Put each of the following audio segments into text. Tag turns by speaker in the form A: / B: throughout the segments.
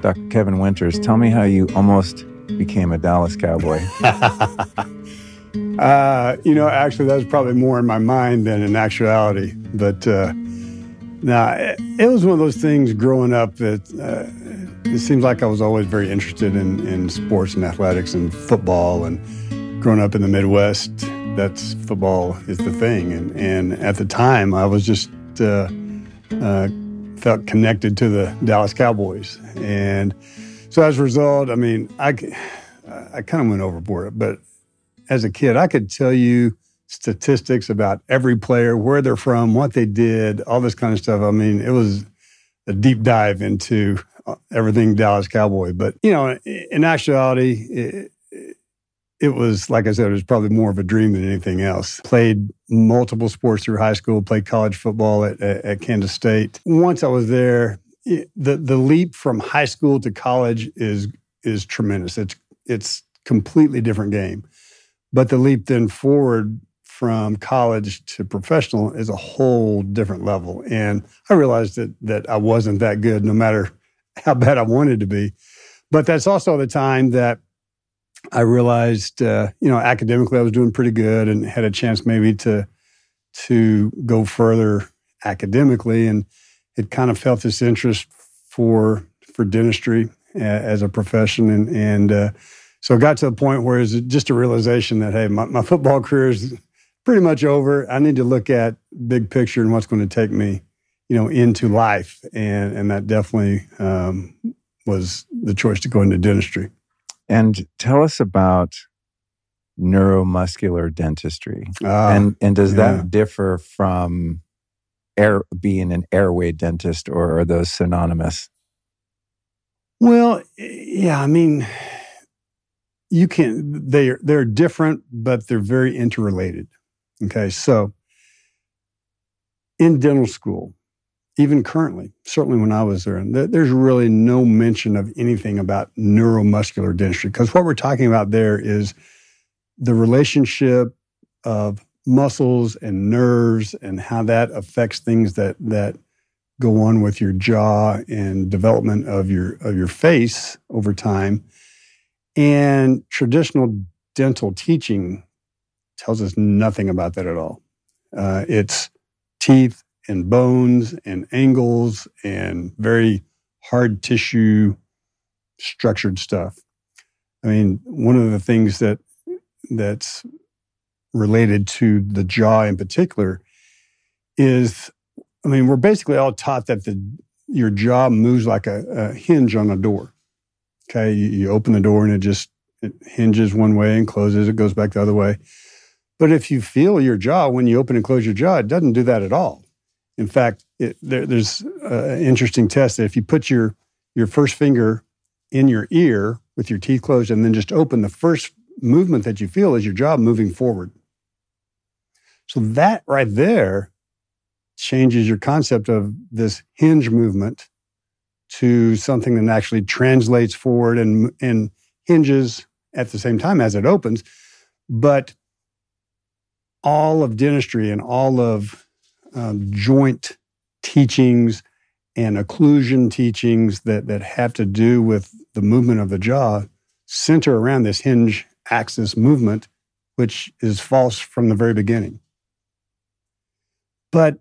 A: Dr. Kevin Winters, tell me how you almost became a Dallas Cowboy.
B: uh, you know, actually, that was probably more in my mind than in actuality. But uh, now, it, it, was one of those things growing up that uh, it seems like I was always very interested in, in sports and athletics and football. And growing up in the Midwest, that's football is the thing. And, and at the time, I was just uh, uh, felt connected to the Dallas Cowboys. And so as a result, I mean, I, I kind of went overboard. But as a kid, I could tell you statistics about every player, where they're from, what they did, all this kind of stuff. I mean, it was a deep dive into uh, everything Dallas Cowboy. But, you know, in actuality, it, it was, like I said, it was probably more of a dream than anything else. Played multiple sports through high school, played college football at, at, at Kansas State. Once I was there, the, the leap from high school to college is, is tremendous. It's, it's completely different game. But the leap then forward from college to professional is a whole different level. And I realized that, that I wasn't that good no matter how bad I wanted to be. But that's also the time that I realized, uh, you know, academically I was doing pretty good and had a chance maybe to to go further academically, and it kind of felt this interest for for dentistry as a profession, and and uh, so it got to the point where it's just a realization that hey, my, my football career is pretty much over. I need to look at big picture and what's going to take me, you know, into life, and and that definitely um, was the choice to go into dentistry.
A: And tell us about neuromuscular dentistry. Uh, and and does yeah. that differ from air being an airway dentist or are those synonymous?
B: Well, yeah, I mean you can they're they're different but they're very interrelated. Okay? So in dental school, even currently, certainly when I was there, there's really no mention of anything about neuromuscular dentistry because what we're talking about there is the relationship of muscles and nerves and how that affects things that that go on with your jaw and development of your of your face over time. And traditional dental teaching tells us nothing about that at all. Uh, it's teeth and bones and angles and very hard tissue structured stuff. I mean, one of the things that that's related to the jaw in particular is I mean, we're basically all taught that the your jaw moves like a, a hinge on a door. Okay, you, you open the door and it just it hinges one way and closes, it goes back the other way. But if you feel your jaw when you open and close your jaw, it doesn't do that at all. In fact, it, there, there's an interesting test that if you put your your first finger in your ear with your teeth closed and then just open, the first movement that you feel is your jaw moving forward. So that right there changes your concept of this hinge movement to something that actually translates forward and, and hinges at the same time as it opens. But all of dentistry and all of um, joint teachings and occlusion teachings that, that have to do with the movement of the jaw center around this hinge axis movement, which is false from the very beginning. But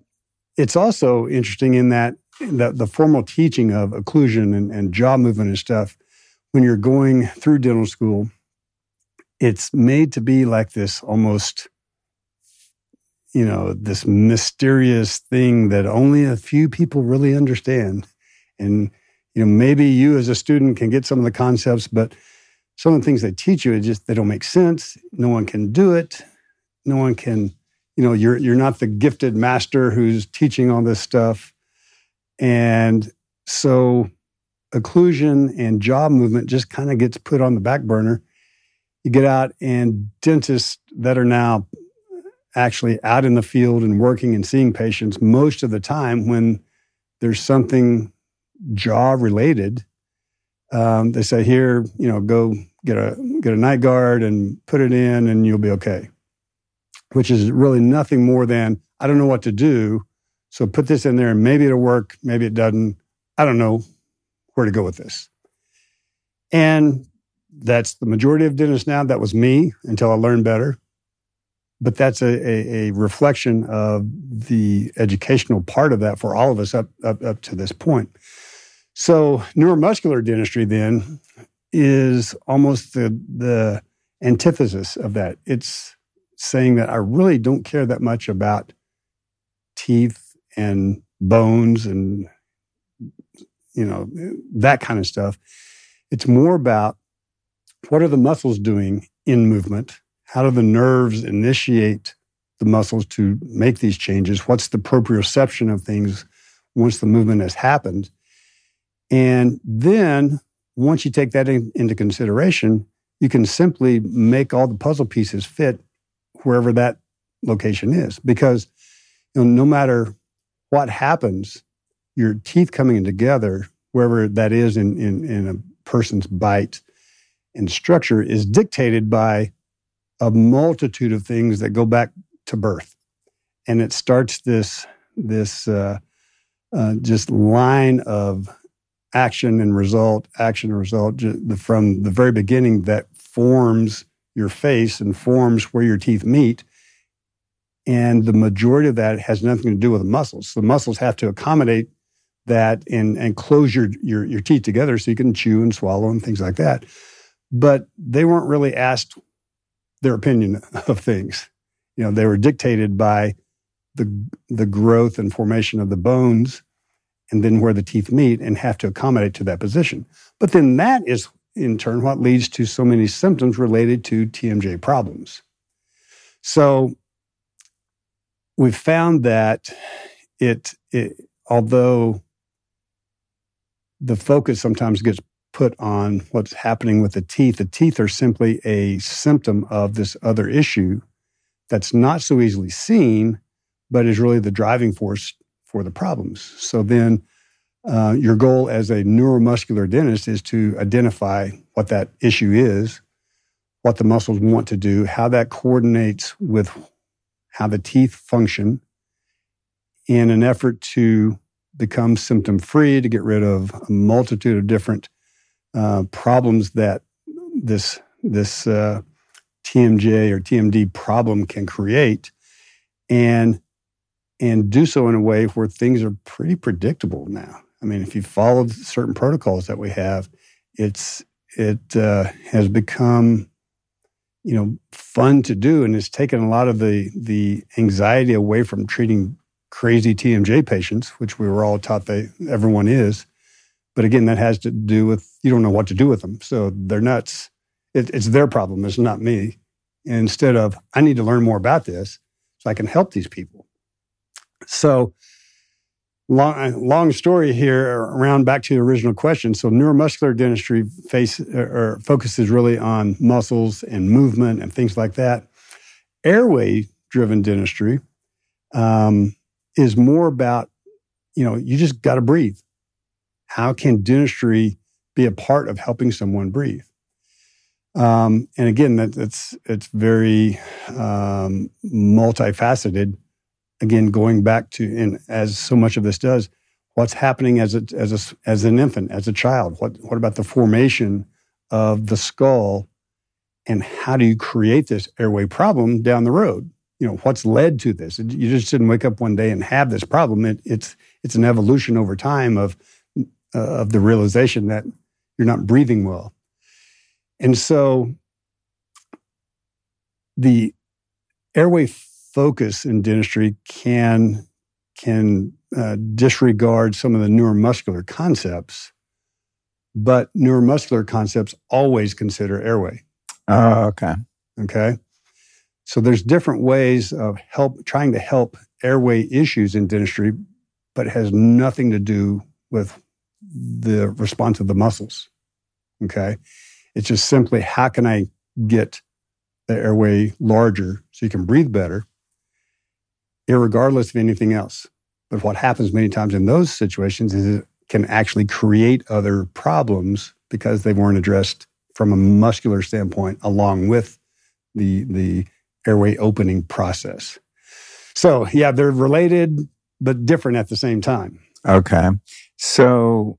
B: it's also interesting in that, that the formal teaching of occlusion and, and jaw movement and stuff, when you're going through dental school, it's made to be like this almost you know, this mysterious thing that only a few people really understand. And, you know, maybe you as a student can get some of the concepts, but some of the things they teach you, it just, they don't make sense. No one can do it. No one can, you know, you're, you're not the gifted master who's teaching all this stuff. And so occlusion and jaw movement just kind of gets put on the back burner. You get out and dentists that are now actually out in the field and working and seeing patients most of the time when there's something jaw related um, they say here you know go get a get a night guard and put it in and you'll be okay which is really nothing more than I don't know what to do. So put this in there and maybe it'll work, maybe it doesn't. I don't know where to go with this. And that's the majority of dentists now. That was me until I learned better. But that's a, a, a reflection of the educational part of that for all of us up, up, up to this point. So neuromuscular dentistry then is almost the, the antithesis of that. It's saying that I really don't care that much about teeth and bones and you know that kind of stuff. It's more about what are the muscles doing in movement? How do the nerves initiate the muscles to make these changes? What's the proprioception of things once the movement has happened? And then once you take that in, into consideration, you can simply make all the puzzle pieces fit wherever that location is. Because you know, no matter what happens, your teeth coming together, wherever that is in, in, in a person's bite and structure, is dictated by a multitude of things that go back to birth. And it starts this, this uh, uh, just line of action and result, action and result from the very beginning that forms your face and forms where your teeth meet. And the majority of that has nothing to do with the muscles. The muscles have to accommodate that and, and close your, your, your teeth together so you can chew and swallow and things like that. But they weren't really asked their opinion of things. You know, they were dictated by the, the growth and formation of the bones and then where the teeth meet and have to accommodate to that position. But then that is in turn what leads to so many symptoms related to TMJ problems. So we've found that it, it although the focus sometimes gets put on what's happening with the teeth, the teeth are simply a symptom of this other issue that's not so easily seen, but is really the driving force for the problems. So then uh, your goal as a neuromuscular dentist is to identify what that issue is, what the muscles want to do, how that coordinates with how the teeth function in an effort to become symptom free, to get rid of a multitude of different uh, problems that this, this uh, TMJ or TMD problem can create. And and do so in a way where things are pretty predictable now. I mean, if you followed certain protocols that we have, it's it uh, has become you know fun to do, and it's taken a lot of the the anxiety away from treating crazy TMJ patients, which we were all taught that everyone is. But again, that has to do with you don't know what to do with them, so they're nuts. It, it's their problem. It's not me. instead of I need to learn more about this so I can help these people. So, long, long story here around back to the original question. So, neuromuscular dentistry face, or focuses really on muscles and movement and things like that. Airway driven dentistry um, is more about, you know, you just got to breathe. How can dentistry be a part of helping someone breathe? Um, and again, that, that's it's very um, multifaceted again, going back to, and as so much of this does, what's happening as a, as a, as an infant, as a child? What, what about the formation of the skull? And how do you create this airway problem down the road? You know, what's led to this? You just didn't wake up one day and have this problem. It, it's, it's an evolution over time of, uh, of the realization that you're not breathing well. And so the airway focus in dentistry can can uh, disregard some of the neuromuscular concepts, but neuromuscular concepts always consider airway.
A: Oh, okay.
B: Okay. So there's different ways of help trying to help airway issues in dentistry, but it has nothing to do with the response of the muscles. Okay. It's just simply how can I get the airway larger so you can breathe better regardless of anything else. But what happens many times in those situations is it can actually create other problems because they weren't addressed from a muscular standpoint along with the, the airway opening process. So, yeah, they're related, but different at the same time.
A: Okay. So,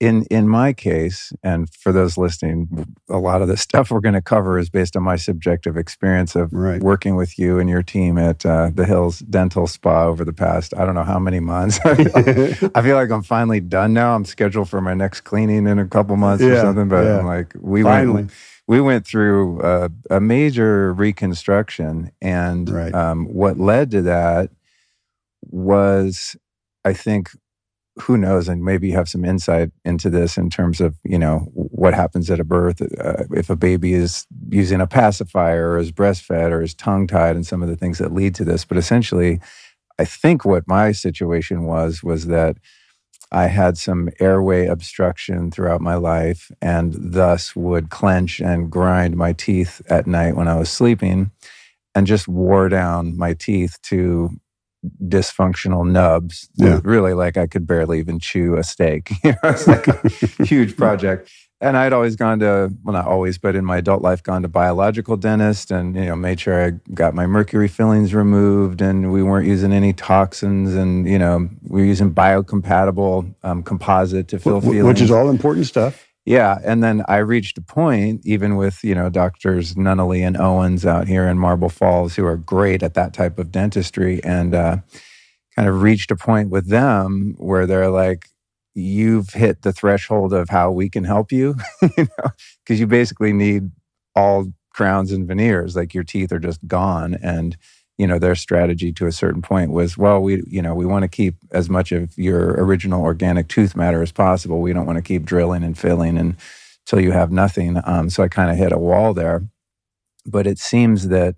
A: in in my case, and for those listening, a lot of the stuff we're going to cover is based on my subjective experience of right. working with you and your team at uh, the Hills Dental Spa over the past I don't know how many months. I feel like I'm finally done now. I'm scheduled for my next cleaning in a couple months yeah, or something, but yeah. I'm like we finally. went we went through a, a major reconstruction, and right. um, what led to that was, I think, who knows, and maybe you have some insight into this in terms of you know what happens at a birth uh, if a baby is using a pacifier or is breastfed or is tongue tied, and some of the things that lead to this. But essentially, I think what my situation was was that I had some airway obstruction throughout my life, and thus would clench and grind my teeth at night when I was sleeping, and just wore down my teeth to dysfunctional nubs. Yeah. Really, like I could barely even chew a steak. you know, it's like a huge project. And I'd always gone to, well, not always, but in my adult life, gone to biological dentist and, you know, made sure I got my mercury fillings removed and we weren't using any toxins and, you know, we were using biocompatible um, composite to fill fillings.
B: Which is all important stuff.
A: Yeah, and then I reached a point, even with you know doctors Nunnally and Owens out here in Marble Falls, who are great at that type of dentistry, and uh, kind of reached a point with them where they're like, "You've hit the threshold of how we can help you," you know, because you basically need all crowns and veneers, like your teeth are just gone, and you know their strategy to a certain point was well we you know we want to keep as much of your original organic tooth matter as possible. We don't want to keep drilling and filling until you have nothing. Um, so i kind of hit a wall there. But it seems that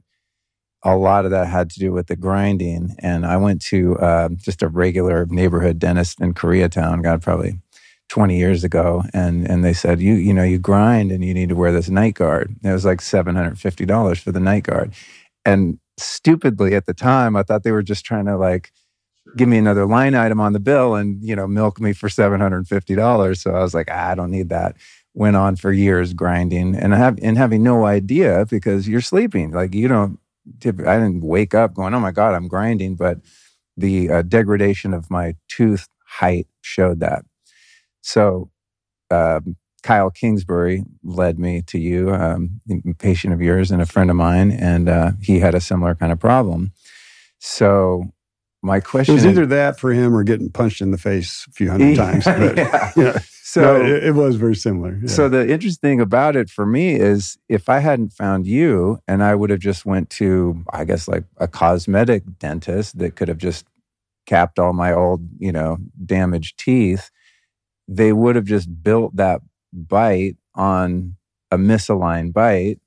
A: a lot of that had to do with the grinding. And i went to uh, just a regular neighborhood dentist in koreatown god probably 20 years ago. And and they said you you know you grind and you need to wear this night guard. It was like $750 for the night guard. And stupidly at the time, I thought they were just trying to like give me another line item on the bill and, you know, milk me for $750. So I was like, ah, I don't need that. Went on for years grinding and have and having no idea because you're sleeping. Like you don't, I didn't wake up going, oh my God, I'm grinding. But the uh, degradation of my tooth height showed that. So um, Kyle Kingsbury led me to you, um, a patient of yours and a friend of mine, and uh, he had a similar kind of problem. So my question
B: it was either that for him or getting punched in the face a few hundred times. But,
A: yeah. yeah. So
B: no, it, it, was very similar.
A: Yeah. So the interesting thing about it for me is if I hadn't found you and I would have just went to, I guess like a cosmetic dentist that could have just capped all my old, you know, damaged teeth, they would have just built that bite on a misaligned bite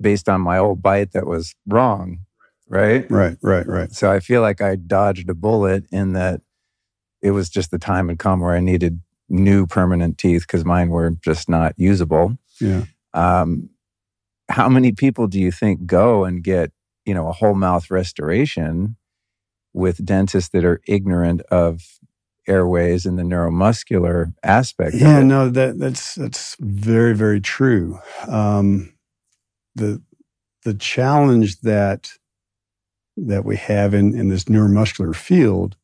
A: based on my old bite that was wrong. Right?
B: Right, right, right.
A: So I feel like I dodged a bullet in that it was just the time had come where I needed new permanent teeth because mine were just not usable.
B: Yeah. Um,
A: how many people do you think go and get, you know, a whole mouth restoration with dentists that are ignorant of airways and the neuromuscular aspect.
B: Yeah, no, that that's that's very very true. Um, the the challenge that that we have in in this neuromuscular field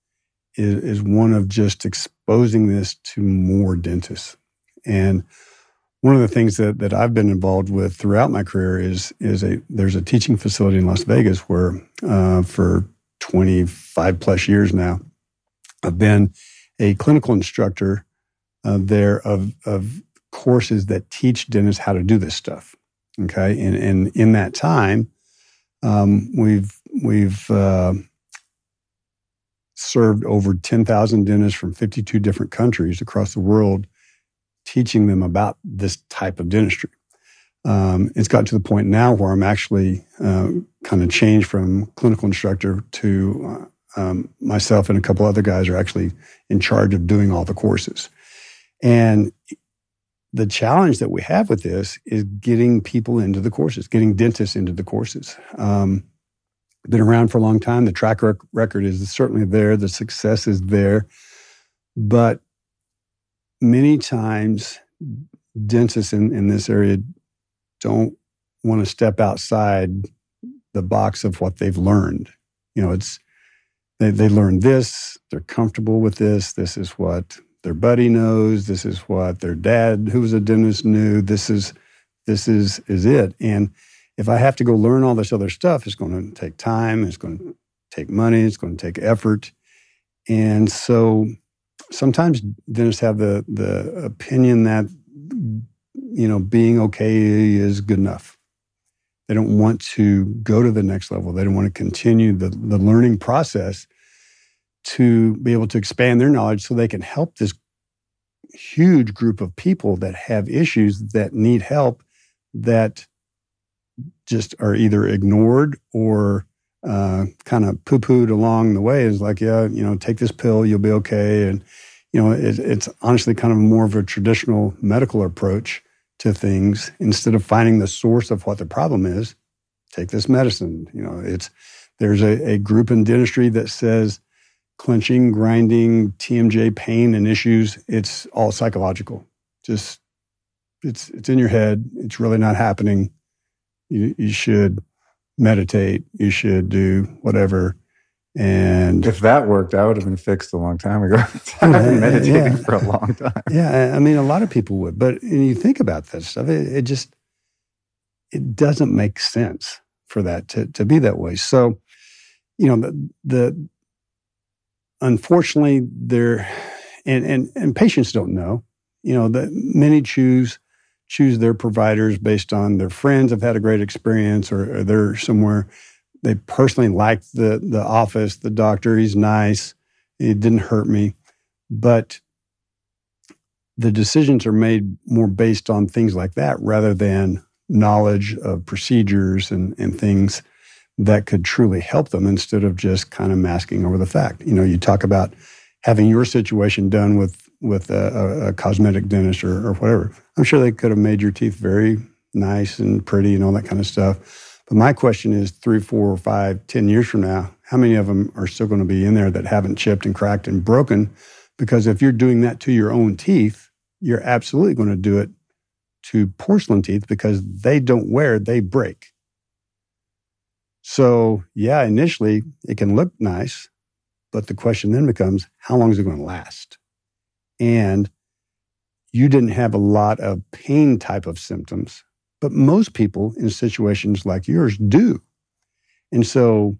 B: is, is one of just exposing this to more dentists and one of the things that, that I've been involved with throughout my career is is a there's a teaching facility in Las Vegas where uh, for 25 plus years now I've been a clinical instructor uh, there of, of courses that teach dentists how to do this stuff. Okay, and, and in that time, um, we've we've uh, served over ten thousand dentists from fifty two different countries across the world, teaching them about this type of dentistry. Um, it's gotten to the point now where I'm actually uh, kind of changed from clinical instructor to uh, um, myself and a couple other guys are actually in charge of doing all the courses. And the challenge that we have with this is getting people into the courses, getting dentists into the courses. Um, been around for a long time. The track rec- record is certainly there. The success is there. But many times, dentists in, in this area don't want to step outside the box of what they've learned. You know, it's they they learned this, they're comfortable with this, this is what their buddy knows, this is what their dad who was a dentist knew, this is this is is it. And if I have to go learn all this other stuff, it's going to take time, it's going to take money, it's going to take effort. And so sometimes dentists have the the opinion that you know being okay is good enough. They don't want to go to the next level. They don't want to continue the, the learning process to be able to expand their knowledge so they can help this huge group of people that have issues that need help that just are either ignored or uh, kind of poo pooed along the way is like, yeah, you know, take this pill, you'll be okay. And, you know, it, it's honestly kind of more of a traditional medical approach to things instead of finding the source of what the problem is. Take this medicine. You know, it's there's a, a group in dentistry that says clenching, grinding, TMJ pain and issues, it's all psychological. Just it's it's in your head. It's really not happening. You you should meditate. You should do whatever. And
C: if that worked, I would have been fixed a long time ago. I've been meditating yeah. for a long time.
B: Yeah, I mean, a lot of people would, but when you think about that stuff, it, it just it doesn't make sense for that to to be that way. So, you know, the the unfortunately there, and and and patients don't know. You know, that many choose choose their providers based on their friends have had a great experience or, or they're somewhere they personally liked the the office, the doctor, he's nice, he didn't hurt me. But the decisions are made more based on things like that rather than knowledge of procedures and, and things that could truly help them instead of just kind of masking over the fact. You know, you talk about having your situation done with with a, a cosmetic dentist or, or, whatever. I'm sure they could have made your teeth very nice and pretty and all that kind of stuff. But my question is three, four, five, ten years from now, how many of them are still going to be in there that haven't chipped and cracked and broken? Because if you're doing that to your own teeth, you're absolutely going to do it to porcelain teeth because they don't wear, they break. So, yeah, initially it can look nice, but the question then becomes how long is it going to last? And you didn't have a lot of pain type of symptoms, but most people in situations like yours do. And so,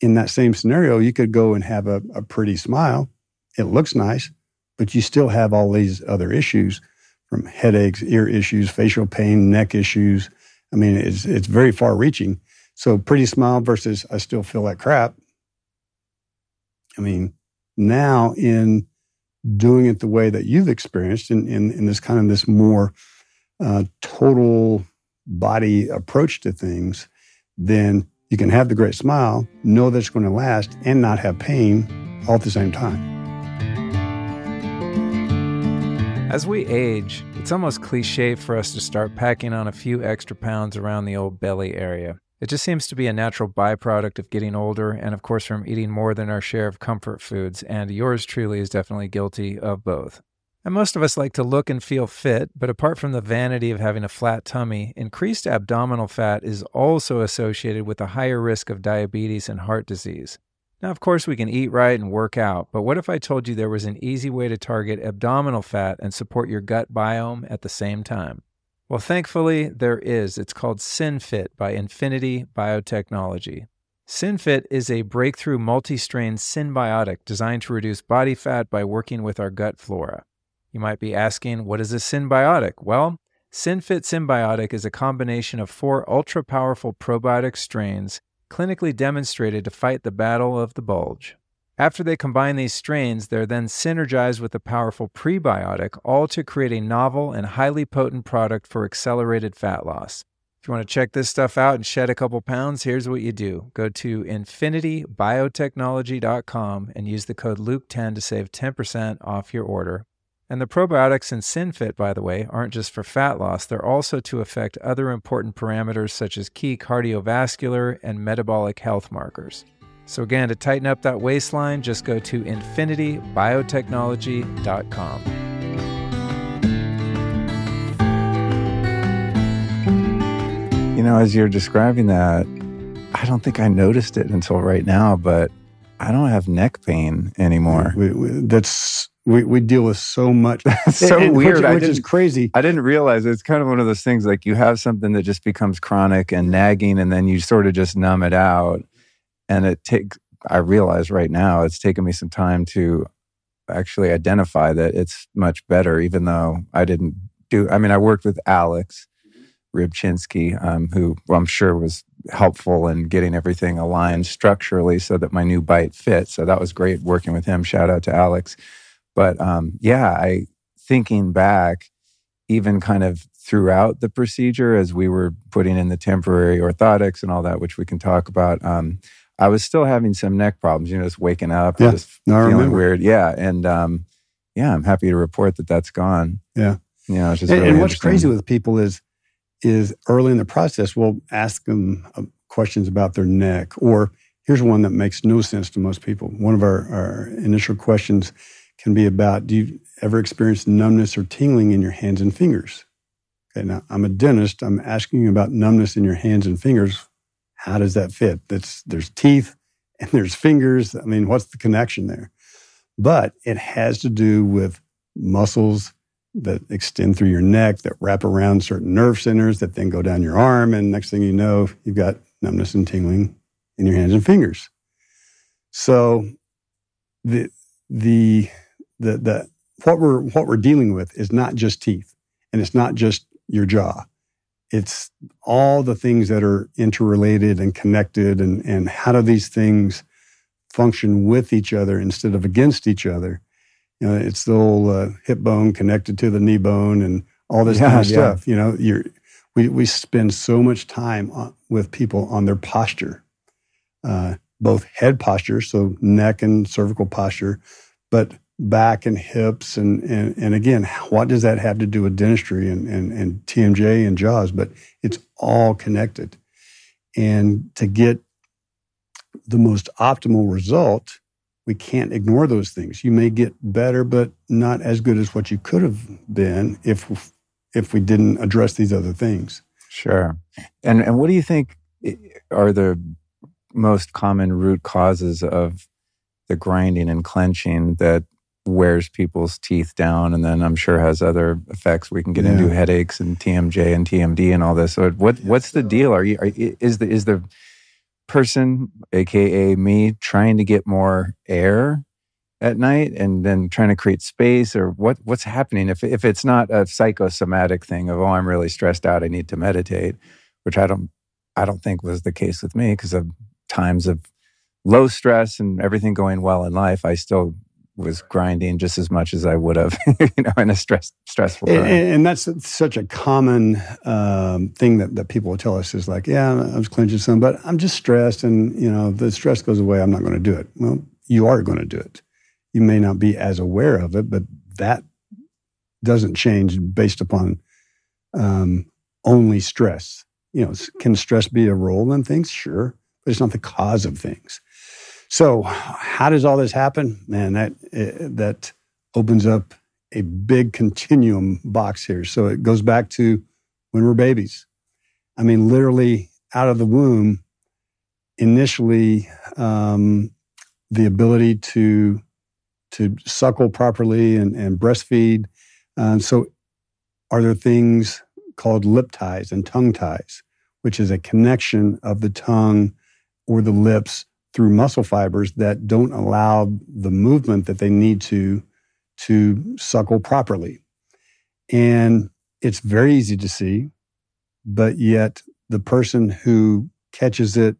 B: in that same scenario, you could go and have a, a pretty smile. It looks nice, but you still have all these other issues from headaches, ear issues, facial pain, neck issues. I mean, it's, it's very far reaching. So, pretty smile versus I still feel like crap I mean, now in doing it the way that you've experienced in, in, in this kind of this more uh, total body approach to things, then you can have the great smile, know that it's going to last, and not have pain all at the same time.
A: As we age, it's almost cliche for us to start packing on a few extra pounds around the old belly area. It just seems to be a natural byproduct of getting older and, of course, from eating more than our share of comfort foods, and yours truly is definitely guilty of both. And most of us like to look and feel fit, but apart from the vanity of having a flat tummy, increased abdominal fat is also associated with a higher risk of diabetes and heart disease. Now, of course, we can eat right and work out, but what if I told you there was an easy way to target abdominal fat and support your gut biome at the same time? Well, thankfully, there is. It's called SynFit by Infinity Biotechnology. SynFit is a breakthrough multi strain synbiotic designed to reduce body fat by working with our gut flora. You might be asking, what is a synbiotic? Well, SynFit Synbiotic is a combination of four ultra powerful probiotic strains clinically demonstrated to fight the battle of the bulge. After they combine these strains, they're then synergized with a powerful prebiotic, all to create a novel and highly potent product for accelerated fat loss. If you want to check this stuff out and shed a couple pounds, here's what you do go to infinitybiotechnology.com and use the code Luke10 to save 10% off your order. And the probiotics in SynFit, by the way, aren't just for fat loss, they're also to affect other important parameters such as key cardiovascular and metabolic health markers. So, again, to tighten up that waistline, just go to infinitybiotechnology.com.
C: You know, as you're describing that,
A: I don't think I noticed it until right now, but I don't have neck pain anymore.
B: We, we, that's we, we deal with so much.
A: so
B: and
A: weird.
B: Which, which is crazy.
A: I didn't realize it's kind of one of those things like you have something that just becomes chronic and nagging, and then you sort of just numb it out. And it takes, I realize right now, it's taken me some time to actually identify that it's much better, even though I didn't do, I mean, I worked with Alex ribchinsky um, who I'm sure was helpful in getting everything aligned structurally so that my new bite fit. So that was great working with him. Shout out to Alex. But um, yeah, I thinking back, even kind of throughout the procedure as we were putting in the temporary orthotics and all that, which we can talk about. Um, I was still having some neck problems, you know, just waking up,
B: Yeah.
A: just feeling
B: remember.
A: weird. Yeah. And um, yeah, I'm happy to report that that's gone.
B: Yeah.
A: You know,
B: And,
A: really
B: and what's crazy with people is is early in the process, we'll ask them uh, questions about their neck. Or here's one that makes no sense to most people. One of our, our initial questions can be about Do you ever experience numbness or tingling in your hands and fingers? Okay, now I'm a dentist. I'm asking you about numbness in your hands and fingers. How does that fit? That's there's teeth and there's fingers. I mean, what's the connection there? But it has to do with muscles that extend through your neck that wrap around certain nerve centers that then go down your arm. And next thing you know, you've got numbness and tingling in your hands and fingers. So the, the, the, the, what we're, what we're dealing with is not just teeth and it's not just your jaw. It's all the things that are interrelated and connected and, and how do these things function with each other instead of against each other you know, it's the old uh, hip bone connected to the knee bone and all this
A: Yeah,
B: kind of
A: yeah.
B: stuff. You know, you're, we, we spend so much time on, with people on their posture, uh, both head posture, so neck and cervical posture, but back and hips. And, and, and again, what does that have to do with dentistry and, and, and TMJ and jaws? But it's all connected. And to get the most optimal result, we can't ignore those things. You may get better, but not as good as what you could have been if if we didn't address these other things.
A: Sure. And and what do you think are the most common root causes of the grinding and clenching that wears people's teeth down and then I'm sure has other effects. We can get into headaches and TMJ and TMD and all this. So what what's the deal? Are you are, is the is the person aka me trying to get more air at night and then trying to create space or what what's happening? If if it's not a psychosomatic thing of oh I'm really stressed out. I need to meditate which I don't I don't think was the case with me because of times of low stress and everything going well in life I still was grinding just as much as I would have you know in a stress stressful
B: And, and that's such a common um, thing that, that people will tell us is like, yeah, I was clenching some, but I'm just stressed, and you know, the stress goes away. I'm not going to do it. Well, you are going to do it. You may not be as aware of it, but that doesn't change based upon um, only stress. You know, can stress be a role in things? Sure, but it's not the cause of things. So, how does all this happen? Man, that eh, that opens up a big continuum box here. So it goes back to when we're babies. I mean, literally out of the womb, initially, um, the ability to to suckle properly and, and breastfeed. Um, so, are there things called lip ties and tongue ties, which is a connection of the tongue or the lips through muscle fibers that don't allow the movement that they need to to suckle properly. And it's very easy to see, but yet the person who catches it,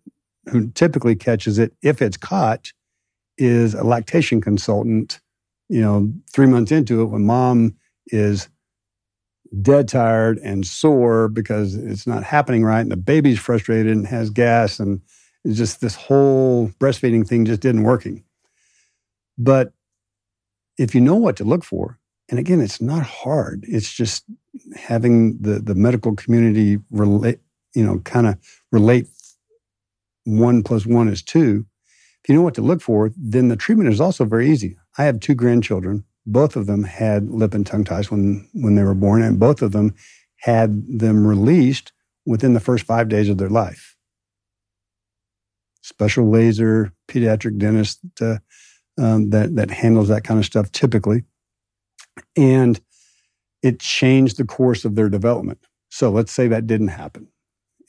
B: who typically catches it, if it's caught, is a lactation consultant, you know, three months into it when mom is dead tired and sore because it's not happening right and the baby's frustrated and has gas and just this whole breastfeeding thing just didn't working. But if you know what to look for, and again, it's not hard. It's just having the the medical community relate, you know, kind of relate one plus one is two. If you know what to look for, then the treatment is also very easy. I have two grandchildren. Both of them had lip and tongue ties when when they were born, and both of them had them released within the first five days of their life. Special laser pediatric dentist uh, um, that that handles that kind of stuff typically, and it changed the course of their development. So let's say that didn't happen,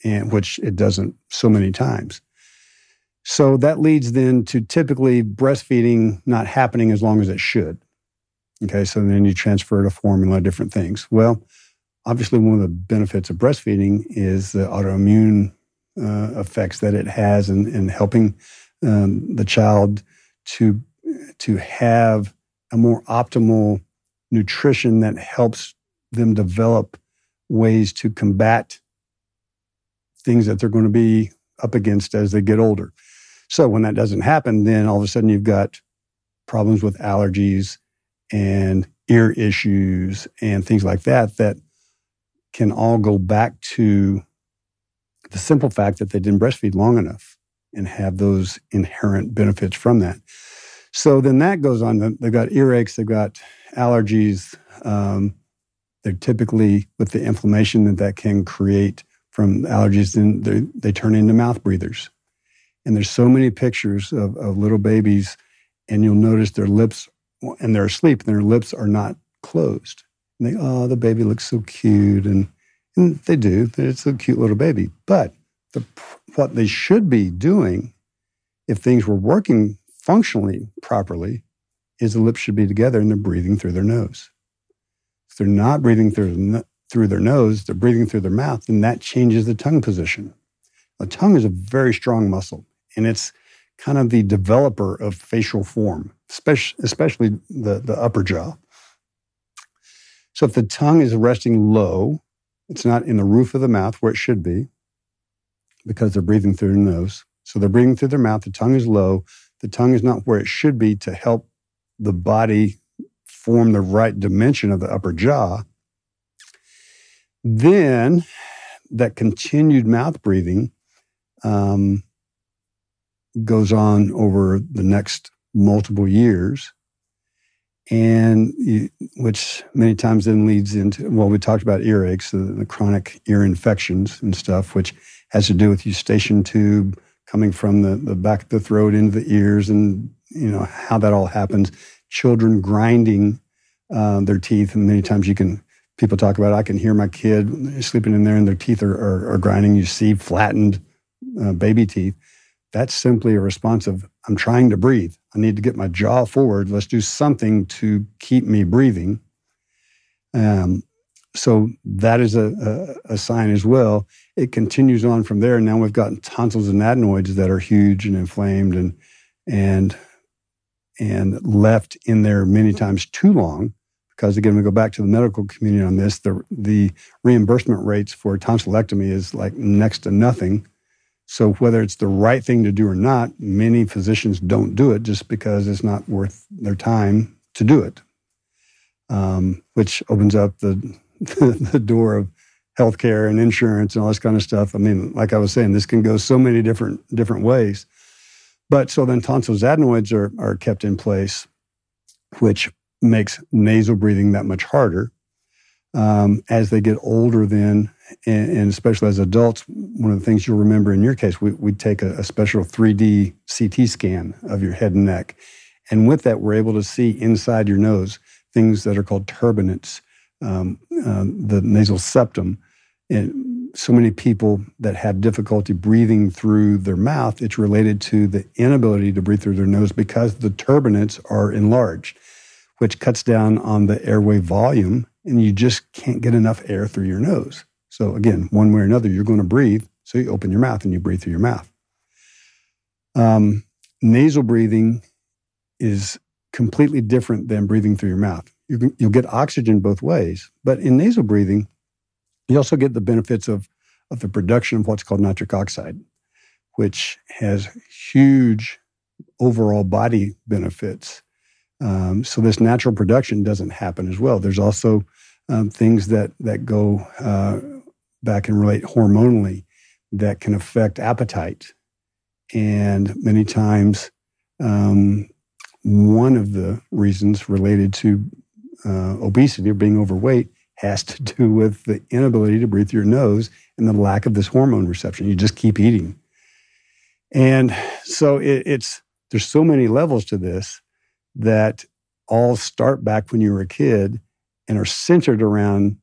B: and which it doesn't so many times. So that leads then to typically breastfeeding not happening as long as it should. Okay, so then you transfer to formula, different things. Well, obviously, one of the benefits of breastfeeding is the autoimmune uh, effects that it has in, in helping um, the child to to have a more optimal nutrition that helps them develop ways to combat things that they're going to be up against as they get older. So when that doesn't happen, then all of a sudden you've got problems with allergies and ear issues and things like that that can all go back to the simple fact that they didn't breastfeed long enough and have those inherent benefits from that. So then that goes on. They've got earaches, they've got allergies. Um, they're typically with the inflammation that that can create from allergies, then they, turn into mouth breathers. And there's so many pictures of, of little babies, and you'll notice their lips, and they're asleep, and their lips are not closed. And they, oh, the baby looks so cute. And, and they do. It's a cute little baby. But the, what they should be doing, if things were working functionally properly, is the lips should be together and they're breathing through their nose. If they're not breathing through, through their nose, they're breathing through their mouth, and that changes the tongue position. The tongue is a very strong muscle, and it's kind of the developer of facial form, especially, especially the, the upper jaw. So if the tongue is resting low, it's not in the roof of the mouth where it should be because they're breathing through their nose. So they're breathing through their mouth. The tongue is low. The tongue is not where it should be to help the body form the right dimension of the upper jaw. Then that continued mouth breathing um, goes on over the next multiple years and you, which many times then leads into well we talked about earaches the, the, chronic ear infections and stuff which has to do with eustachian tube coming from the, the back of the throat into the ears and you know how that all happens. Children grinding uh, their teeth. And many times you can people talk about i can hear my kid sleeping in there and their teeth are, are, are grinding. You see flattened uh, baby teeth. That's simply a response of I'm trying to breathe. I need to get my jaw forward. Let's do something to keep me breathing. Um, so that is a, a, a, sign as well. It continues on from there. Now we've got tonsils and adenoids that are huge and inflamed and and and left in there many times too long. Because again, we go back to the medical community on this. The the reimbursement rates for tonsillectomy is like next to nothing so whether it's the right thing to do or not, many physicians don't do it just because it's not worth their time to do it, um, which opens up the the door of healthcare and insurance and all this kind of stuff. I mean, like I was saying, this can go so many different different ways. But so then tonsils adenoids are are kept in place, which makes nasal breathing that much harder. Um, as they get older, then and, and, especially as adults, one of the things you'll remember in your case, we, would take a, a, special 3D CT scan of your head and neck. And with that, we're able to see inside your nose things that are called turbinates, um, uh, the nasal septum. And so many people that have difficulty breathing through their mouth, it's related to the inability to breathe through their nose because the turbinates are enlarged, which cuts down on the airway volume, and you just can't get enough air through your nose. So again, one way or another, you're going to breathe. So you open your mouth and you breathe through your mouth. Um, nasal breathing is completely different than breathing through your mouth. You will get oxygen both ways, but in nasal breathing, you also get the benefits of, of the production of what's called nitric oxide, which has huge overall body benefits. Um, so this natural production doesn't happen as well. There's also um, things that that go uh, back and relate hormonally that can affect appetite. And many times, um, one of the reasons related to uh, obesity or being overweight has to do with the inability to breathe through your nose and the lack of this hormone reception. You just keep eating. And so it, it's there's so many levels to this that all start back when you were a kid and are centered around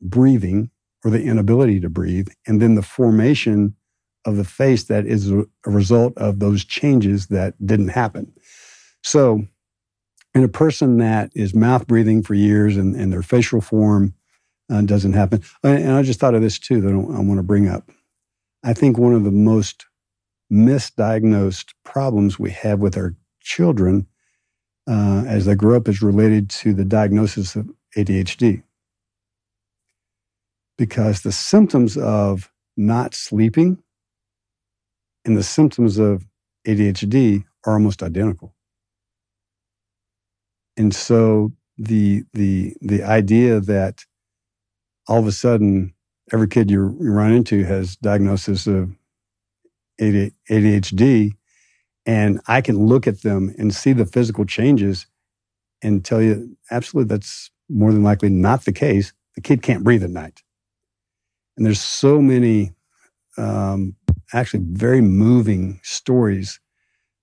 B: breathing or the inability to breathe, and then the formation of the face that is a result of those changes that didn't happen. So, in a person that is mouth breathing for years and, and their facial form uh, doesn't happen, and I just thought of this too that I want to bring up. I think one of the most misdiagnosed problems we have with our children uh, as they grow up is related to the diagnosis of ADHD. Because the symptoms of not sleeping and the symptoms of ADHD are almost identical. And so the the the idea that all of a sudden every kid you run into has diagnosis of ADHD and I can look at them and see the physical changes and tell you absolutely that's more than likely not the case. The kid can't breathe at night. And there's so many um, actually very moving stories,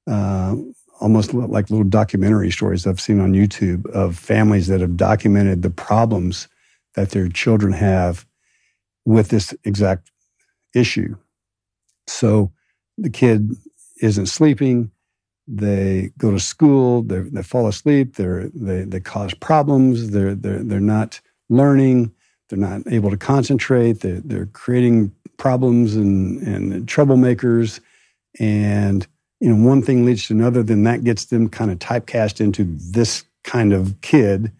B: uh, almost like little documentary stories I've seen on YouTube of families that have documented the problems that their children have with this exact issue. So the kid isn't sleeping. They go to school. They fall asleep. They're, they they cause problems. They're they're they're not learning. They're not able to concentrate. They're, they're creating problems and, and troublemakers. And, you know, one thing leads to another, then that gets them kind of typecast into this kind of kid.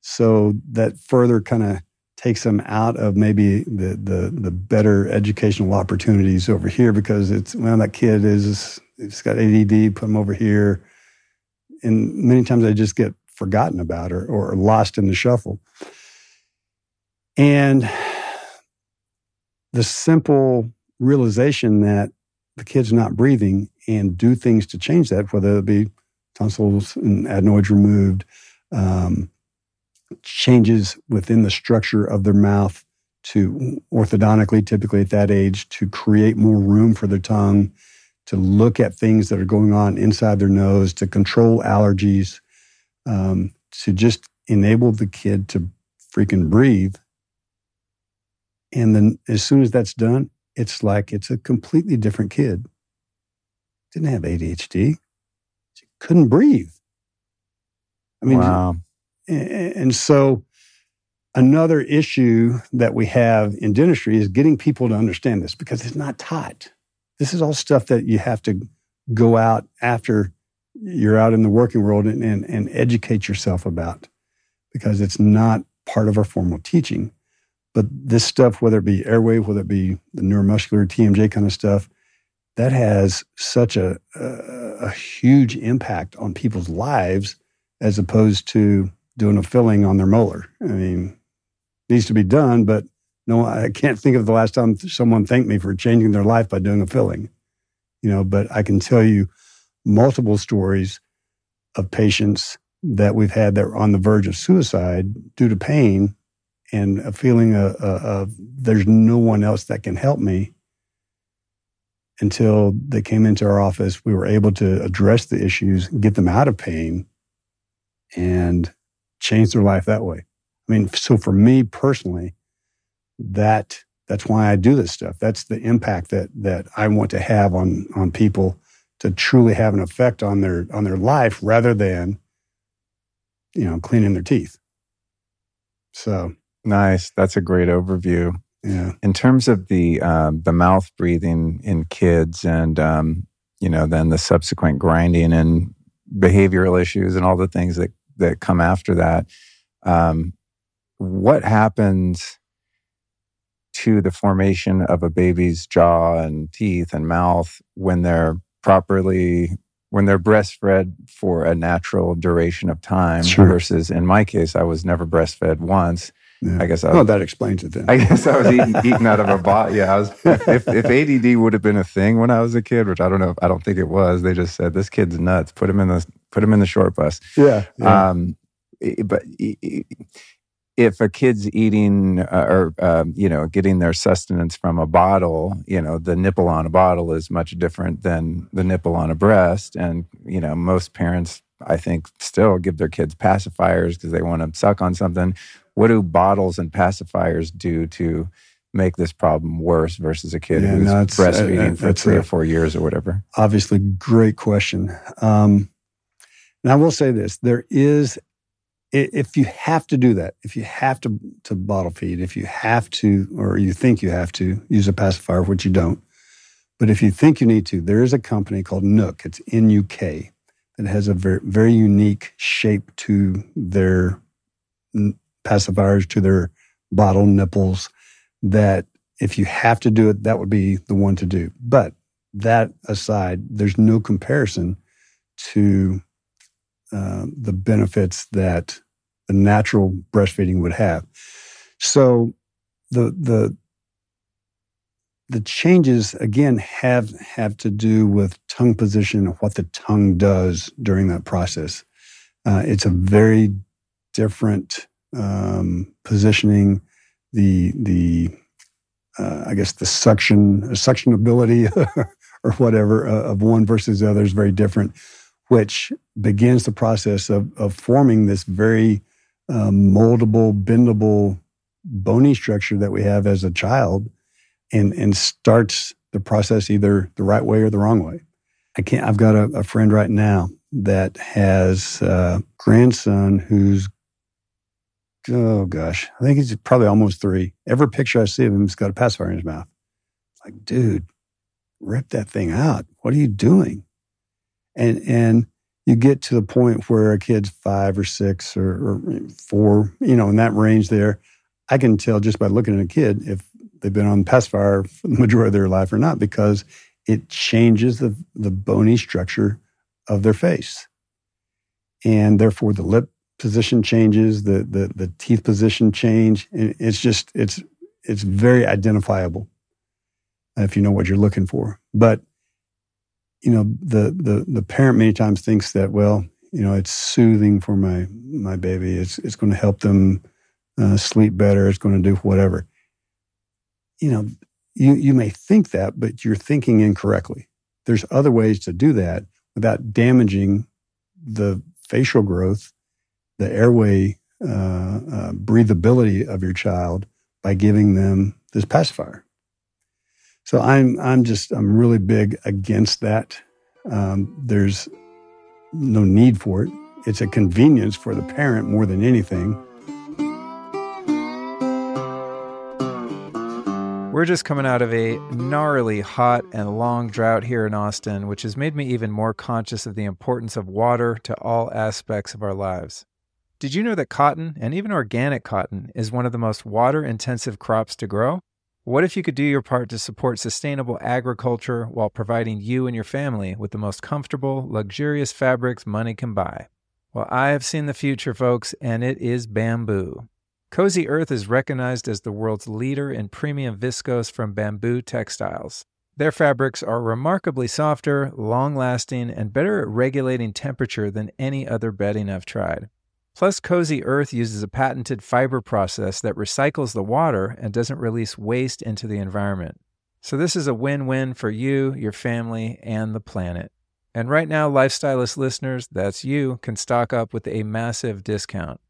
B: So that further kind of takes them out of maybe the, the, the better educational opportunities over here because it's, well, that kid is, it's got ADD, put them over here. And many times they just get forgotten about or, or lost in the shuffle. And the simple realization that the kid's not breathing and do things to change that, whether it be tonsils and adenoids removed, um, changes within the structure of their mouth to orthodontically, typically at that age, to create more room for their tongue, to look at things that are going on inside their nose, to control allergies, um, to just enable the kid to freaking breathe and then as soon as that's done, it's like it's a completely different kid. Didn't have ADHD. She couldn't breathe. I mean, wow. And so another issue that we have in dentistry is getting people to understand this because it's not taught. This is all stuff that you have to go out after you're out in the working world and, and, and educate yourself about because it's not part of our formal teaching. But this stuff, whether it be airway, whether it be the neuromuscular TMJ kind of stuff, that has such a, a, a huge impact on people's lives as opposed to doing a filling on their molar. I mean, needs to be done, but no, I can't think of the last time someone thanked me for changing their life by doing a filling. You know, but I can tell you multiple stories of patients that we've had that were on the verge of suicide due to pain and a feeling of, of, there's no one else that can help me until they came into our office. We were able to address the issues, get them out of pain, and change their life that way. I mean, so for me personally, that that's why I do this stuff. That's the impact that that I want to have on on people to truly have an effect on their on their life rather than you know cleaning their teeth. So
A: Nice. That's a great overview.
B: Yeah.
A: In terms of the um, the mouth breathing in kids, and um, you know, then the subsequent grinding and behavioral issues, and all the things that that come after that, um, what happens to the formation of a baby's jaw and teeth and mouth when they're properly when they're breastfed for a natural duration of time sure. versus in my case i was never breastfed once
B: yeah. I guess I was, oh, that explains it then.
A: I guess I was eating, eating out of a bot. Yeah, I was. If, if ADD would have been a thing when I was a kid, which I don't know, I don't think it was. They just said this kid's nuts. Put him in the put him in the short bus.
B: Yeah. yeah.
A: Um, but
D: if a kid's eating uh, or uh, you know getting their sustenance from a bottle, you know the nipple on a bottle is much different than the nipple on a breast, and you know most parents I think still give their kids pacifiers because they want to suck on something. What do bottles and pacifiers do to make this problem worse versus a kid yeah, who's no, breastfeeding uh, for three a, or four years or whatever?
B: Obviously, great question. Um, and I will say this: there is, if you have to do that, if you have to to bottle feed, if you have to, or you think you have to use a pacifier, which you don't, but if you think you need to, there is a company called NUK. It's N U K that has a very very unique shape to their pacifiers, to their bottle nipples. That if you have to do it, that would be the one to do. But that aside, there's no comparison to uh, the benefits that the natural breastfeeding would have. So the the the changes again have have to do with tongue position and what the tongue does during that process. Uh, it's a very different um, positioning. The the uh, I guess the suction suction ability or whatever uh, of one versus the other is very different which begins the process of, of forming this very um, moldable, bendable, bony structure that we have as a child and, and starts the process either the right way or the wrong way. I can't, I've got a, a friend right now that has a grandson who's, oh gosh, I think he's probably almost three. Every picture I see of him, he's got a pacifier in his mouth. Like, dude, rip that thing out. What are you doing? and and you get to the point where a kid's five or six or, or, four, you know, in that range there, I can tell just by looking at a kid if they've been on pacifier for the majority of their life or not, because it changes the, the bony structure of their face. And therefore the lip position changes, the, the, the teeth position change. It's just, it's, it's very identifiable if you know what you're looking for. But you know, the, the, the parent many times thinks that, well, you know, it's soothing for my, my baby. It's, it's going to help them uh, sleep better. It's going to do whatever. You know, you, you may think that, but you're thinking incorrectly. There's other ways to do that without damaging the facial growth, the airway uh, uh, breathability of your child by giving them this pacifier. So I'm I'm just I'm really big against that. Um, there's no need for it. It's a convenience for the parent more than anything.
A: We're just coming out of a gnarly, hot, and long drought here in Austin, which has made me even more conscious of the importance of water to all aspects of our lives. Did you know that cotton, and even organic cotton, is one of the most water intensive crops to grow? What if you could do your part to support sustainable agriculture while providing you and your family with the most comfortable, luxurious fabrics money can buy? Well, I have seen the future, folks, and it is bamboo. Cozy Earth is recognized as the world's leader in premium viscose from bamboo textiles. Their fabrics are remarkably softer, long lasting, and better at regulating temperature than any other bedding I've tried. Plus, Cozy Earth uses a patented fiber process that recycles the water and doesn't release waste into the environment. So, this is a win win for you, your family, and the planet. And right now, Lifestylist listeners, that's you, can stock up with a massive discount.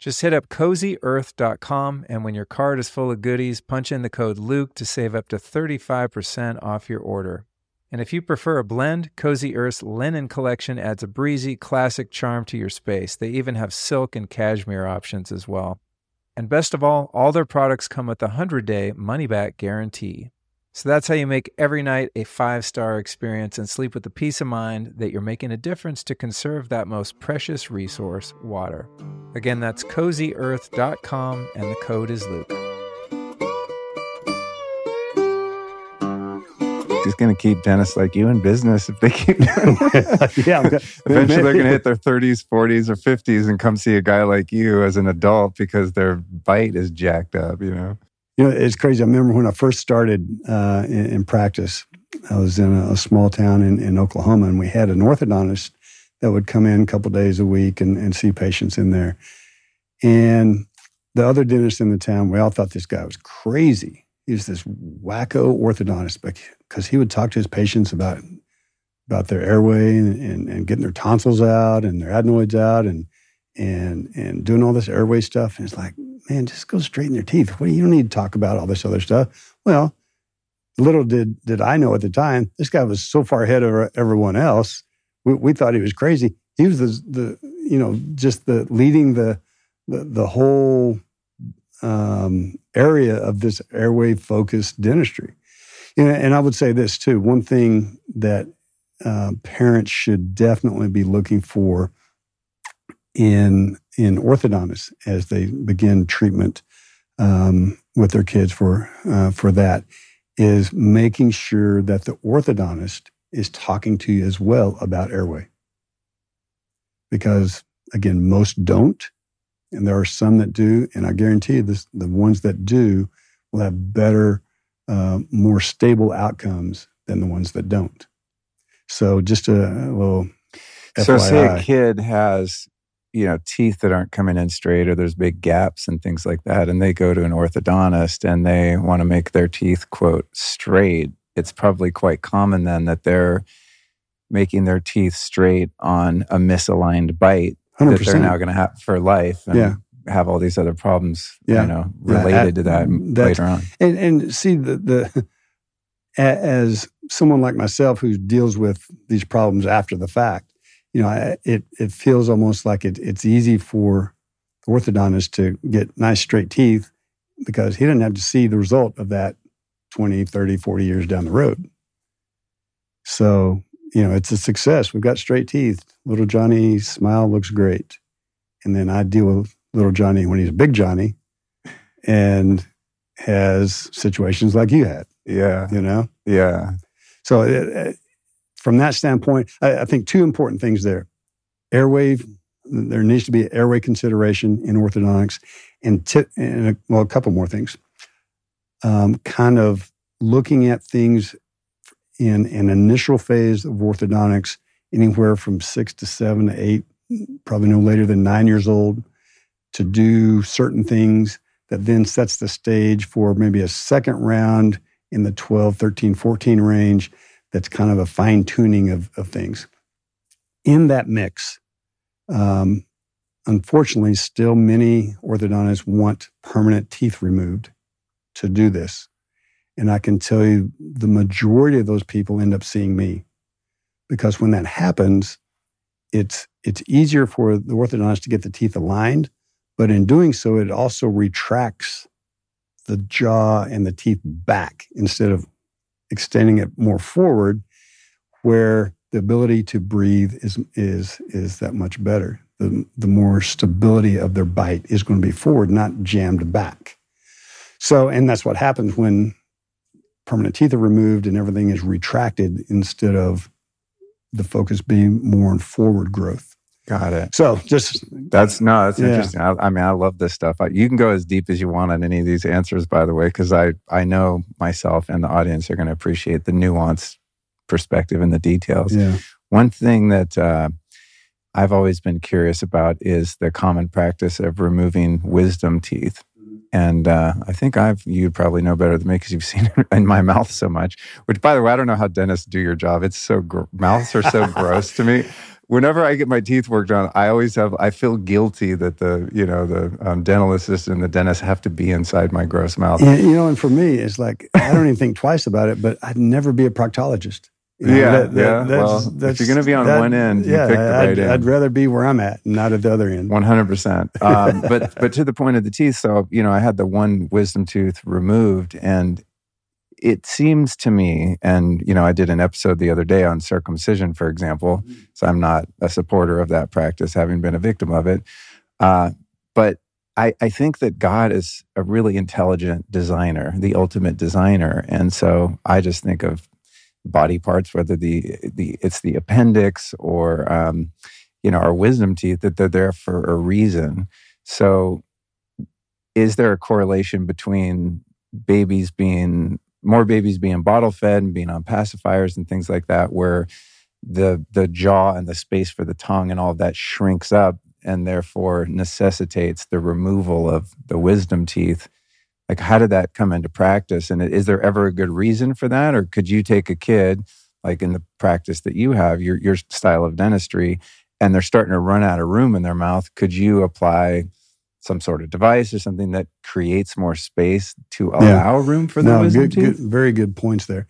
A: Just hit up cozyearth.com, and when your card is full of goodies, punch in the code Luke to save up to 35% off your order. And if you prefer a blend, Cozy Earth's linen collection adds a breezy, classic charm to your space. They even have silk and cashmere options as well. And best of all, all their products come with a 100 day money back guarantee. So that's how you make every night a five star experience and sleep with the peace of mind that you're making a difference to conserve that most precious resource, water. Again, that's cozyearth.com and the code is Luke.
D: It's going to keep dentists like you in business if they keep doing it. yeah. Eventually, they're going to hit their 30s, 40s, or 50s and come see a guy like you as an adult because their bite is jacked up, you know?
B: You know, it's crazy. I remember when I first started uh, in, in, practice, I was in a, a small town in, in, Oklahoma, and we had an orthodontist that would come in a couple days a week and, and see patients in there. And the other dentist in the town, we all thought this guy was crazy. He was this wacko orthodontist because he would talk to his patients about about their airway and, and, and, getting their tonsils out and their adenoids out and and and doing all this airway stuff. And it's like, man, just go straighten their teeth. What you don't need to talk about all this other stuff. Well, little did did I know at the time, this guy was so far ahead of everyone else. We, we thought he was crazy. He was the the you know just the leading the the, the whole um, area of this airway focused dentistry. And I would say this too. One thing that uh, parents should definitely be looking for in in orthodontists as they begin treatment um, with their kids for uh, for that is making sure that the orthodontist is talking to you as well about airway because again most don't and there are some that do and i guarantee you this, the ones that do will have better uh, more stable outcomes than the ones that don't. So just a, little
A: so say a kid has you know teeth that aren't coming in straight or there's big gaps and things like that and they go to an orthodontist and they want to make their teeth quote straight it's probably quite common then that they're making their teeth straight on a misaligned bite 100%. that they're now going to have for life and yeah. have all these other problems yeah. you know related yeah, to that later on
B: and and see the the as someone like myself who deals with these problems after the fact you know, it it feels almost like it, it's easy for the orthodontist to get nice straight teeth because he didn't have to see the result of that 20, 30, 40 years down the road. So, you know, it's a success. We've got straight teeth. Little Johnny's smile looks great. And then I deal with little Johnny when he's a big Johnny and has situations like you had.
A: Yeah.
B: You know?
A: Yeah.
B: So it, from that standpoint, I, I think two important things there. Airway, there needs to be airway consideration in orthodontics, and, t- and a, well, a couple more things. Um, kind of looking at things in an initial phase of orthodontics, anywhere from six to seven to eight, probably no later than nine years old, to do certain things that then sets the stage for maybe a second round in the 12, 13, 14 range that's kind of a fine tuning of, of things. In that mix, um, unfortunately, still many orthodontists want permanent teeth removed to do this. And I can tell you the majority of those people end up seeing me because when that happens, it's, it's easier for the orthodontist to get the teeth aligned, but in doing so, it also retracts the jaw and the teeth back instead of extending it more forward where the ability to breathe is is is that much better. The, the more stability of their bite is going to be forward, not jammed back. So, and that's what happens when permanent teeth are removed and everything is retracted instead of the focus being more on forward growth.
A: Got it.
B: So just
A: that's no, that's yeah. interesting. I, I, mean, I love this stuff. I, you can go as deep as you want on any of these answers, by the way, because I I know myself and the audience are going to appreciate the nuanced perspective and the details.
B: Yeah.
A: One thing that uh, I've always been curious about is the common practice of removing wisdom teeth. And uh, I think I've you probably know better than me because you've seen it in my mouth so much. Which, by the way, I don't know how dentists do your job. It's so gr- mouths are so gross to me whenever I get my teeth worked on, I always have, I feel guilty that the, you know, the um, dental assistant and the dentist have to be inside my gross mouth.
B: You know, and for me, it's like, I don't even think twice about it, but I'd never be a proctologist.
A: You know, yeah, that, that, yeah. That's, well, that's, if you're going to be on that, one end, you yeah, pick the right
B: I'd,
A: end.
B: I'd rather be where I'm at, not at the other end.
A: One hundred percent. Um, but but to the point of the teeth, so you know, I had the one wisdom tooth removed, and it seems to me, and you know, I did an episode the other day on circumcision, for example. Mm-hmm. So I'm not a supporter of that practice, having been a victim of it. Uh, but I, I think that God is a really intelligent designer, the ultimate designer, and so I just think of body parts, whether the the it's the appendix or um, you know our wisdom teeth, that they're there for a reason. So, is there a correlation between babies being more babies being bottle fed and being on pacifiers and things like that, where the the jaw and the space for the tongue and all that shrinks up and therefore necessitates the removal of the wisdom teeth. Like, how did that come into practice? And is there ever a good reason for that? Or could you take a kid, like in the practice that you have, your, your style of dentistry, and they're starting to run out of room in their mouth? Could you apply some sort of device or something that creates more space to allow yeah. room for the no, wisdom
B: good,
A: teeth?
B: Good, very good points there.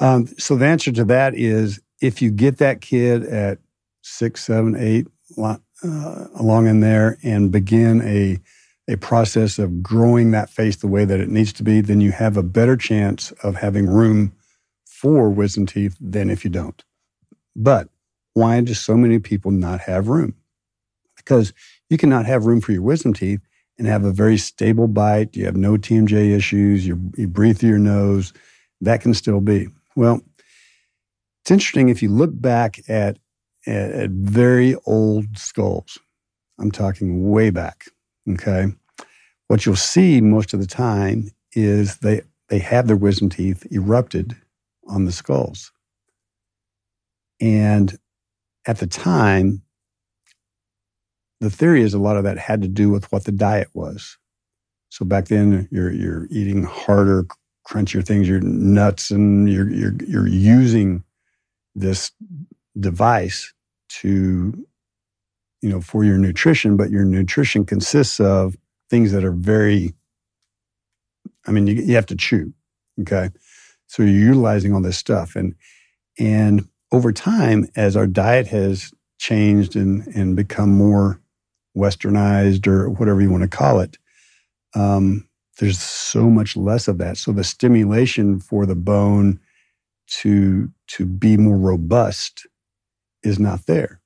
B: Um, so the answer to that is if you get that kid at six, seven, eight, uh, along in there, and begin a a process of growing that face the way that it needs to be, then you have a better chance of having room for wisdom teeth than if you don't. But why do so many people not have room? Because you cannot have room for your wisdom teeth and have a very stable bite. You have no TMJ issues. You, you breathe through your nose. That can still be. Well, it's interesting if you look back at, at, at very old skulls. I'm talking way back. Okay. What you'll see most of the time is they, they have their wisdom teeth erupted on the skulls. And at the time, the theory is a lot of that had to do with what the diet was. So back then, you're you're eating harder, crunchier things, your nuts, and you're you're you're using this device to, you know, for your nutrition. But your nutrition consists of things that are very. I mean, you, you have to chew. Okay, so you're utilizing all this stuff, and and over time, as our diet has changed and and become more westernized or whatever you want to call it, um, there's so much less of that. So the stimulation for the bone to to be more robust is not there.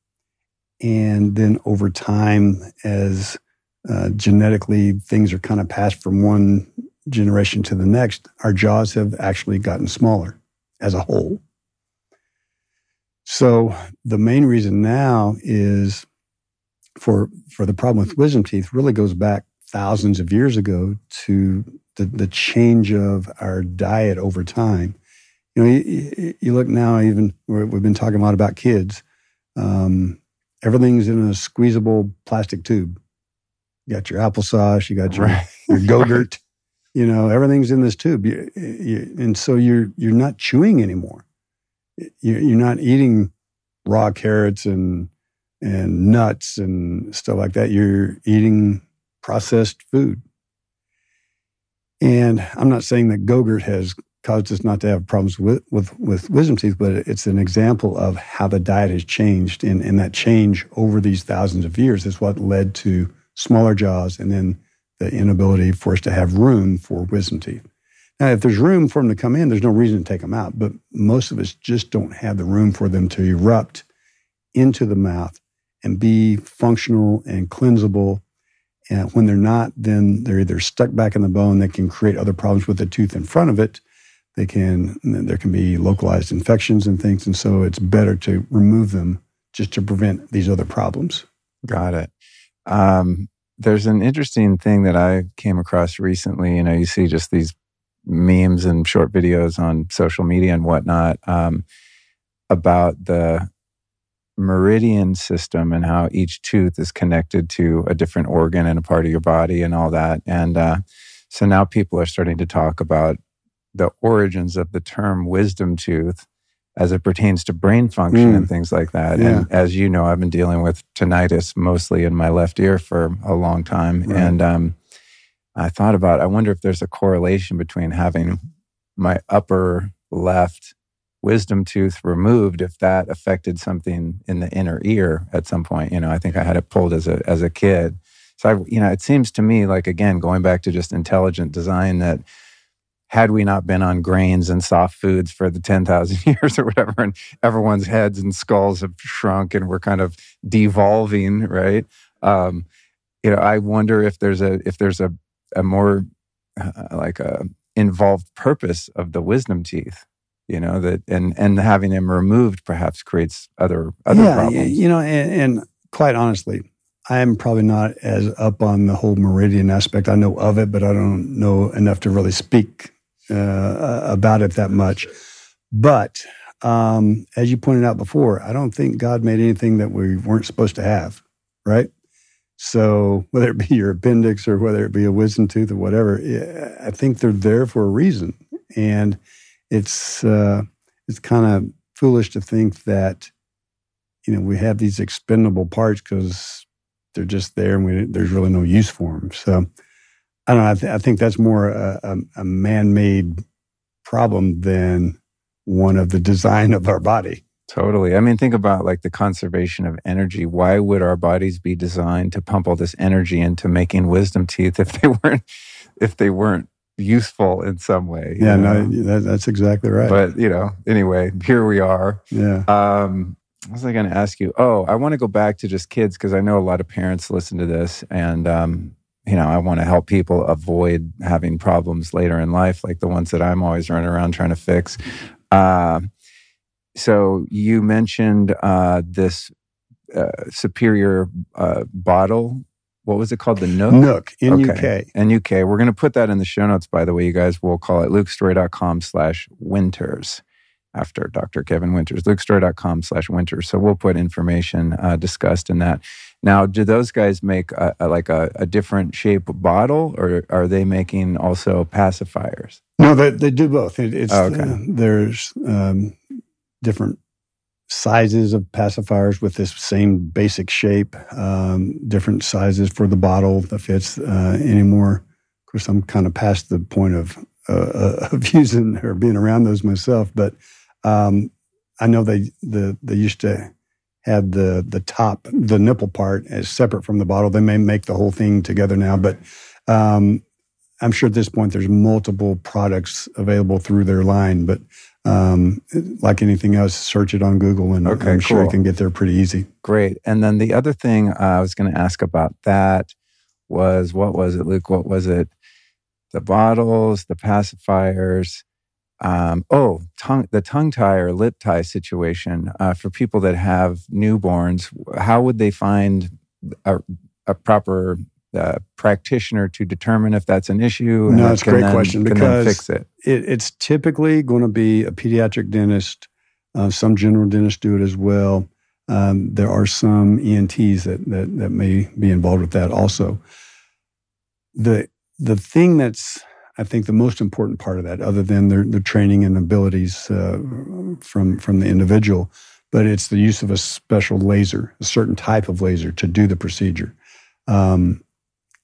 B: And then over time, as uh, genetically things are kind of passed from one generation to the next, our jaws have actually gotten smaller as a whole. So the main reason now is for for the problem with wisdom teeth really goes back thousands of years ago to the, the change of our diet over time. You know, you, you look now, even we've been talking a lot about kids. Um, everything's in a squeezable plastic tube. You got your applesauce, you got your, right. your Go-Gurt, you know, everything's in this tube. You, you, and so you're, you're not chewing anymore. You're, you're not eating raw carrots and and nuts and stuff like that. You're eating processed food. And I'm not saying that Go-Gurt has caused us not to have problems with, with, with wisdom teeth, but it's an example of how the diet has changed. And, and that change over these thousands of years is what led to smaller jaws and then the inability for us to have room for wisdom teeth. Now, if there's room for them to come in, there's no reason to take them out. But most of us just don't have the room for them to erupt into the mouth and be functional and cleansable. And when they're not, then they're either stuck back in the bone that can create other problems with the tooth in front of it. They can, there can be localized infections and things. And so it's better to remove them just to prevent these other problems.
A: Got it. Um, there's an interesting thing that I came across recently. You know, you see just these memes and short videos on social media and whatnot um, about the meridian system and how each tooth is connected to a different organ and a part of your body and all that. And uh, so now people are starting to talk about the origins of the term wisdom tooth as it pertains to brain function mm. and things like that. Yeah. And as you know, I've been dealing with tinnitus mostly in my left ear for a long time. Right. And um, I thought about, I wonder if there's a correlation between having my upper left wisdom tooth removed if that affected something in the inner ear at some point. You know, I think I had it pulled as a as a kid. So I, you know, it seems to me like again going back to just intelligent design that had we not been on grains and soft foods for the 10,000 years or whatever, and everyone's heads and skulls have shrunk and we're kind of devolving, right? Um, you know, I wonder if there's a, if there's a, a more uh, like a involved purpose of the wisdom teeth you know that and and having them removed perhaps creates other other yeah, problems
B: you know and, and quite honestly i'm probably not as up on the whole meridian aspect i know of it but i don't know enough to really speak uh, about it that much. But um, as you pointed out before i don't think god made anything that we weren't supposed to have right? So whether it be your appendix or whether it be a wisdom tooth or whatever, I think they're there for a reason, and it's uh, it's kind of foolish to think that you know we have these expendable parts because they're just there and we, there's really no use for them. So I don't know. I, th- I think that's more a, a, a man-made problem than one of the design of our body.
A: Totally. I mean, think about like the conservation of energy. Why would our bodies be designed to pump all this energy into making wisdom teeth if they weren't if they weren't useful in some way?
B: Yeah, know? no, that, that's exactly right.
A: But you know, anyway, here we are.
B: Yeah.
A: Um, what was I going to ask you? Oh, I want to go back to just kids because I know a lot of parents listen to this, and um, you know, I want to help people avoid having problems later in life, like the ones that I'm always running around trying to fix. Uh, so you mentioned uh, this uh, superior uh, bottle. What was it called? The NUK?
B: NUK, N-U-K.
A: N-U-K. We're going to put that in the show notes, by the way, you guys. We'll call it lukestorey.com slash winters after Dr. Kevin Winters, lukestorey.com slash winters. So we'll put information uh, discussed in that. Now, do those guys make a, a, like a, a, different shape bottle or are they making also pacifiers?
B: No, they, they do both. It, it's, oh, okay. Uh, there's um, different sizes of pacifiers with this same basic shape, um, different sizes for the bottle that fits uh, anymore. Of course, I'm kind of past the point of, uh, of using or being around those myself, but um, I know they the they used to have the the top the nipple part as separate from the bottle. They may make the whole thing together now, but um, I'm sure at this point there's multiple products available through their line. But um, like anything else, search it on Google, and okay, I'm sure cool. you can get there pretty easy.
A: Great. And then the other thing I was going to ask about that was what was it, Luke? What was it? The bottles, the pacifiers um, oh, tongue, the tongue tie or lip tie situation uh, for people that have newborns. How would they find a, a proper uh, practitioner to determine if that's an issue?
B: No, that's a great then, question because fix it? it? It's typically going to be a pediatric dentist. Uh, some general dentists do it as well. Um, there are some ENTs that, that that may be involved with that also. The the thing that's I think the most important part of that, other than their, their training and abilities uh, from from the individual, but it's the use of a special laser, a certain type of laser to do the procedure. Um,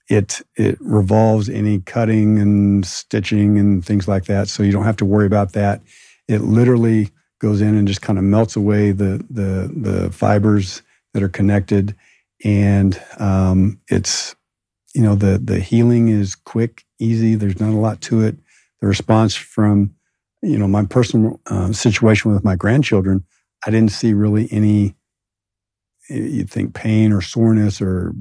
B: it it revolves any cutting and stitching and things like that, so you don't have to worry about that. It literally goes in and just kind of melts away the the the fibers that are connected, and um, it's you know the the healing is quick easy there's not a lot to it. The response from you know my personal uh, situation with my grandchildren i didn't see really any You'd think pain or soreness or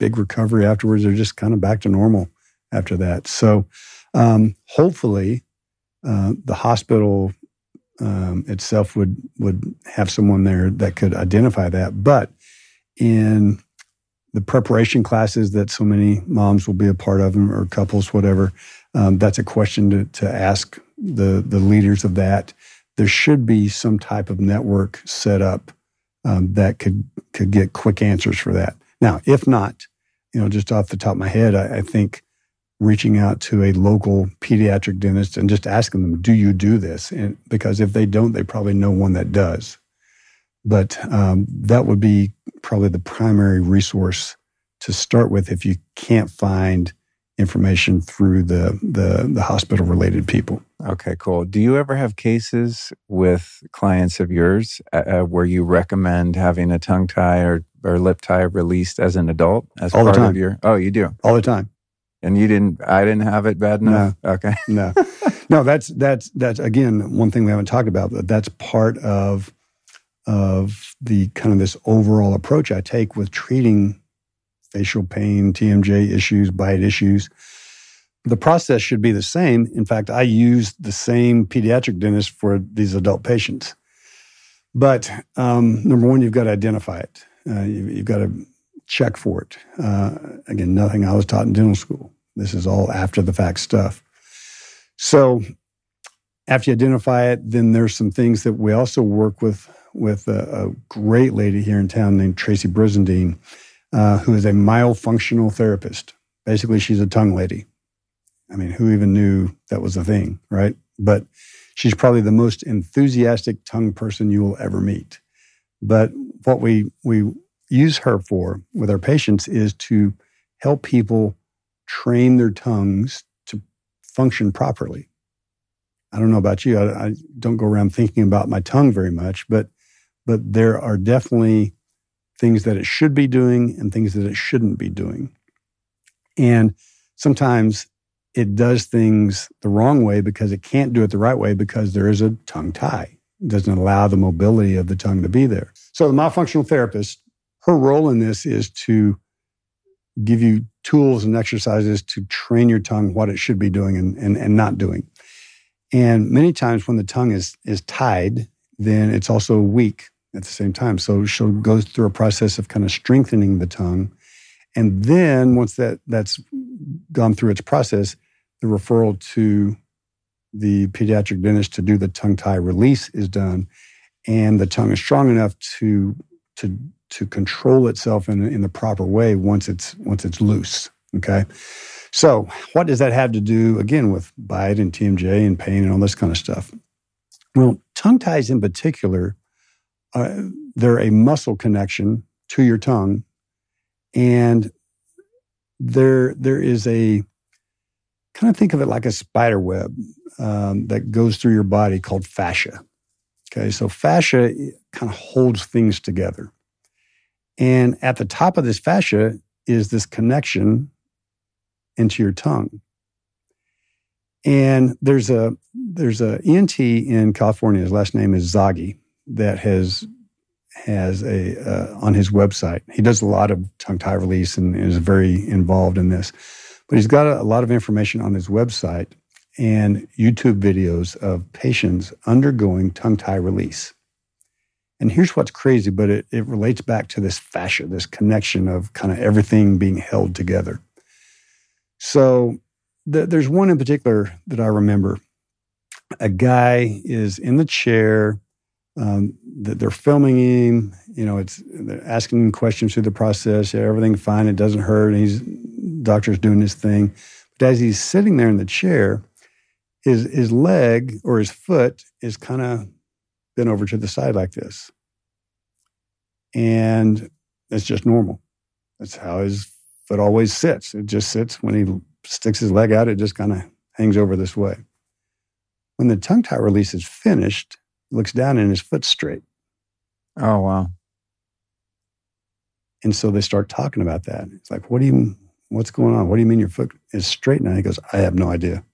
B: big recovery afterwards. They're just kind of back to normal after that. So um, hopefully uh, the hospital um, itself would would have someone there that could identify that. But in the preparation classes that so many moms will be a part of or couples, whatever. Um, that's a question to, to ask the, the leaders of that. There should be some type of network set up um, that could, could get quick answers for that. Now, if not, you know, just off the top of my head, I, I think reaching out to a local pediatric dentist and just asking them, do you do this? And because if they don't, they probably know one that does. But um, that would be probably the primary resource to start with if you can't find information through the the, the hospital related people.
A: Okay, cool. Do you ever have cases with clients of yours uh, uh, where you recommend having a tongue tie or, or lip tie released as an adult as
B: All
A: part
B: the time.
A: of your? Oh, you do
B: all the time.
A: And you didn't? I didn't have it bad enough.
B: No.
A: Okay.
B: no, no. That's that's that's again one thing we haven't talked about. But that's part of of the kind of this overall approach I take with treating facial pain, TMJ issues, bite issues. The process should be the same. In fact, I use the same pediatric dentist for these adult patients. But um, number one, you've got to identify it. Uh, you, have got to check for it. Uh, again, nothing I was taught in dental school. This is all after the fact stuff. So after you identify it, then there's some things that we also work with with a, a great lady here in town named Tracy Brizendine. uh, who is a myofunctional therapist. Basically, she's a tongue lady. I mean, who even knew that was a thing, right? But she's probably the most enthusiastic tongue person you will ever meet. But what we we use her for with our patients is to help people train their tongues to function properly. I don't know about you. I, I, don't go around thinking about my tongue very much, but but there are definitely things that it should be doing and things that it shouldn't be doing. And sometimes it does things the wrong way because it can't do it the right way because there is a tongue tie. It doesn't allow the mobility of the tongue to be there. So the myofunctional therapist, her role in this is to give you tools and exercises to train your tongue what it should be doing and, and, and not doing. And many times when the tongue is, is tied, then it's also weak at the same time. So she'll go through a process of kind of strengthening the tongue. And then once that, that's gone through its process, the referral to the pediatric dentist to do the tongue tie release is done. And the tongue is strong enough to, to, to control itself in, in the proper way once it's, once it's loose. Okay. So, what does that have to do again with bite and TMJ and pain and all this kind of stuff? Well, tongue ties in particular, uh, they're a muscle connection to your tongue, and there there is a kind of think of it like a spider web um, that goes through your body called fascia. Okay, so fascia kind of holds things together, and at the top of this fascia is this connection into your tongue. And there's a there's a ENT in California. His last name is Zagi that has has a uh, on his website. He does a lot of tongue tie release and is very involved in this. But he's got a, a lot of information on his website and YouTube videos of patients undergoing tongue tie release. And here's what's crazy, but it, it relates back to this fascia, this connection of kind of everything being held together. So th- there's one in particular that I remember. A guy is in the chair. Um, that they're filming him. You know, it's they're asking questions through the process. Yeah, everything fine. It doesn't hurt. And he's doctor's doing his thing. But as he's sitting there in the chair, his his leg or his foot is kind of bent over to the side like this, and it's just normal. That's how his foot always sits. It just sits when he sticks his leg out, it just kind of hangs over this way. When the tongue tie release is finished, he looks down and his foot's straight.
A: Oh, wow.
B: And so they start talking about that. It's like, what do you, what's going on? What do you mean your foot is straight now? He goes, I have no idea.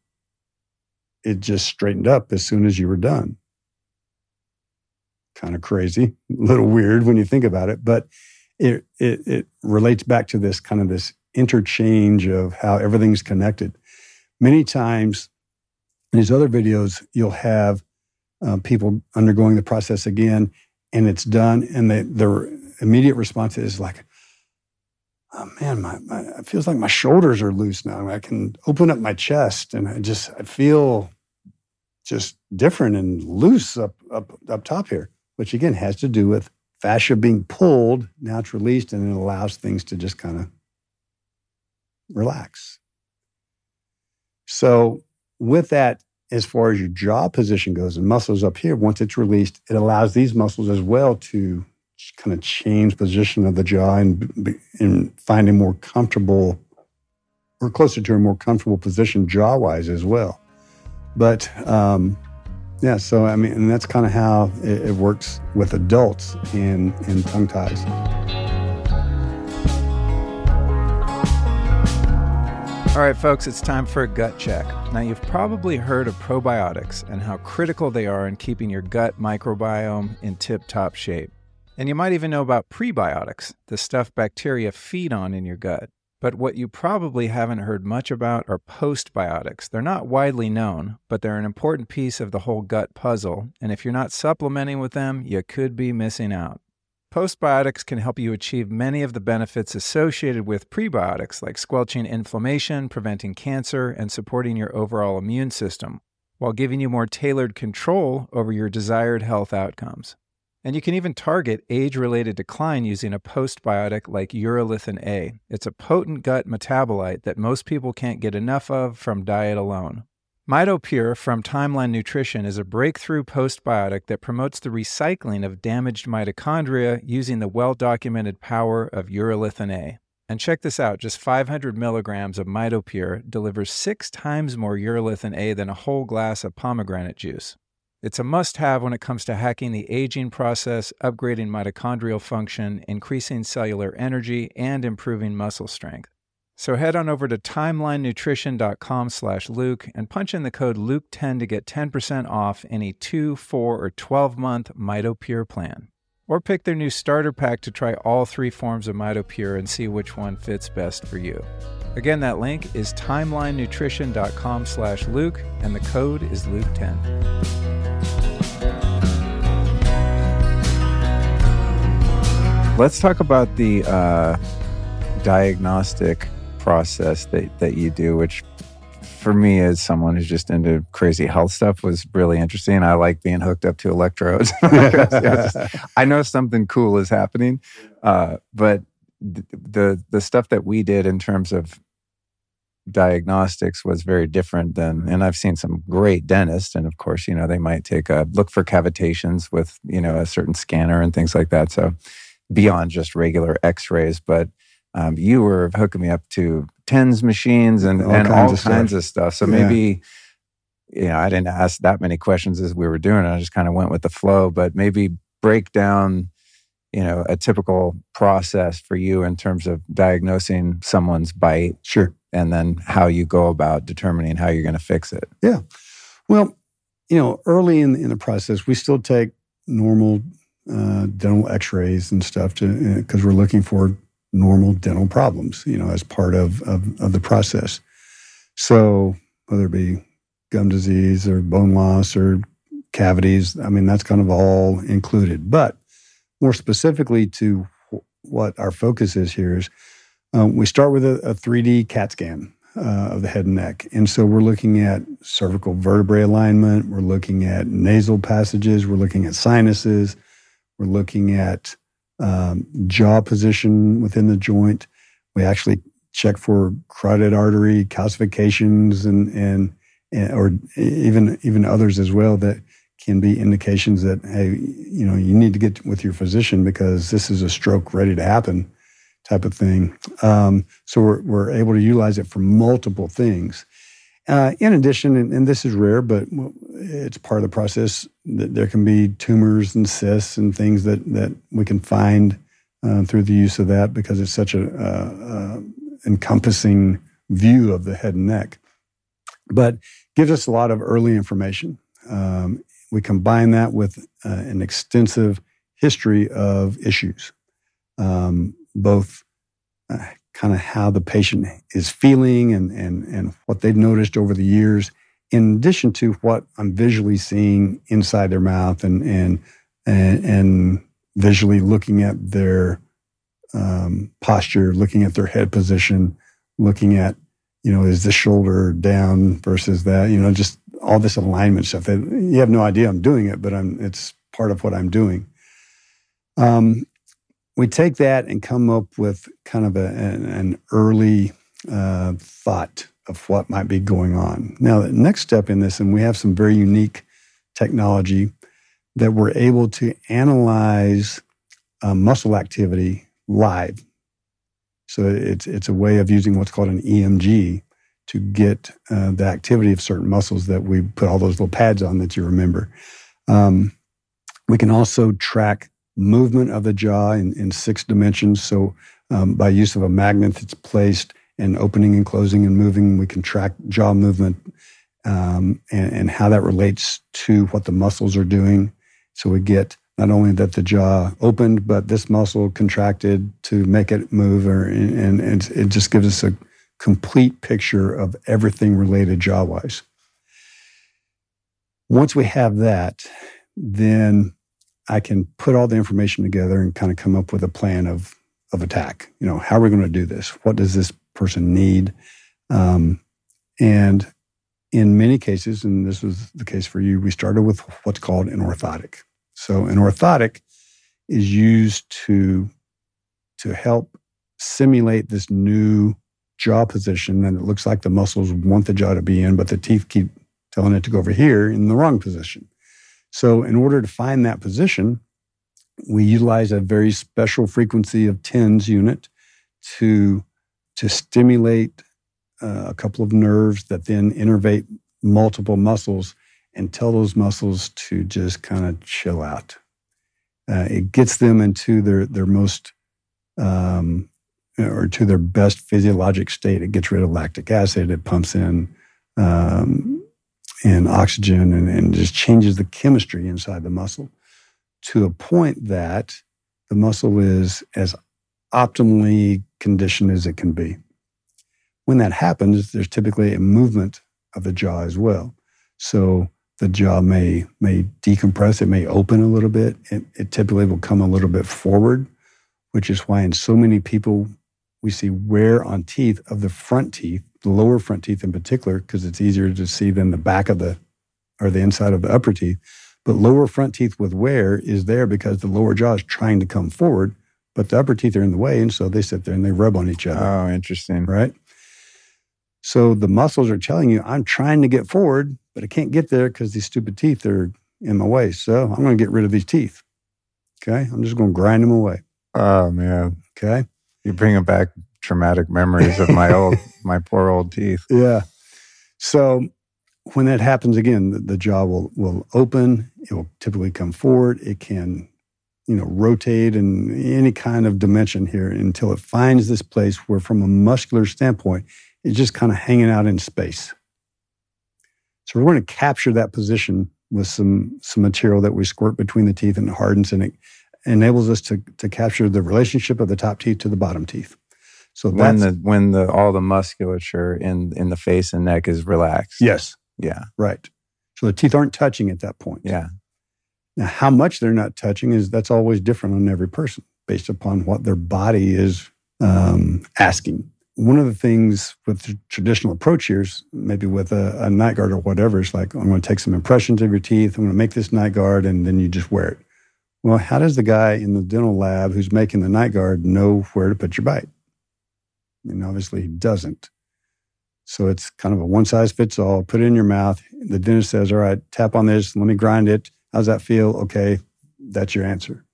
B: It just straightened up as soon as you were done. Kind of crazy, a little weird when you think about it, but it, it, it relates back to this kind of this interchange of how everything's connected. Many times in these other videos, you'll have uh, people undergoing the process again, and it's done, and they, their immediate response is like, "Oh man, my, my it feels like my shoulders are loose now. I can open up my chest, and I just I feel just different and loose up up up top here." Which again has to do with fascia being pulled, now it's released, and it allows things to just kind of relax. So, with that, as far as your jaw position goes and muscles up here, once it's released, it allows these muscles as well to kind of change position of the jaw and, and find a more comfortable or closer to a more comfortable position jaw wise as well. But um, yeah, so I mean, and that's kind of how it, it works with adults in in tongue ties.
E: All right, folks, it's time for a gut check. Now, you've probably heard of probiotics and how critical they are in keeping your gut microbiome in tip top shape. And you might even know about prebiotics, the stuff bacteria feed on in your gut. But what you probably haven't heard much about are postbiotics. They're not widely known, but they're an important piece of the whole gut puzzle. And if you're not supplementing with them, you could be missing out. Postbiotics can help you achieve many of the benefits associated with prebiotics, like squelching inflammation, preventing cancer, and supporting your overall immune system, while giving you more tailored control over your desired health outcomes. And you can even target age related decline using a postbiotic like urolithin A. It's a potent gut metabolite that most people can't get enough of from diet alone. MitoPure from Timeline Nutrition is a breakthrough postbiotic that promotes the recycling of damaged mitochondria using the well documented power of urolithin A. And check this out just 500 milligrams of MitoPure delivers six times more urolithin A than a whole glass of pomegranate juice. It's a must have when it comes to hacking the aging process, upgrading mitochondrial function, increasing cellular energy, and improving muscle strength. So head on over to timelinenutrition.com slash Luke and punch in the code Luke10 to get 10% off any 2, 4, or 12-month MitoPure plan. Or pick their new starter pack to try all three forms of MitoPure and see which one fits best for you. Again, that link is timelinenutrition.com slash Luke, and the code is Luke10.
A: Let's talk about the uh, diagnostic process that, that you do, which for me, as someone who's just into crazy health stuff, was really interesting. I like being hooked up to electrodes. I know something cool is happening, uh, but the the stuff that we did in terms of diagnostics was very different than and I've seen some great dentists and of course you know they might take a look for cavitations with you know a certain scanner and things like that so beyond just regular x-rays but um, you were hooking me up to TENS machines and all and kinds all of kinds stuff. of stuff. So yeah. maybe you know I didn't ask that many questions as we were doing. It I just kind of went with the flow but maybe break down you know a typical process for you in terms of diagnosing someone's bite
B: sure.
A: and then how you go about determining how you're going to fix it.
B: Yeah. Well you know early in, in the process we still take normal uh, dental x-rays and stuff to because uh, we're looking for normal dental problems you know as part of, of, of the process. So whether it be gum disease or bone loss or cavities i mean that's kind of all included. But more specifically to what our focus is here is um, we start with a, a 3D CAT scan uh, of the head and neck. And so we're looking at cervical vertebrae alignment, we're looking at nasal passages, we're looking at sinuses, we're looking at um, jaw position within the joint. We actually check for carotid artery calcifications and, and, and or even even others as well that can be indications that hey you know you need to get with your physician because this is a stroke ready to happen type of thing um, so we're, we're able to utilize it for multiple things uh, in addition and, and, this is rare but it's part of the process that there can be tumors and cysts and things that that we can find uh, through the use of that because it's such a uh, uh encompassing view of the head and neck. But gives us a lot of early information. Um, we combine that with uh, an extensive history of issues, um, both uh, kind of how the patient is feeling and, and, and what they've noticed over the years, in addition to what I'm visually seeing inside their mouth and, and, and, and visually looking at their um, posture, looking at their head position, looking at, you know, is the shoulder down versus that, you know, just all this alignment stuff that you have no idea I'm doing it, but I'm, it's part of what I'm doing. Um, we take that and come up with kind of a, an, an early uh, thought of what might be going on. Now, the next step in this, and we have some very unique technology that we're able to analyze uh, muscle activity live. So it's it's a way of using what's called an EMG to get uh, the activity of certain muscles that we put all those little pads on that you remember. Um, we can also track movement of the jaw in, in six dimensions. So, um, by use of a magnet that's placed and opening and closing and moving, we can track jaw movement um, and, and, how that relates to what the muscles are doing. So, we get not only that the jaw opened, but this muscle contracted to make it move, or, and, and it just gives us a complete picture of everything related jaw wise. Once we have that, then I can put all the information together and kind of come up with a plan of, of attack. You know, how are we going to do this? What does this person need? Um, and in many cases, and this was the case for you, we started with what's called an orthotic. So, an orthotic is used to to help simulate this new jaw position and it looks like the muscles want the jaw to be in but the teeth keep telling it to go over here in the wrong position so in order to find that position we utilize a very special frequency of TENS unit to to stimulate uh, a couple of nerves that then innervate multiple muscles and tell those muscles to just kind of chill out. Uh, it gets them into their their most um, or to their best physiologic state. It gets rid of lactic acid. It pumps in um, in oxygen and, and just changes the chemistry inside the muscle to a point that the muscle is as optimally conditioned as it can be. When that happens, there's typically a movement of the jaw as well. So the jaw may may decompress, it may open a little bit. It, it typically will come a little bit forward, which is why in so many people we see wear on teeth of the front teeth, the lower front teeth in particular, because it's easier to see than the back of the or the inside of the upper teeth. But lower front teeth with wear is there because the lower jaw is trying to come forward, but the upper teeth are in the way. And so they sit there and they rub on each other.
A: Oh, interesting.
B: Right. So the muscles are telling you, I'm trying to get forward, but I can't get there because these stupid teeth are in my way. So I'm going to get rid of these teeth. Okay. I'm just going to grind them away.
A: Oh, man.
B: Okay.
A: You're bringing back traumatic memories of my old, my poor old teeth.
B: Yeah. So when that happens again, the, the, jaw will will open. It will typically come forward. It can, you know, rotate in any kind of dimension here until it finds this place where, from a muscular standpoint, it's just kind of hanging out in space. So we're going to capture that position with some some material that we squirt between the teeth and hardens, and it enables us to to capture the relationship of the top teeth to the bottom teeth.
A: So when the when the all the musculature in in the face and neck is relaxed.
B: Yes.
A: Yeah.
B: Right. So the teeth aren't touching at that point.
A: Yeah.
B: Now, how much they're not touching is that's always different on every person based upon what their body is um, asking. One of the things with the traditional approach here is maybe with a, a night guard or whatever, it's like, I'm going to take some impressions of your teeth. I'm going to make this night guard and then you just wear it. Well, how does the guy in the dental lab who's making the night guard know where to put your bite? Mean, obviously he doesn't. So it's kind of a one size fits all. Put it in your mouth. The dentist says, All right, tap on this. Let me grind it. How's that feel? Okay, that's your answer.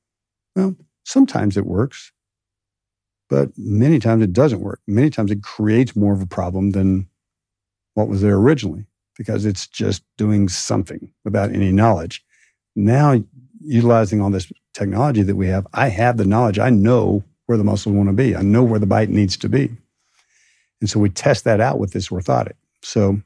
B: Well, sometimes it works, but many times it doesn't work. Many times it creates more of a problem than what was there originally because it's just doing something without any knowledge. Now, utilizing all this technology that we have, I have the knowledge. I know where the muscles want to be. I know where the bite needs to be. And so we test that out with this orthotic. So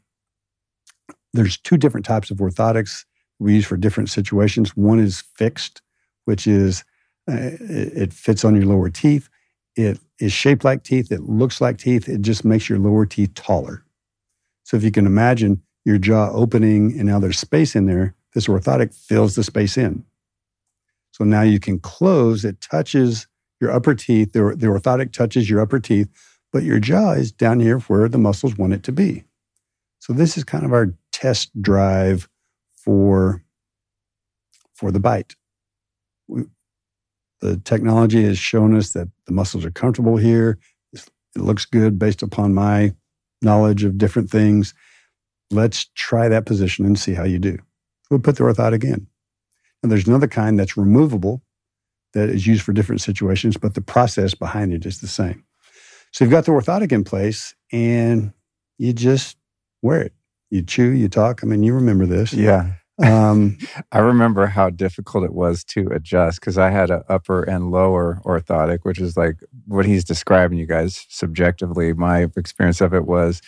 B: there's two different types of orthotics we use for different situations. One is fixed, which is uh, it fits on your lower teeth. It is shaped like teeth. It looks like teeth. It just makes your lower teeth taller. So if you can imagine your jaw opening and now there's space in there, this orthotic fills the space in. So now you can close. It touches your upper teeth. The, the orthotic touches your upper teeth but your jaw is down here where the muscles want it to be. So this is kind of our test drive for, for the bite. We, the technology has shown us that the muscles are comfortable here. It looks good based upon my knowledge of different things. Let's try that position and see how you do. We'll put the orthotic in. And there's another kind that's removable that is used for different situations, but the process behind it is the same. So you've got the orthotic in place and you just wear it. You chew, you talk. I mean, you remember this.
A: Yeah. Um, I remember how difficult it was to adjust because I had an upper and lower orthotic, which is like what he's describing you guys subjectively. My experience of it was,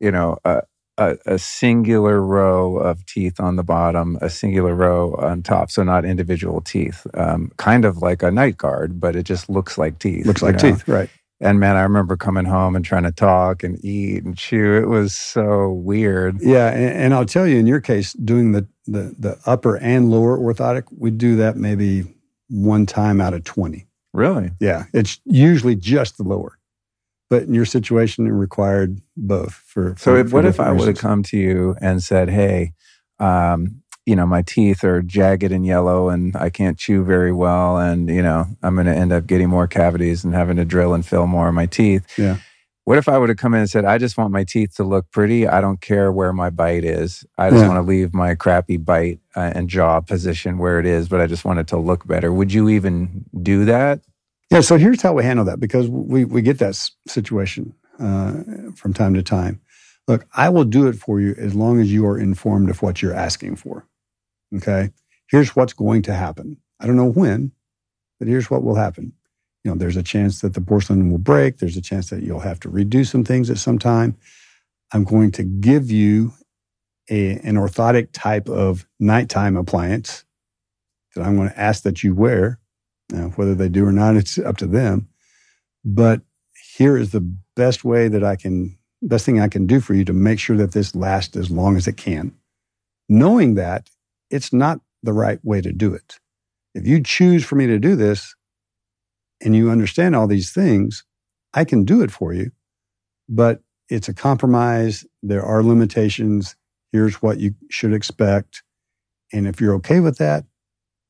A: you know, a, a, a, singular row of teeth on the bottom, a singular row on top. So not individual teeth, um, kind of like a night guard, but it just looks like teeth.
B: Looks like know? teeth, right.
A: And man, I remember coming home and trying to talk and eat and chew. It was so weird.
B: Yeah, and, and I'll tell you, in your case, doing the, the the upper and lower orthotic, we do that maybe one time out of twenty.
A: Really?
B: Yeah, it's usually just the lower, but in your situation, it required both. For,
A: for so, if, for what if I would have come to you and said, "Hey, um, you know, my teeth are jagged and yellow and I can't chew very well. And, you know, I'm going to end up getting more cavities and having to drill and fill more of my teeth.
B: Yeah.
A: What if I would have come in and said, I just want my teeth to look pretty. I don't care where my bite is. I just
B: Yeah.
A: want to leave my crappy bite uh, and jaw position where it is, but I just want it to look better. Would you even do that?
B: Yeah, so here's how we handle that because we, we get that situation uh, from time to time. Look, I will do it for you as long as you are informed of what you're asking for. Okay. Here's what's going to happen. I don't know when, but here's what will happen. You know, there's a chance that the porcelain will break. There's a chance that you'll have to redo some things at some time. I'm going to give you a, an orthotic type of nighttime appliance that I'm going to ask that you wear. Now, whether they do or not, it's up to them. But here is the best way that I can, best thing I can do for you to make sure that this lasts as long as it can. Knowing that it's not the right way to do it. If you choose for me to do this and you understand all these things, I can do it for you. But it's a compromise. There are limitations. Here's what you should expect. And if you're okay with that,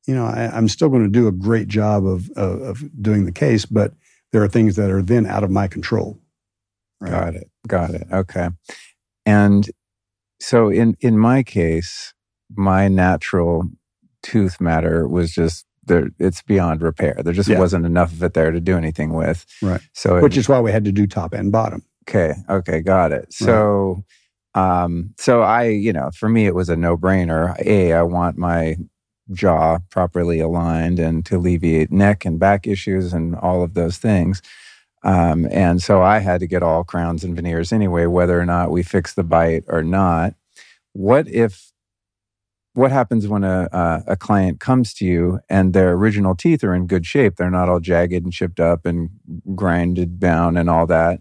B: you know, I, I'm still going to do a great job of, of, of doing the case, but there are things that are then out of my control.
A: Got it. Got it. Okay. And so in in my case, my natural tooth matter was just there it's beyond repair. There just
B: Yeah.
A: wasn't enough of it there to do anything with.
B: Right.
A: So it-
B: Which is why we had to do top and bottom.
A: Okay. Okay. Got it. So, um, so I, you know, for me, it was a no brainer. A, I want my jaw properly aligned and to alleviate neck and back issues and all of those things. Um, and so I had to get all crowns and veneers anyway, whether or not we fix the bite or not. What if, what happens when a, a, a client comes to you and their original teeth are in good shape? They're not all jagged and chipped up and grinded down and all that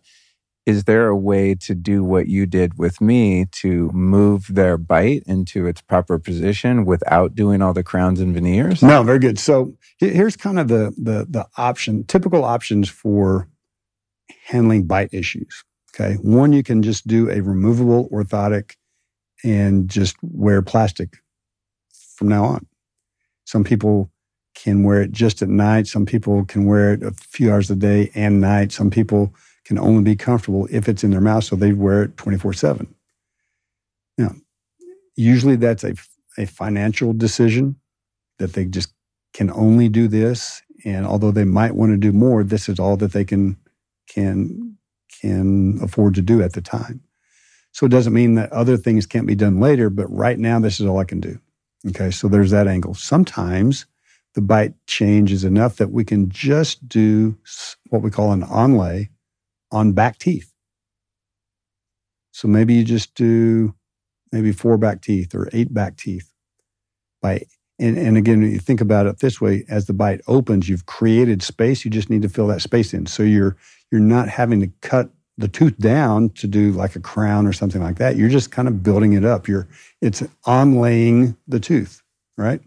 A: is there a way to do what you did with me to move their bite into its proper position without doing all the crowns and veneers?
B: No, very good. So here's kind of the the the option, typical options for handling bite issues. Okay, one you can just do a removable orthotic and just wear plastic from now on. Some people can wear it just at night. Some people can wear it a few hours a day and night. Some people can only be comfortable if it's in their mouth, so they wear it 24 7. Now, usually that's a, a financial decision that they just can only do this. And although they might want to do more, this is all that they can can can afford to do at the time. So it doesn't mean that other things can't be done later, but right now this is all I can do. Okay, so there's that angle. Sometimes the bite change is enough that we can just do what we call an onlay on back teeth. So maybe you just do maybe four back teeth or eight back teeth. By and, and again, you think about it this way: as the bite opens, you've created space. You just need to fill that space in. So you're you're not having to cut the tooth down to do like a crown or something like that. You're just kind of building it up. You're it's onlaying the tooth, right?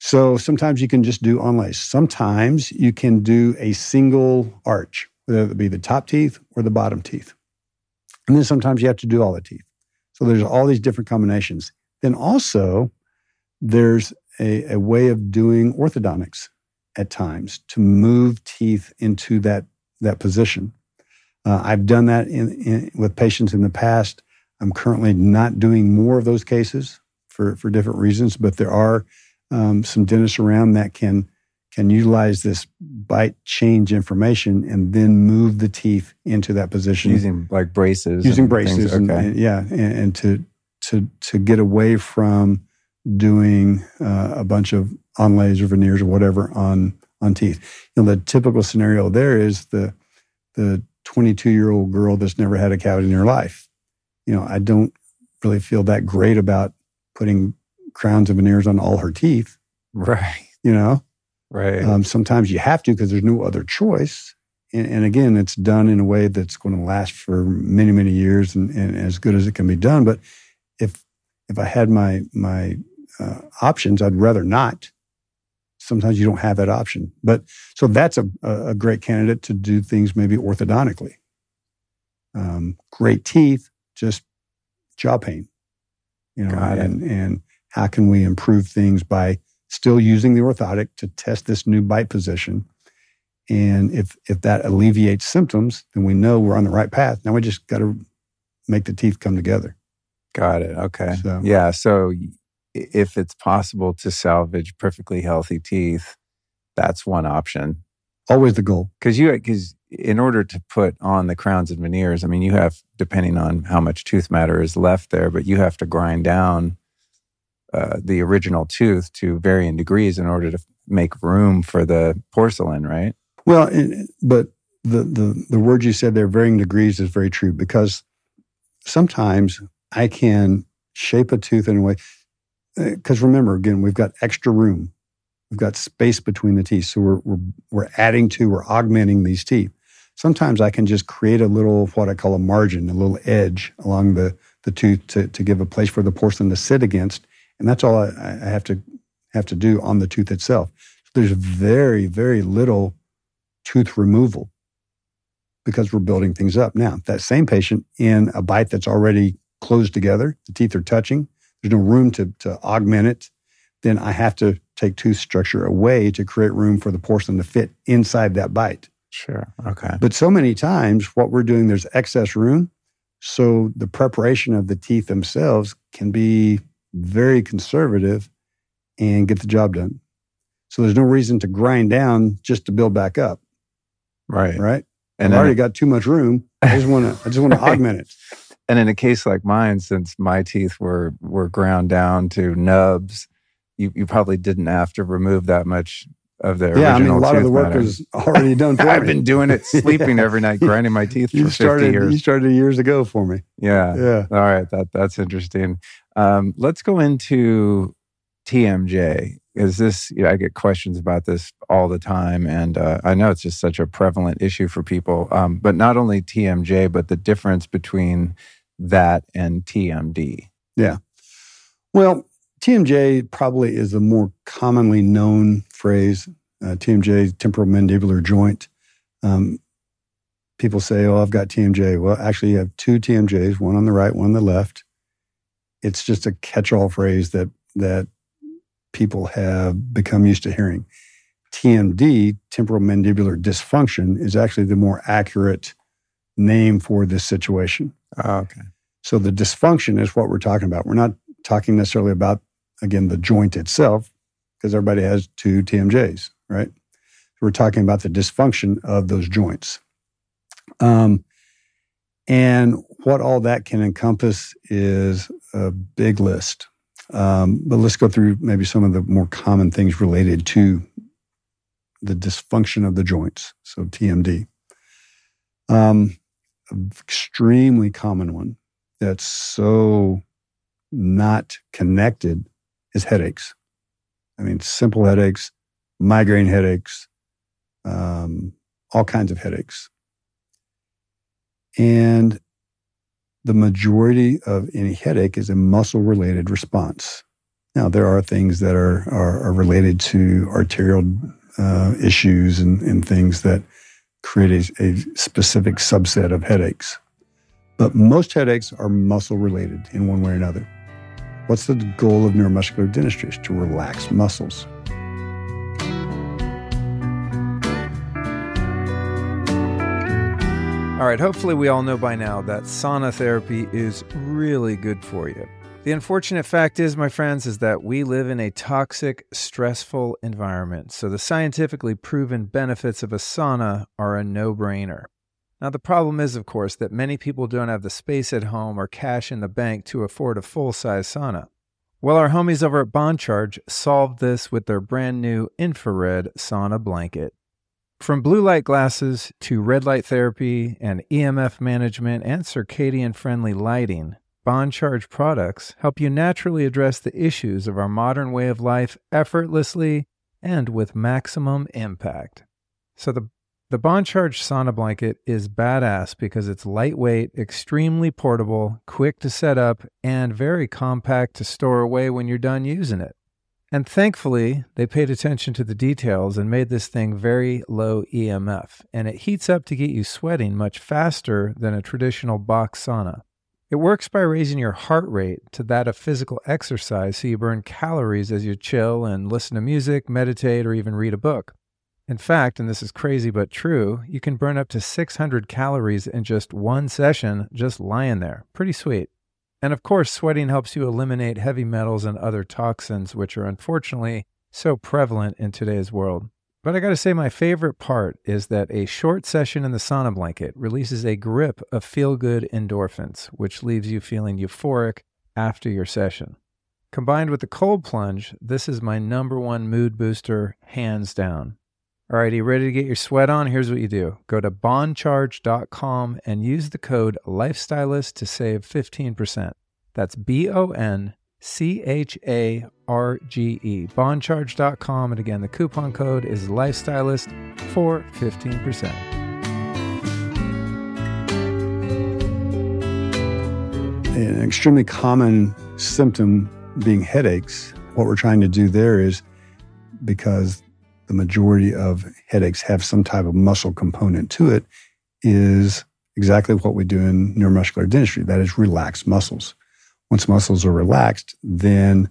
B: So sometimes you can just do onlays. Sometimes you can do a single arch, whether it be the top teeth or the bottom teeth. And then sometimes you have to do all the teeth. So there's all these different combinations. Then also there's a, a way of doing orthodontics at times to move teeth into that that position. Uh, I've done that in, in, with patients in the past. I'm currently not doing more of those cases for, for different reasons, but there are um, some dentists around that can can utilize this bite change information and then move the teeth into that position
A: Using like braces.
B: using
A: and
B: braces and,
A: Okay.
B: and- yeah and, and to to to get away from doing uh, a bunch of onlays or veneers or whatever on on teeth you know the typical scenario there is the the 22 year old girl that's never had a cavity in her life you know i don't really feel that great about putting crowns and veneers on all her teeth
A: right.
B: you know
A: Right.
B: um, sometimes you have to because there's no other choice. And, and again, it's done in a way that's going to last for many, many years and, and as good as it can be done. But if if I had my my uh, options, I'd rather not. Sometimes you don't have that option. But so that's a, a great candidate to do things maybe orthodontically. Um, great teeth, just jaw pain, you know,
A: Got it.
B: and and how can we improve things by still using the orthotic to test this new bite position. And if, if that alleviates symptoms, then we know we're on the right path. Now we just got to make the teeth come together.
A: Got it. Okay. So, yeah. So if it's possible to salvage perfectly healthy teeth, that's one option.
B: Always the goal.
A: Because you, because in order to put on the crowns and veneers, I mean, you have, depending on how much tooth matter is left there, but you have to grind down uh, the original tooth to varying degrees in order to make room for the porcelain, right?
B: Well, but the, the, the word you said there, varying degrees, is very true because sometimes I can shape a tooth in a way. Because uh, remember, again, we've got extra room. We've got space between the teeth. So we're, we're, we're adding to, we're augmenting these teeth. Sometimes I can just create a little, what I call a margin, a little edge along the, the tooth to, to give a place for the porcelain to sit against. And that's all I, I have to have to do on the tooth itself. So there's very, very little tooth removal because we're building things up. Now, that same patient in a bite that's already closed together, the teeth are touching, there's no room to, to augment it, then I have to take tooth structure away to create room for the porcelain to fit inside that bite.
A: Sure. Okay.
B: But so many times, what we're doing, there's excess room. So the preparation of the teeth themselves can be very conservative and get the job done. So there's no reason to grind down just to build back up.
A: Right.
B: Right. And I've already got too much room. I just want to. I just want to augment it.
A: And in a case like mine, since my teeth were were ground down to nubs, you, you probably didn't have to remove that much of the
B: yeah,
A: I mean, a
B: lot of the work
A: matter.
B: is already done for
A: I've been doing it, sleeping yeah. every night, grinding my teeth you for
B: started,
A: 50 years.
B: You started years ago for me.
A: Yeah.
B: Yeah.
A: All right. That, that's interesting. Um, let's go into TMJ. Is this, you know, I get questions about this all the time. And uh, I know it's just such a prevalent issue for people. Um, but not only TMJ, but the difference between that and TMD.
B: Yeah. Well, TMJ probably is the more commonly known phrase. Uh, TMJ, temporal mandibular joint. Um, people say, "Oh, I've got TMJ." Well, actually, you have two TMJs, one on the right, one on the left. It's just a catch-all phrase that that people have become used to hearing. TMD, temporal mandibular dysfunction, is actually the more accurate name for this situation.
A: Oh, okay.
B: So the dysfunction is what we're talking about. We're not talking necessarily about again, the joint itself, because everybody has two TMJs, right? we're talking about the dysfunction of those joints. Um, and what all that can encompass is a big list. Um, but let's go through maybe some of the more common things related to the dysfunction of the joints. So TMD. Um, extremely common one that's so not connected is headaches. I mean, simple headaches, migraine headaches, um, all kinds of headaches. And the majority of any headache is a muscle related response. Now, there are things that are, are, are related to arterial uh, issues and, and, things that create a, a specific subset of headaches. But most headaches are muscle related in one way or another. What's the goal of neuromuscular dentistry? Is to relax muscles.
E: All right, hopefully, we all know by now that sauna therapy is really good for you. The unfortunate fact is, my friends, is that we live in a toxic, stressful environment. So the scientifically proven benefits of a sauna are a no brainer. Now, the problem is, of course, that many people don't have the space at home or cash in the bank to afford a full size sauna. Well, our homies over at BonCharge solved this with their brand new infrared sauna blanket. From blue light glasses to red light therapy and EMF management and circadian friendly lighting, BonCharge products help you naturally address the issues of our modern way of life effortlessly and with maximum impact. So the the BonCharge sauna blanket is badass because it's lightweight, extremely portable, quick to set up, and very compact to store away when you're done using it. And thankfully, they paid attention to the details and made this thing very low EMF, and it heats up to get you sweating much faster than a traditional box sauna.
A: It works by raising your heart rate to that of physical exercise so you burn calories as you chill and listen to music, meditate, or even read a book. In fact, and this is crazy but true, you can burn up to 600 calories in just one session just lying there. Pretty sweet. And of course, sweating helps you eliminate heavy metals and other toxins, which are unfortunately so prevalent in today's world. But I got to say, my favorite part is that a short session in the sauna blanket releases a grip of feel good endorphins, which leaves you feeling euphoric after your session. Combined with the cold plunge, this is my number one mood booster, hands down. All right, you ready to get your sweat on? Here's what you do go to boncharge.com and use the code LifeStylist to save 15%. That's B O N C H A R G E. Boncharge.com. And again, the coupon code is Lifestylist for 15%.
B: An extremely common symptom being headaches. What we're trying to do there is because the majority of headaches have some type of muscle component to it, is exactly what we do in neuromuscular dentistry. That is relax muscles. Once muscles are relaxed, then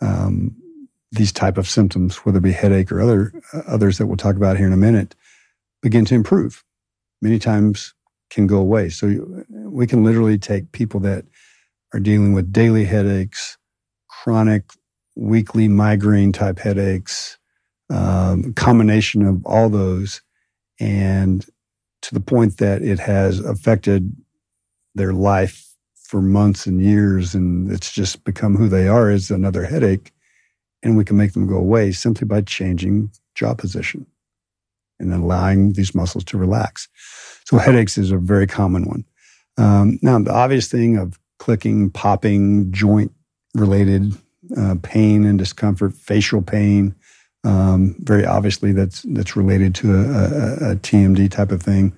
B: um, these type of symptoms, whether it be headache or other uh, others that we'll talk about here in a minute, begin to improve. Many times can go away. So you, we can literally take people that are dealing with daily headaches, chronic weekly migraine type headaches, um, combination of all those, and to the point that it has affected their life for months and years, and it's just become who they are is another headache. And we can make them go away simply by changing jaw position and allowing these muscles to relax. So headaches is a very common one. Um, now, the obvious thing of clicking, popping, joint related uh, pain and discomfort, facial pain, um, very obviously that's that's related to a, a, a TMD type of thing.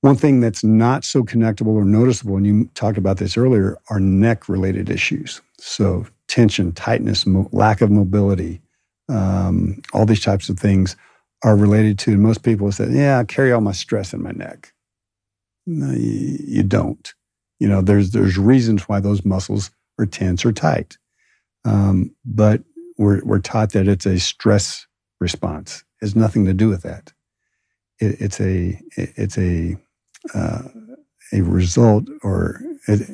B: One thing that's not so connectable or noticeable, and you talked about this earlier, are neck related issues. So, tension, tightness, mo- lack of mobility, um, all these types of things are related to, most people say, yeah, I carry all my stress in my neck. No, you, you don't. You know, there's, there's reasons why those muscles are tense or tight. Um, but we're, we're taught that it's a stress response. It has nothing to do with that. It, it's a, it's a, uh, a result or it,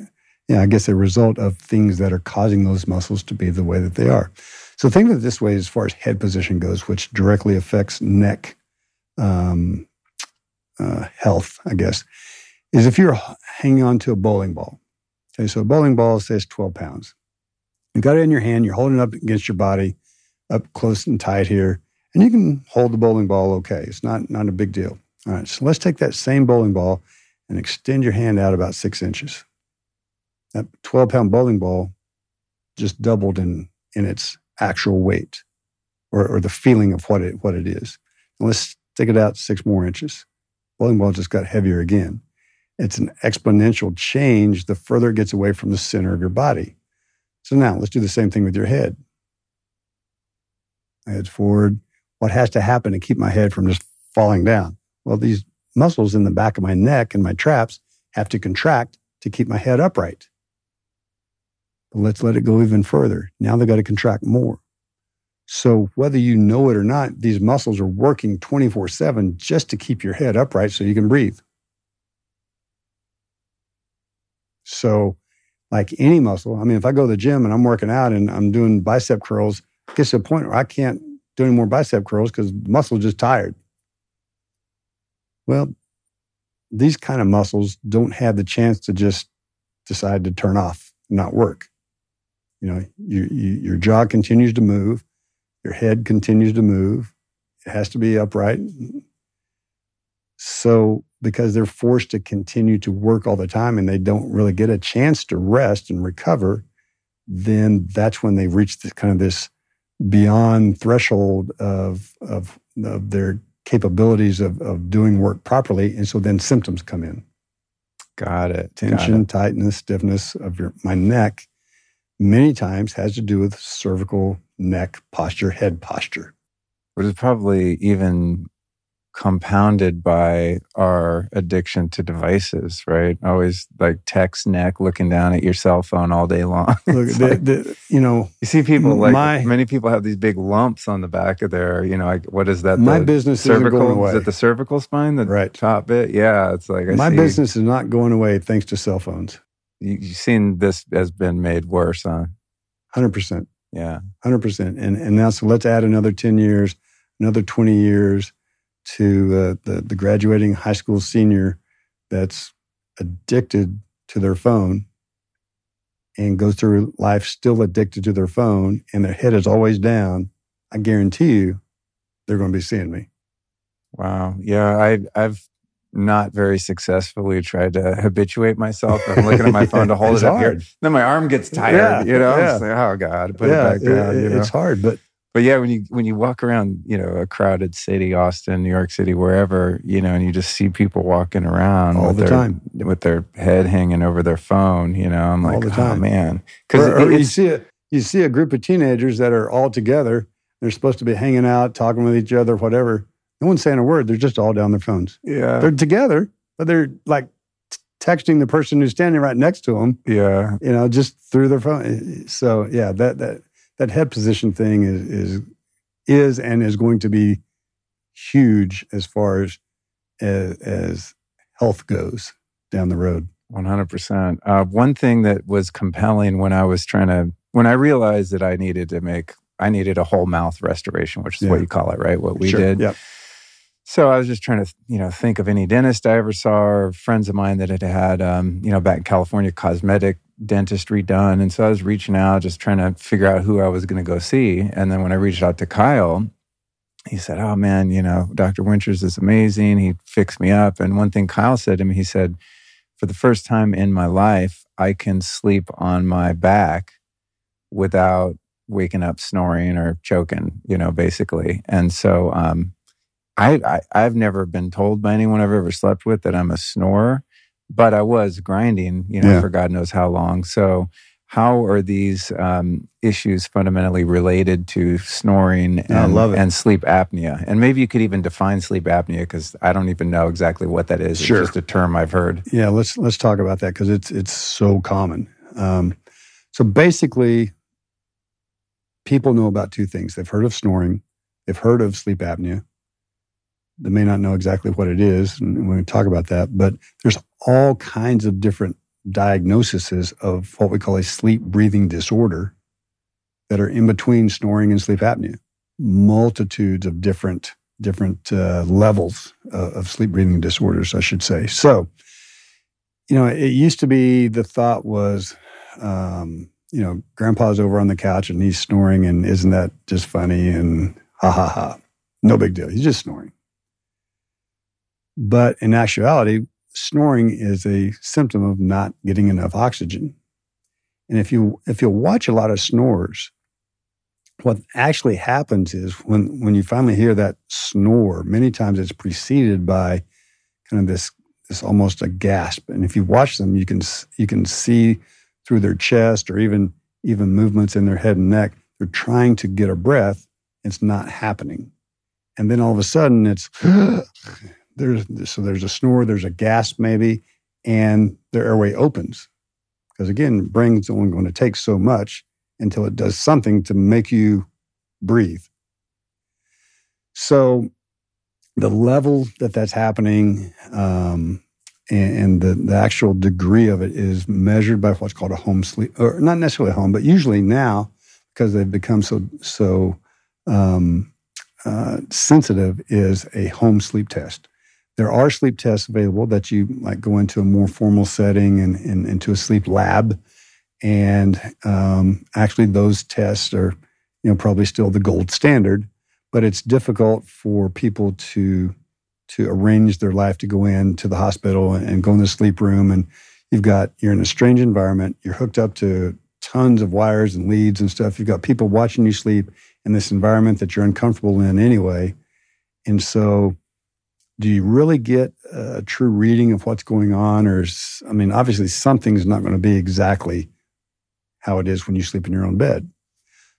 B: yeah, I guess a result of things that are causing those muscles to be the way that they are. So think of it this way as far as head position goes, which directly affects neck um, uh, health, I guess, is if you're hanging on to a bowling ball. Okay, so a bowling ball says 12 pounds. You got it in your hand, you're holding it up against your body, up close and tight here, and you can hold the bowling ball okay. It's not, not a big deal. All right, so let's take that same bowling ball and extend your hand out about six inches. That 12 pound bowling ball just doubled in, in its actual weight or, or the feeling of what it, what it is. And let's take it out six more inches. Bowling ball just got heavier again. It's an exponential change the further it gets away from the center of your body. So now let's do the same thing with your head. Head forward. What has to happen to keep my head from just falling down? Well, these muscles in the back of my neck and my traps have to contract to keep my head upright. But let's let it go even further. Now they've got to contract more. So whether you know it or not, these muscles are working 24 7 just to keep your head upright so you can breathe. So, like any muscle, I mean, if I go to the gym and I'm working out and I'm doing bicep curls, it gets to a point where I can't do any more bicep curls because the muscle's just tired. Well, these kind of muscles don't have the chance to just decide to turn off, and not work. You know, you, you, your jaw continues to move, your head continues to move. It has to be upright. So, because they're forced to continue to work all the time and they don't really get a chance to rest and recover, then that's when they reach this kind of this beyond threshold of, of, of their capabilities of, of doing work properly. And so then symptoms come in.
F: Got it.
B: Tension,
F: Got it.
B: tightness, stiffness of your my neck many times has to do with cervical neck posture, head posture.
F: Which is probably even
A: compounded by our addiction to devices, right? Always like text neck looking down at your cell phone all day long.
B: Look, the,
A: like,
B: the, you know,
A: you see people like
B: my-
A: many people have these big lumps on the back of their, you know, like what is that?
B: my business isn't
A: cervical
B: going away.
A: is it the cervical spine, the
B: Right.
A: top bit? Yeah, it's like I
B: my
A: see,
B: business is not going away thanks to cell phones.
A: You, you've seen this has been made worse, huh?
B: Hundred percent.
A: Yeah,
B: hundred percent. And and now so let's add another ten years, another twenty years to uh, the the graduating high school senior that's addicted to their phone and goes through life still addicted to their phone and their head is always down. I guarantee you, they're going to be seeing me.
A: wow, yeah. I I've not very successfully tried to habituate myself. I'm looking at my phone to hold it up
B: hard.
A: here. Then my arm gets tired.
B: Yeah,
A: you know,
B: yeah.
A: It's like, oh god, put
B: yeah,
A: it back down.
B: it-
A: you know?
B: it's hard, but
A: But yeah, when you when you walk around, you know, a crowded city, Austin, New York City, wherever, you know, and you just see people walking around
B: All the
A: their,
B: time.
A: with their head hanging over their phone, you know, I'm
B: All
A: like, oh man, because
B: you see a you see a group of teenagers that are all together. They're supposed to be hanging out, talking with each other, whatever. No one's saying a word. They're just all down their phones.
A: yeah,
B: They're together, but they're like t- texting the person who's standing right next to them.
A: yeah,
B: You know, just through their phone. So yeah, that that that head position thing is is is and is going to be huge as far as as, as health goes down the road.
A: one hundred percent. Uh, One thing that was compelling when I was trying to when I realized that I needed to make I needed a whole mouth restoration, which is what you call it, right? What we
B: Sure.
A: did.
B: Yep.
A: So I was just trying to, you know, think of any dentist I ever saw, or friends of mine that had had, um, you know, back in California, cosmetic dentistry done. And so I was reaching out, just trying to figure out who I was going to go see. And then when I reached out to Kyle, he said, "Oh man, you know, Dr. Winters is amazing. He fixed me up." And one thing Kyle said to me, he said, "For the first time in my life, I can sleep on my back without waking up snoring or choking, you know, basically." And so, um, I, I I've never been told by anyone I've ever slept with that I'm a snorer, but I was grinding, you know,
B: Yeah.
A: for God knows how long. So, how are these um, issues fundamentally related to snoring and, and sleep apnea? And maybe you could even define sleep apnea because I don't even know exactly what that is.
B: Sure.
A: It's just a term I've heard.
B: Yeah, let's let's talk about that because it's it's so common. Um, so basically, people know about two things. They've heard of snoring. They've heard of sleep apnea. They may not know exactly what it is, and going to talk about that. But there's all kinds of different diagnoses of what we call a sleep breathing disorder that are in between snoring and sleep apnea. Multitudes of different different uh, levels uh, of sleep breathing disorders, I should say. So, you know, it used to be the thought was, um, you know, grandpa's over on the couch and he's snoring, and isn't that just funny? And ha ha ha, no big deal. He's just snoring. But in actuality, snoring is a symptom of not getting enough oxygen. And if you if you watch a lot of snorers, what actually happens is when when you finally hear that snore, many times it's preceded by kind of this this almost a gasp. And if you watch them, you can you can see through their chest or even even movements in their head and neck. They're trying to get a breath. It's not happening, and then all of a sudden it's there's so there's a snore, there's a gasp maybe, and their airway opens because again, brain's only going to take so much until it does something to make you breathe. So the level that that's happening um, and, and the, the actual degree of it is measured by what's called a home sleep, or not necessarily a home, but usually now because they've become so so um, uh, sensitive, is a home sleep test. There are sleep tests available that you like go into a more formal setting and, and into a sleep lab, and um, actually those tests are you know probably still the gold standard but it's difficult for people to to arrange their life to go in to the hospital and, and go in the sleep room. And you've got you're in a strange environment. You're hooked up to tons of wires and leads and stuff. You've got people watching you sleep in this environment that you're uncomfortable in anyway. And so do you really get a true reading of what's going on or is, i mean obviously something's not going to be exactly how it is when you sleep in your own bed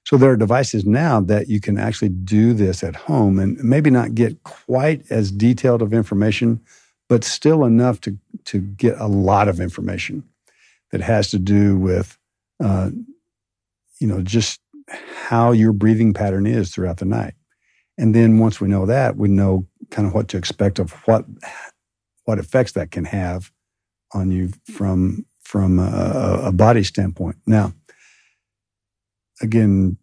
B: So there are devices now that you can actually do this at home and maybe not get quite as detailed of information, but still enough to, to get a lot of information that has to do with, uh, you know, just how your breathing pattern is throughout the night. And then once we know that, we know kind of what to expect of what what effects that can have on you from from a, a body standpoint. Now, again,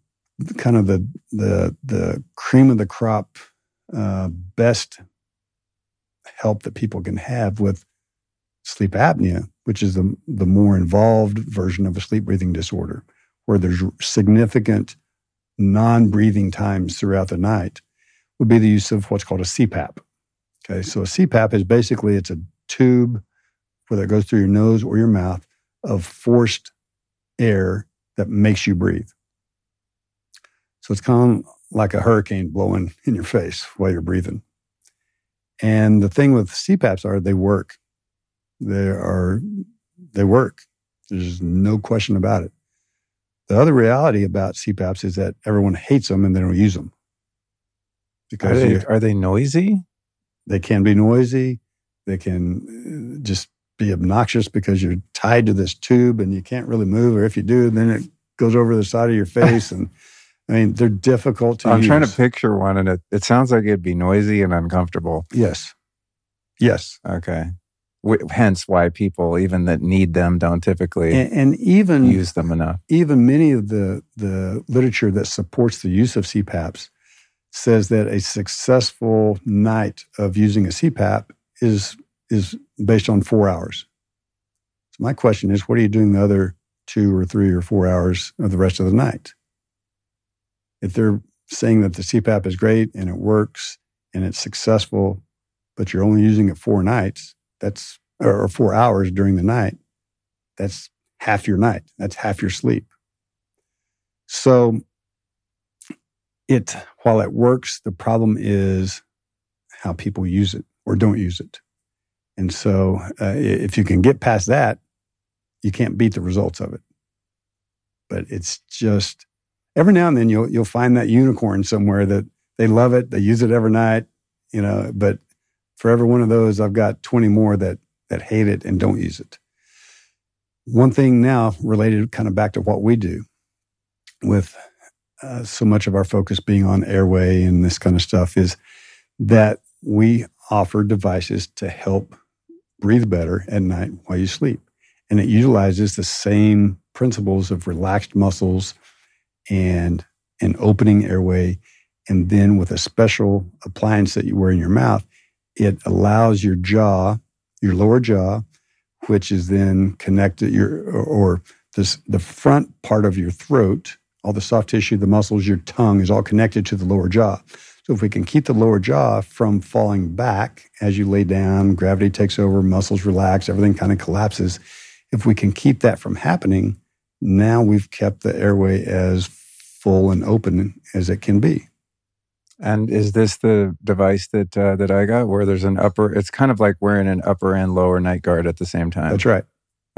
B: kind of the the the cream of the crop, uh, best help that people can have with sleep apnea, which is the the more involved version of a sleep breathing disorder, where there's significant non-breathing times throughout the night, would be the use of what's called a CPAP. Okay, so a CPAP is basically it's a tube, whether it goes through your nose or your mouth, of forced air that makes you breathe. So it's kind of like a hurricane blowing in your face while you're breathing. And the thing with CPAPs are they work. They are they work. There's no question about it. The other reality about CPAPs is that everyone hates them and they don't use them.
A: Because are they, are they noisy?
B: They can be noisy. They can uh, just be obnoxious because you're tied to this tube and you can't really move, or if you do, then it goes over the side of your face. and I mean, they're difficult to
A: I'm
B: use.
A: trying to picture one, and it, it sounds like it'd be noisy and uncomfortable.
B: Yes. Yes.
A: Okay. W- hence why people, even that need them, don't typically
B: and, and even
A: use them enough.
B: Even many of the the literature that supports the use of CPAPs says that a successful night of using a CPAP is is based on four hours. So my question is, what are you doing the other two or three or four hours of the rest of the night? If they're saying that the CPAP is great and it works and it's successful, but you're only using it four nights, that's or four hours during the night, that's half your night. That's half your sleep. So it while it works, the problem is how people use it or don't use it. And so, uh, if you can get past that, you can't beat the results of it. But it's just every now and then you'll you'll find that unicorn somewhere that they love it, they use it every night, you know. But for every one of those, I've got twenty more that that hate it and don't use it. One thing now related kind of back to what we do with uh, so much of our focus being on airway and this kind of stuff is that we offer devices to help breathe better at night while you sleep. And it utilizes the same principles of relaxed muscles and an opening airway. And then with a special appliance that you wear in your mouth, it allows your jaw, your lower jaw, which is then connected your or this the front part of your throat, all the soft tissue, the muscles, your tongue is all connected to the lower jaw. So if we can keep the lower jaw from falling back as you lay down, gravity takes over, muscles relax, everything kind of collapses. If we can keep that from happening, now we've kept the airway as full and open as it can be.
A: And is this the device that uh, that I got, where there's an upper? It's kind of like wearing an upper and lower night guard at the same time.
B: That's right.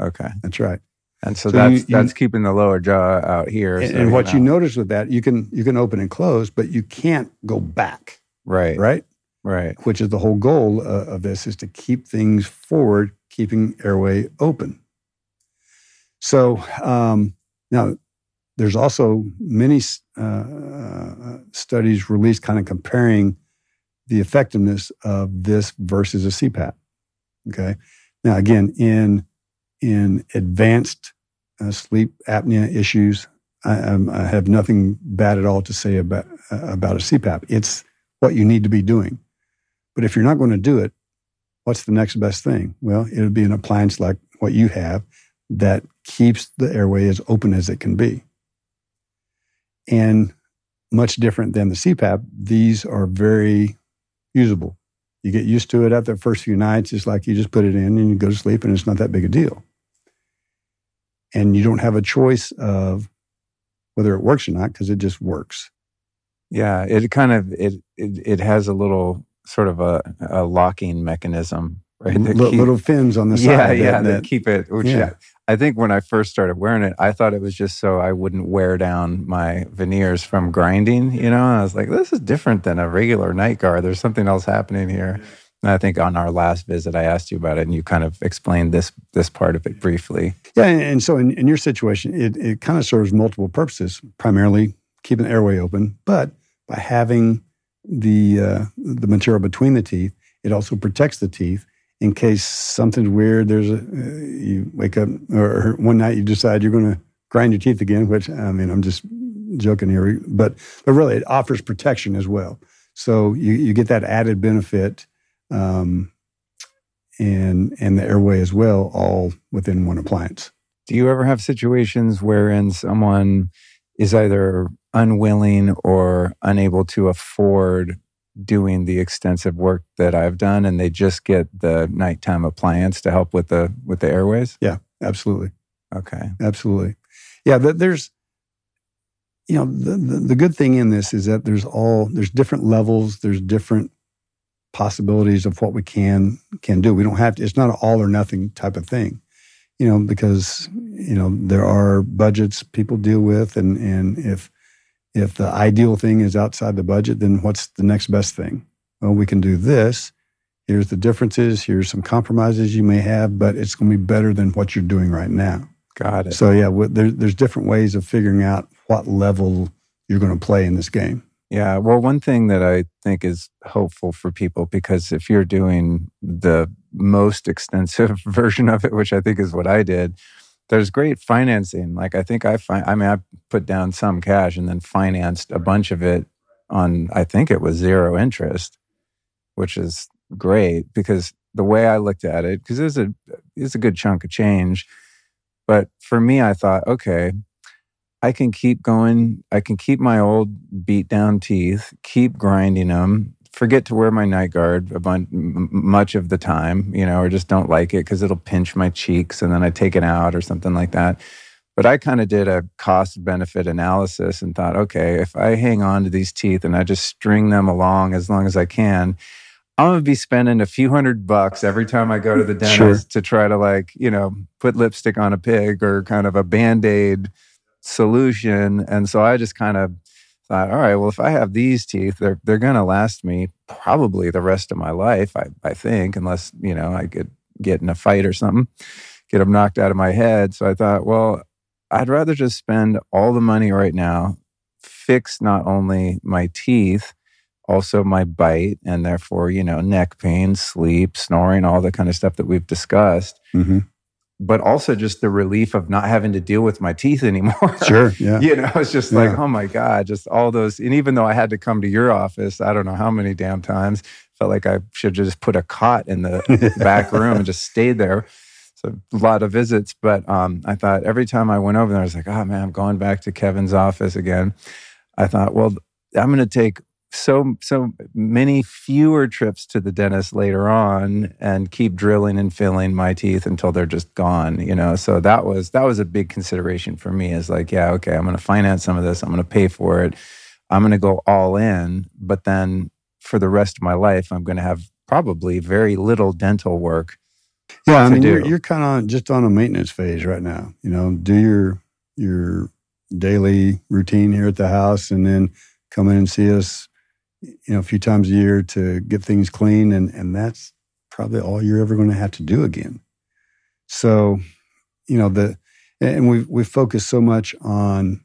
A: Okay,
B: that's right.
A: And so, so that's you, that's keeping the lower jaw out here.
B: And, so and what you notice with that, you can you can open and close, but you can't go back.
A: Right.
B: Right.
A: Right.
B: Which is the whole goal uh, of this is to keep things forward, keeping airway open. So um, now there's also many uh, uh, studies released kind of comparing the effectiveness of this versus a CPAP. Okay. Now again, in in advanced uh, sleep apnea issues, I, I, have nothing bad at all to say about uh, about a CPAP. It's what you need to be doing. But if you're not going to do it, what's the next best thing? Well, it would be an appliance like what you have that keeps the airway as open as it can be. And much different than the CPAP, these are very usable. You get used to it after the first few nights. It's like you just put it in and you go to sleep, and it's not that big a deal and you don't have a choice of whether it works or not because it just works.
A: Yeah, it kind of it, it it has a little sort of a, a locking mechanism right?
B: L- keep, little fins on the side.
A: Yeah, yeah, that, that keep it. Which yeah. I think when I first started wearing it, I thought it was just so I wouldn't wear down my veneers from grinding. You know, and I was like, this is different than a regular night guard. There's something else happening here. And I think on our last visit, I asked you about it, and you kind of explained this this part of it briefly.
B: Yeah, and so in, in your situation, it, it kind of serves multiple purposes. Primarily, keeping the airway open, but by having the uh, the material between the teeth, it also protects the teeth in case something's weird. There's a uh, you wake up or one night you decide you're going to grind your teeth again. Which I mean, I'm just joking here, but but really it offers protection as well. So you you get that added benefit. Um, and and the airway as well, all within one appliance.
A: Do you ever have situations wherein someone is either unwilling or unable to afford doing the extensive work that I've done and they just get the nighttime appliance to help with the with the airways?
B: Yeah, absolutely.
A: Okay.
B: Absolutely. Yeah, there's you know, the, the, the good thing in this is that there's all there's different levels, there's different possibilities of what we can can do. We don't have to it's not an all or nothing type of thing. You know, because you know, there are budgets people deal with and and if if the ideal thing is outside the budget, then what's the next best thing? Well, we can do this. Here's the differences. Here's some compromises you may have, but it's going to be better than what you're doing right now.
A: Got it.
B: So yeah, there, there's different ways of figuring out what level you're going to play in this game.
A: Yeah. Well, one thing that I think is hopeful for people, because if you're doing the most extensive version of it, which I think is what I did, there's great financing. Like I think I find, I mean, I put down some cash and then financed a bunch of it on, I think it was zero interest, which is great because the way I looked at it, because it's a, it's a good chunk of change. But for me, I thought, okay, I can keep going. I can keep my old beat down teeth, keep grinding them, forget to wear my night guard a bunch, much of the time, you know, or just don't like it because it'll pinch my cheeks and then I take it out or something like that. But I kind of did a cost benefit analysis and thought, okay, if I hang on to these teeth and I just string them along as long as I can, I'm gonna be spending a few hundred bucks every time I go to the dentist sure. to try to like, you know, put lipstick on a pig or kind of a band-aid solution. And so I just kind of thought, all right, well, if I have these teeth, they're they're going to last me probably the rest of my life. I I think, unless you know I could get in a fight or something, get them knocked out of my head. So I thought, well, I'd rather just spend all the money right now, fix not only my teeth, also my bite, and therefore you know neck pain, sleep, snoring, all the kind of stuff that we've discussed. Mm-hmm but also just the relief of not having to deal with my teeth anymore.
B: Sure. Yeah.
A: you know, it's just yeah. like, oh my God, just all those. And even though I had to come to your office, I don't know how many damn times, felt like I should just put a cot in the back room and just stayed there. So a lot of visits. But um, I thought every time I went over there, I was like, oh man, I'm going back to Kevin's office again. I thought, well, I'm going to take so so many fewer trips to the dentist later on and keep drilling and filling my teeth until they're just gone you know? So that was that was a big consideration for me is like yeah okay i'm going to finance some of this i'm going to pay for it i'm going to go all in but then for the rest of my life i'm going to have probably very little dental work
B: yeah i mean you're, you're kind of just on a maintenance phase right now you know? Do your your daily routine here at the house and then come in and see us you know, a few times a year to get things clean. And, and that's probably all you're ever going to have to do again. So, you know, the, and we've, we've focused so much on,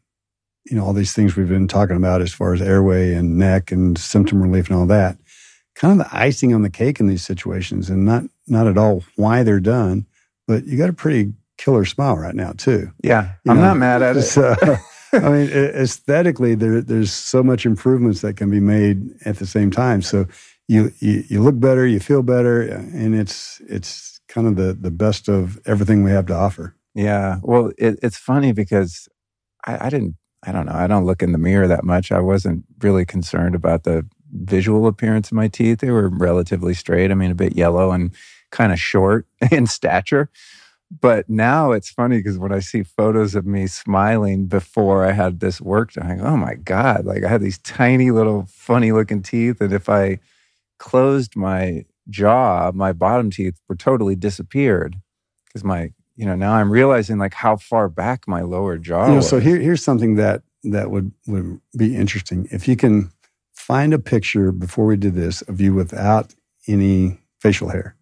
B: you know, all these things we've been talking about as far as airway and neck and symptom relief and all that. Kind of the icing on the cake in these situations and not, not at all why they're done, but you got a pretty killer smile right now too.
A: Yeah. You I'm know, not mad at it. So,
B: I mean, aesthetically, there, there's so much improvements that can be made at the same time. So you, you, you look better, you feel better, uh, and it's it's kind of the the best of everything we have to offer.
A: Yeah. Well, it, it's funny because I, I didn't. I don't know. I don't look in the mirror that much. I wasn't really concerned about the visual appearance of my teeth. They were relatively straight. I mean, a bit yellow and kind of short in stature. But now it's funny because when I see photos of me smiling before I had this work done, I go, oh my God, like I had these tiny little funny looking teeth. And if I closed my jaw, my bottom teeth were totally disappeared because my, you know, now I'm realizing like how far back my lower jaw.
B: You know,
A: was.
B: so here, here's something that that would would be interesting. If you can find a picture before we did this of you without any facial hair,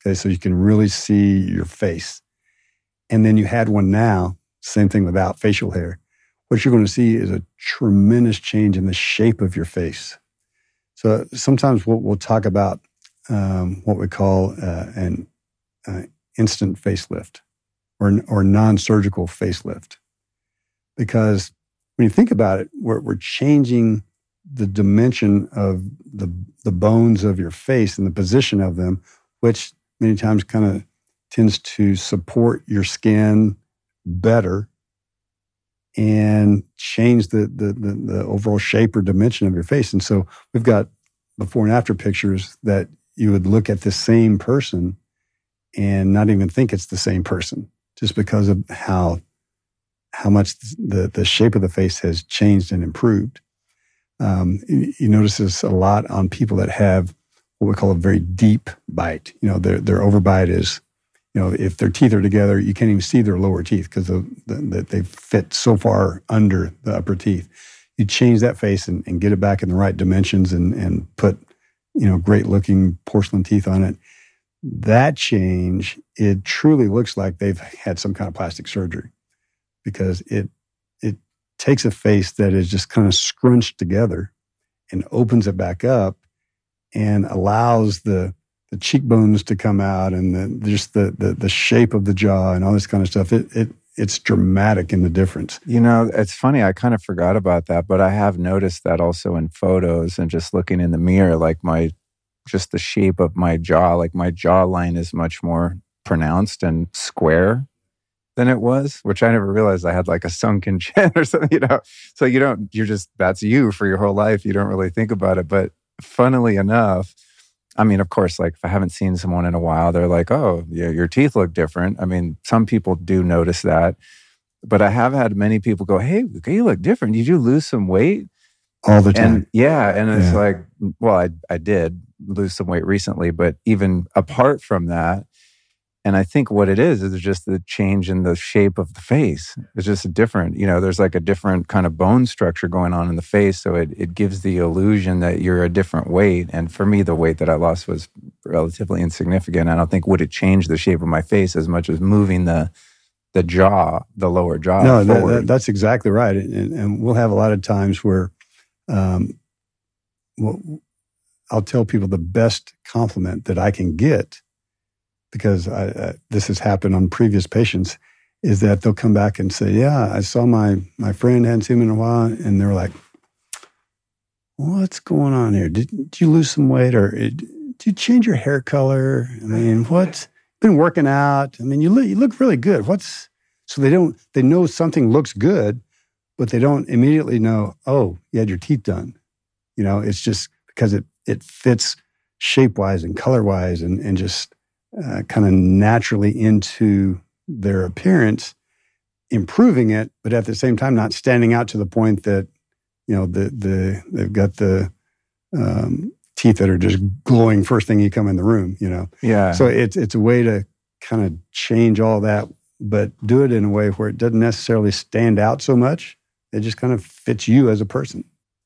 B: okay, so you can really see your face, and then you had one now, same thing without facial hair. What you're going to see is a tremendous change in the shape of your face. So sometimes we'll, we'll talk about um, what we call uh, an uh, instant facelift or, or non surgical facelift. Because when you think about it, we're, we're changing the dimension of the, the bones of your face and the position of them, which many times kind of tends to support your skin better and change the, the, the, the, overall shape or dimension of your face. And so we've got before and after pictures that you would look at the same person and not even think it's the same person just because of how how much the, the shape of the face has changed and improved. Um, you notice this a lot on people that have what we call a very deep bite. You know, their their overbite is you know, if their teeth are together, you can't even see their lower teeth because the, the, they fit so far under the upper teeth. You change that face and, and get it back in the right dimensions and, and put, you know, great looking porcelain teeth on it. That change, it truly looks like they've had some kind of plastic surgery because it, it takes a face that is just kind of scrunched together and opens it back up and allows the, the cheekbones to come out and the, just the, the, the shape of the jaw and all this kind of stuff. It, it it's dramatic in the difference.
A: You know, it's funny. I kind of forgot about that, but I have noticed that also in photos and just looking in the mirror, like my just the shape of my jaw, like my jawline is much more pronounced and square than it was, which I never realized I had like a sunken chin or something, you know. So you don't, you're just, that's you for your whole life. You don't really think about it. But funnily enough, I mean, of course, like if I haven't seen someone in a while, they're like, oh, yeah, your teeth look different. I mean, some people do notice that. But I have had many people go, hey, you look different. Did you lose some weight?
B: All the time.
A: And yeah. And it's yeah. like, well, I, I did lose some weight recently. But even apart from that, and I think what it is is just the change in the shape of the face. It's just different. You know, there's like a different kind of bone structure going on in the face. So it, it gives the illusion that you're a different weight. And for me, the weight that I lost was relatively insignificant. I don't think would it change the shape of my face as much as moving the the jaw, the lower jaw.
B: No, that, that, that's exactly right. And, and, we'll have a lot of times where um, well, I'll tell people the best compliment that I can get because I, uh, this has happened on previous patients, is that they'll come back and say, "Yeah, I saw my my friend hadn't seen him in a while," and they're like, "What's going on here? Did, did you lose some weight, or did you change your hair color? I mean, what's been working out? I mean, you look you look really good. What's so they don't they know something looks good, but they don't immediately know. Oh, you had your teeth done. You know, it's just because it it fits shape wise and color wise and and just uh, kind of naturally into their appearance, improving it, but at the same time not standing out to the point that you know the the they've got the um, teeth that are just glowing first thing you come in the room. You know,
A: yeah.
B: So it's it's a way to kind of change all that, but do it in a way where it doesn't necessarily stand out so much. It just kind of fits you as a person.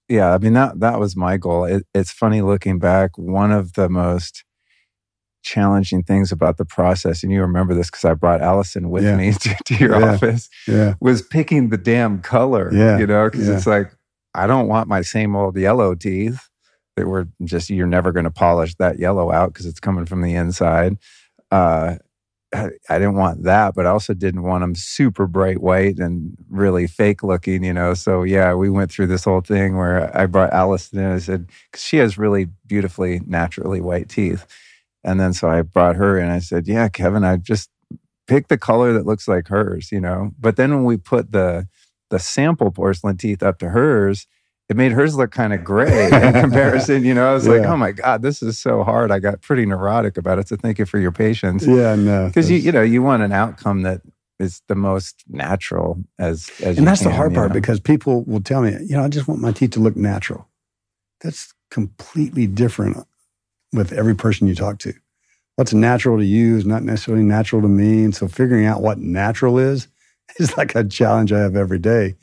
A: Yeah, I mean that that was my goal. It, it's funny looking back. One of the most challenging things about the process, and you remember this because I brought Allison with yeah. me to, to your
B: yeah.
A: office,
B: yeah.
A: was picking the damn color.
B: Yeah.
A: You know, because it's like, I don't want my same old yellow teeth that were just, you're never going to polish that yellow out because it's coming from the inside. Uh, I, I didn't want that, but I also didn't want them super bright white and really fake looking, you know. So yeah, we went through this whole thing where I brought Allison in. I said because she has really beautifully naturally white teeth, and then so I brought her and I said, "Yeah, Kevin, I just pick the color that looks like hers, you know." But then when we put the the sample porcelain teeth up to hers, it made hers look kind of gray in comparison. You know, I was yeah. like, "Oh my god, this is so hard." I got pretty neurotic about it. So thank you for your patience.
B: Yeah, no,
A: because you you know you want an outcome that is the most natural as as
B: and that's
A: can,
B: the hard part
A: know?
B: because people will tell me, you know, I just want my teeth to look natural. That's completely different with every person you talk to. What's natural to you is not necessarily natural to me. And so figuring out what natural is is like a challenge I have every day.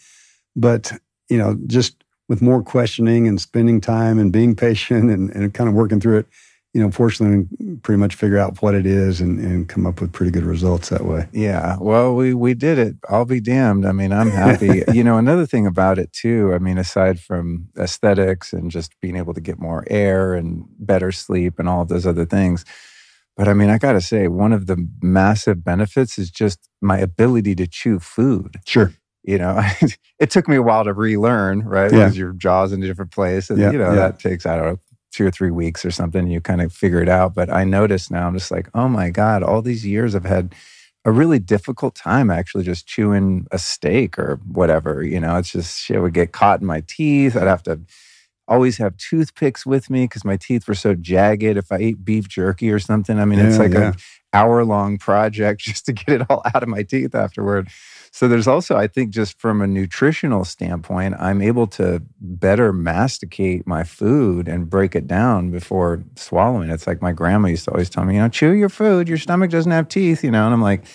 B: But, you know, just with more questioning and spending time and being patient and, and kind of working through it, you know, fortunately, pretty much figure out what it is and, and come up with pretty good results that way.
A: Yeah. Well, we, we did it. I'll be damned. I mean, I'm happy. you know, another thing about it too, I mean, aside from aesthetics and just being able to get more air and better sleep and all of those other things. But I mean, I got to say, one of the massive benefits is just my ability to chew food.
B: Sure.
A: You know, it took me a while to relearn, right?
B: Yeah.
A: Because your jaw's in a different place. And,
B: Yeah,
A: you know,
B: yeah.
A: that takes, I don't know, two or three weeks or something. You kind of figure it out. But I notice now, I'm just like, oh my God, all these years I've had a really difficult time actually just chewing a steak or whatever. You know, it's just shit would get caught in my teeth. I'd have to always have toothpicks with me because my teeth were so jagged if I ate beef jerky or something. I mean, it's like
B: yeah.
A: an hour long project just to get it all out of my teeth afterward. So there's also, I think, just from a nutritional standpoint, I'm able to better masticate my food and break it down before swallowing. It's like my grandma used to always tell me, you know, chew your food. Your stomach doesn't have teeth, you know. And I'm like,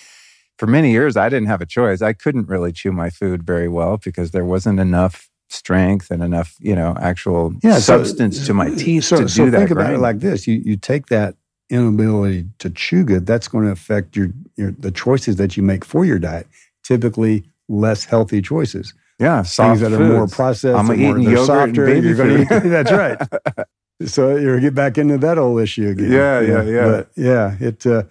A: for many years, I didn't have a choice. I couldn't really chew my food very well because there wasn't enough strength and enough, you know, actual
B: so-
A: substance to my teeth
B: so,
A: to
B: so
A: do that.
B: think about it like this: you you take that inability to chew good. That's going to affect your, your the choices that you make for your diet. Typically, less healthy choices.
A: yeah, soft
B: Things that are more processed.
A: I'm
B: more,
A: eating yogurt and
B: softer.
A: baby
B: you're gonna
A: food.
B: eat- that's right. So you're gonna get back into that old issue again.
A: Yeah, yeah, yeah.
B: But yeah, it. Uh,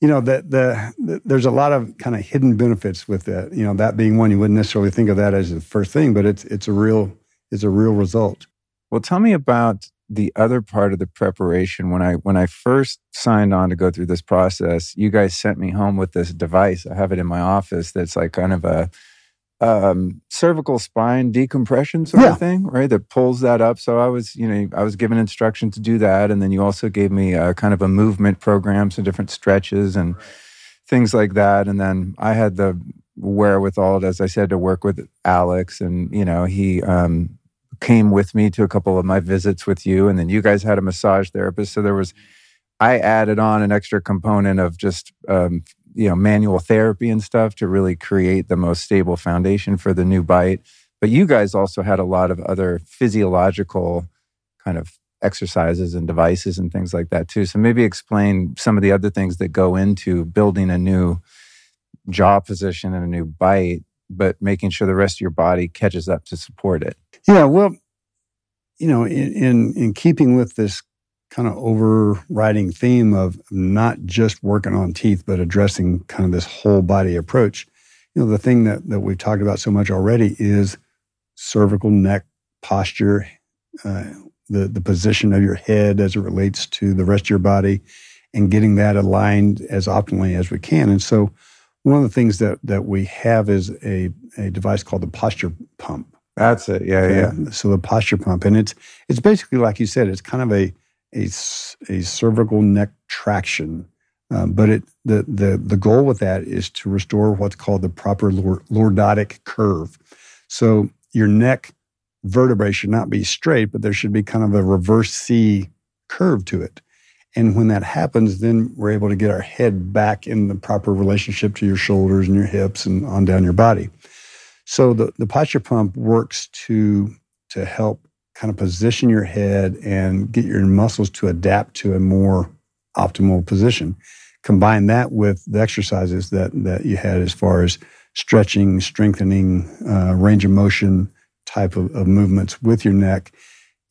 B: you know that the, the there's a lot of kind of hidden benefits with that. You know that being one, you wouldn't necessarily think of that as the first thing, but it's it's a real it's a real result.
A: Well, tell me about the other part of the preparation. When I when I first signed on to go through this process, you guys sent me home with this device. I have it in my office. That's like kind of a um, cervical spine decompression sort
B: Yeah.
A: of thing, right? That pulls that up. So I was, you know, I was given instruction to do that, and then you also gave me a kind of a movement program, some different stretches and things like that. And then I had the wherewithal, as I said, to work with Alex, and you know, he um, came with me to a couple of my visits with you, and then you guys had a massage therapist. So there was, I added on an extra component of just um, you know manual therapy and stuff to really create the most stable foundation for the new bite. But you guys also had a lot of other physiological kind of exercises and devices and things like that too. So maybe explain some of the other things that go into building a new jaw position and a new bite, but making sure the rest of your body catches up to support it.
B: Yeah, well, you know, in in, in keeping with this kind of overriding theme of not just working on teeth, but addressing kind of this whole body approach, you know, the thing that that we've talked about so much already is cervical neck posture, uh, the the position of your head as it relates to the rest of your body, and getting that aligned as optimally as we can. And so, one of the things that that we have is a a device called the posture pump.
A: That's it. Yeah, yeah.
B: Okay? So the posture pump, and it's it's basically like you said, it's kind of a a, a cervical neck traction, um, but it the the the goal with that is to restore what's called the proper lordotic curve. So your neck vertebrae should not be straight, but there should be kind of a reverse C curve to it. And when that happens, then we're able to get our head back in the proper relationship to your shoulders and your hips and on down your body. So the, the posture pump works to to help kind of position your head and get your muscles to adapt to a more optimal position. Combine that with the exercises that that you had as far as stretching, strengthening, uh, range of motion type of, of movements with your neck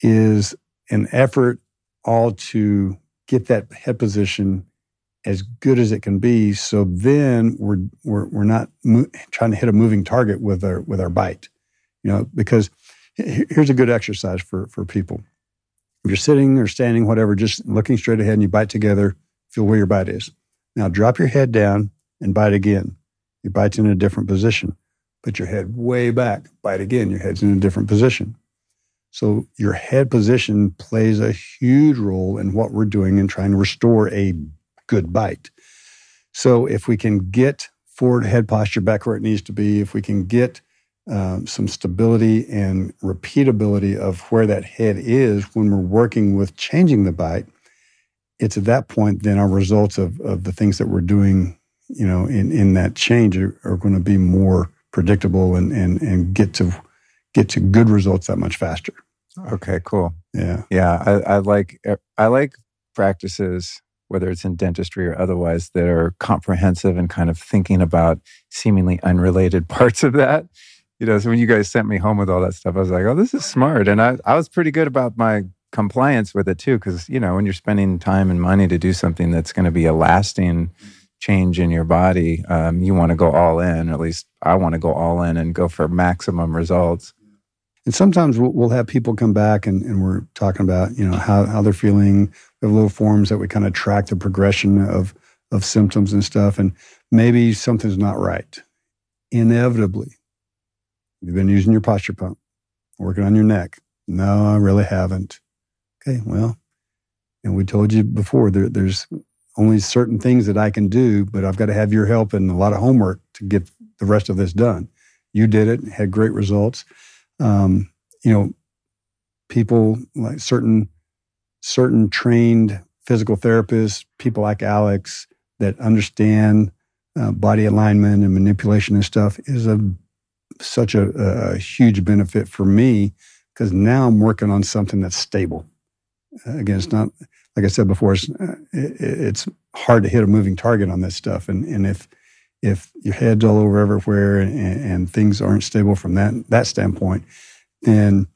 B: is an effort all to get that head position as good as it can be. So then we're we're we're not mo- trying to hit a moving target with our with our bite, you know. Because here's a good exercise for for people. If you're sitting or standing, whatever, just looking straight ahead and you bite together, feel where your bite is. Now drop your head down and bite again. Your bite's in a different position. Put your head way back, bite again. Your head's in a different position. So your head position plays a huge role in what we're doing in trying to restore a good bite. So if we can get forward head posture back where it needs to be, if we can get um, some stability and repeatability of where that head is when we're working with changing the bite, it's at that point then our results of, of the things that we're doing, you know, in, in that change are, are going to be more predictable and, and, and get to get to good results that much faster.
A: Okay, cool.
B: Yeah.
A: Yeah. I, I like I like practices, whether it's in dentistry or otherwise, that are comprehensive and kind of thinking about seemingly unrelated parts of that. You know, so when you guys sent me home with all that stuff, I was like, oh, this is smart. And I, I was pretty good about my compliance with it too. Cause, you know, when you're spending time and money to do something that's going to be a lasting change in your body, um, you want to go all in. At least I want to go all in and go for maximum results.
B: And sometimes we'll, we'll have people come back and, and, we're talking about, you know, how, how they're feeling. We have little forms that we kind of track the progression of, of symptoms and stuff. And maybe something's not right. Inevitably, you've been using your posture pump, working on your neck. No, I really haven't. Okay, well, and we told you before there, there's only certain things that I can do, but I've got to have your help and a lot of homework to get the rest of this done. You did it, had great results um, you know, people like certain certain trained physical therapists, people like Alex that understand uh, body alignment and manipulation and stuff is a such a, a huge benefit for me because now I'm working on something that's stable. Uh, again, it's not like I said before. It's, uh, it, it's hard to hit a moving target on this stuff, and and if if your head's all over everywhere and, and things aren't stable from that that standpoint, then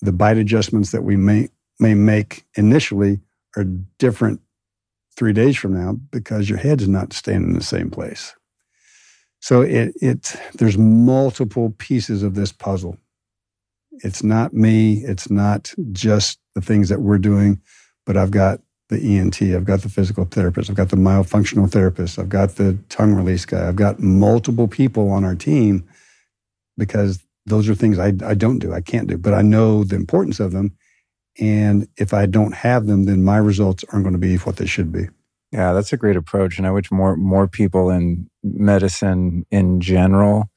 B: the bite adjustments that we may may make initially are different three days from now because your head's not staying in the same place. So it it there's multiple pieces of this puzzle. It's not me. It's not just the things that we're doing, but I've got the ENT, I've got the physical therapist, I've got the myofunctional therapist, I've got the tongue release guy, I've got multiple people on our team because those are things I, I don't do, I can't do, but I know the importance of them. And if I don't have them, then my results aren't going to be what they should be.
A: Yeah, that's a great approach. And I wish more more people in medicine in general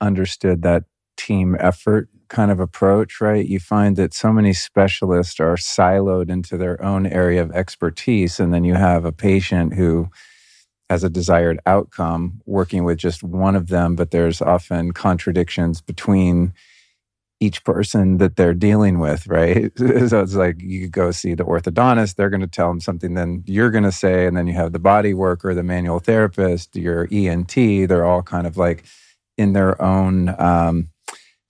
A: understood that team effort kind of approach, right? You find that so many specialists are siloed into their own area of expertise. And then you have a patient who has a desired outcome working with just one of them, but there's often contradictions between each person that they're dealing with, right? so it's like you go see the orthodontist, they're going to tell them something, then you're going to say, and then you have the body worker, the manual therapist, your ENT, they're all kind of like in their own um,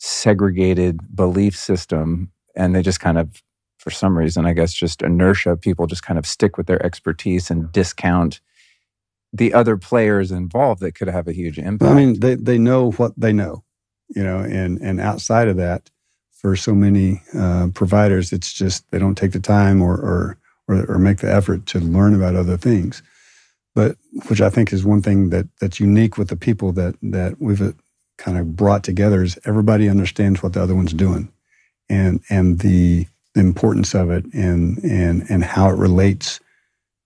A: segregated belief system and they just kind of for some reason i guess just inertia people just kind of stick with their expertise and discount the other players involved that could have a huge impact
B: i mean they, they know what they know you know and and outside of that for so many uh, providers it's just they don't take the time or, or or or make the effort to learn about other things. But which i think is one thing that that's unique with the people that that we've kind of brought together is everybody understands what the other one's doing and and the, importance of it and and and how it relates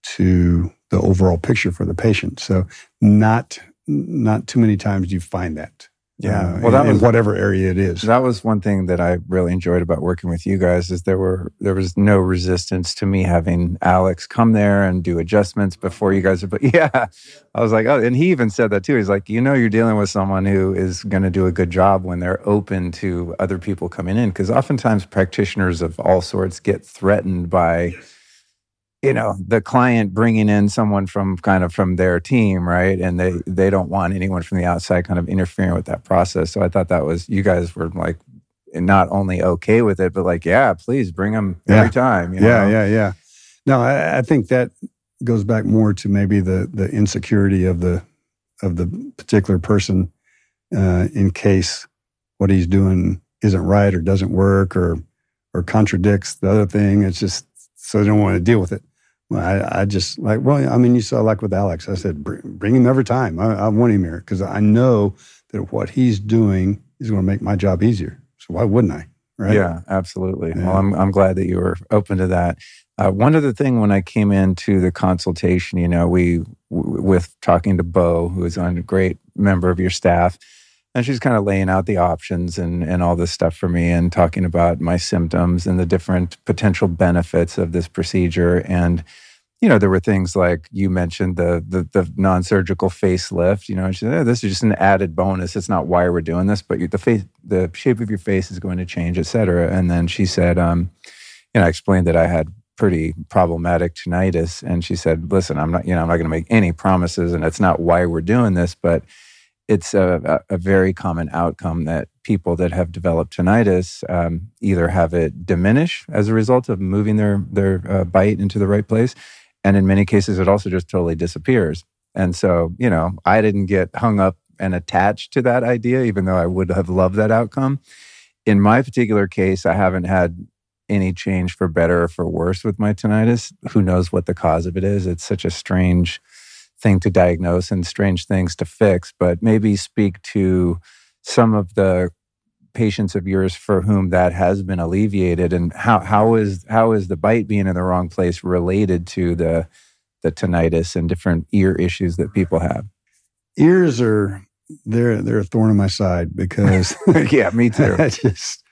B: to the overall picture for the patient. So not not too many times do you find that.
A: Yeah.
B: Uh, well, that in, was, in whatever area it is.
A: That was one thing that I really enjoyed about working with you guys is there were there was no resistance to me having Alex come there and do adjustments before you guys. But yeah, I was like, oh, and he even said that too. He's like, you know, you're dealing with someone who is going to do a good job when they're open to other people coming in because oftentimes practitioners of all sorts get threatened by you know the client bringing in someone from kind of from their team right? And they they don't want anyone from the outside kind of interfering with that process. So i thought that was you guys were like not only okay with it but like yeah please bring them every time
B: you know? yeah yeah. Yeah no I, I, think that goes back more to maybe the the insecurity of the of the particular person uh, in case what he's doing isn't right or doesn't work or or contradicts the other thing. It's just so they don't want to deal with it well, I, I, just like, well, I mean, you saw like with Alex, I said, bring, bring him every time. I, I want him here because I know that what he's doing is going to make my job easier. So why wouldn't I? Right?
A: Yeah, absolutely. Yeah. Well, I'm, I'm glad that you were open to that. Uh, one other thing when I came into the consultation, you know, we, w- with talking to Bo, who is a great member of your staff, and she's kind of laying out the options and, and all this stuff for me and talking about my symptoms and the different potential benefits of this procedure. And, you know, there were things like you mentioned the the, the non-surgical facelift, you know, and she said, oh, this is just an added bonus. It's not why we're doing this, but the face the shape of your face is going to change, et cetera. And then she said, um, you know, I explained that I had pretty problematic tinnitus. And she said, listen, I'm not, you know, I'm not going to make any promises and it's not why we're doing this, but it's a, a, very common outcome that people that have developed tinnitus um, either have it diminish as a result of moving their their uh, bite into the right place, and in many cases, it also just totally disappears. And so, you know, I didn't get hung up and attached to that idea, even though I would have loved that outcome. In my particular case, I haven't had any change for better or for worse with my tinnitus. Who knows what the cause of it is? It's such a strange thing to diagnose and strange things to fix, but maybe speak to some of the patients of yours for whom that has been alleviated and how how is how is the bite being in the wrong place related to the the tinnitus and different ear issues that people have?
B: Ears are they're they're a thorn in my side because
A: yeah me too.
B: I just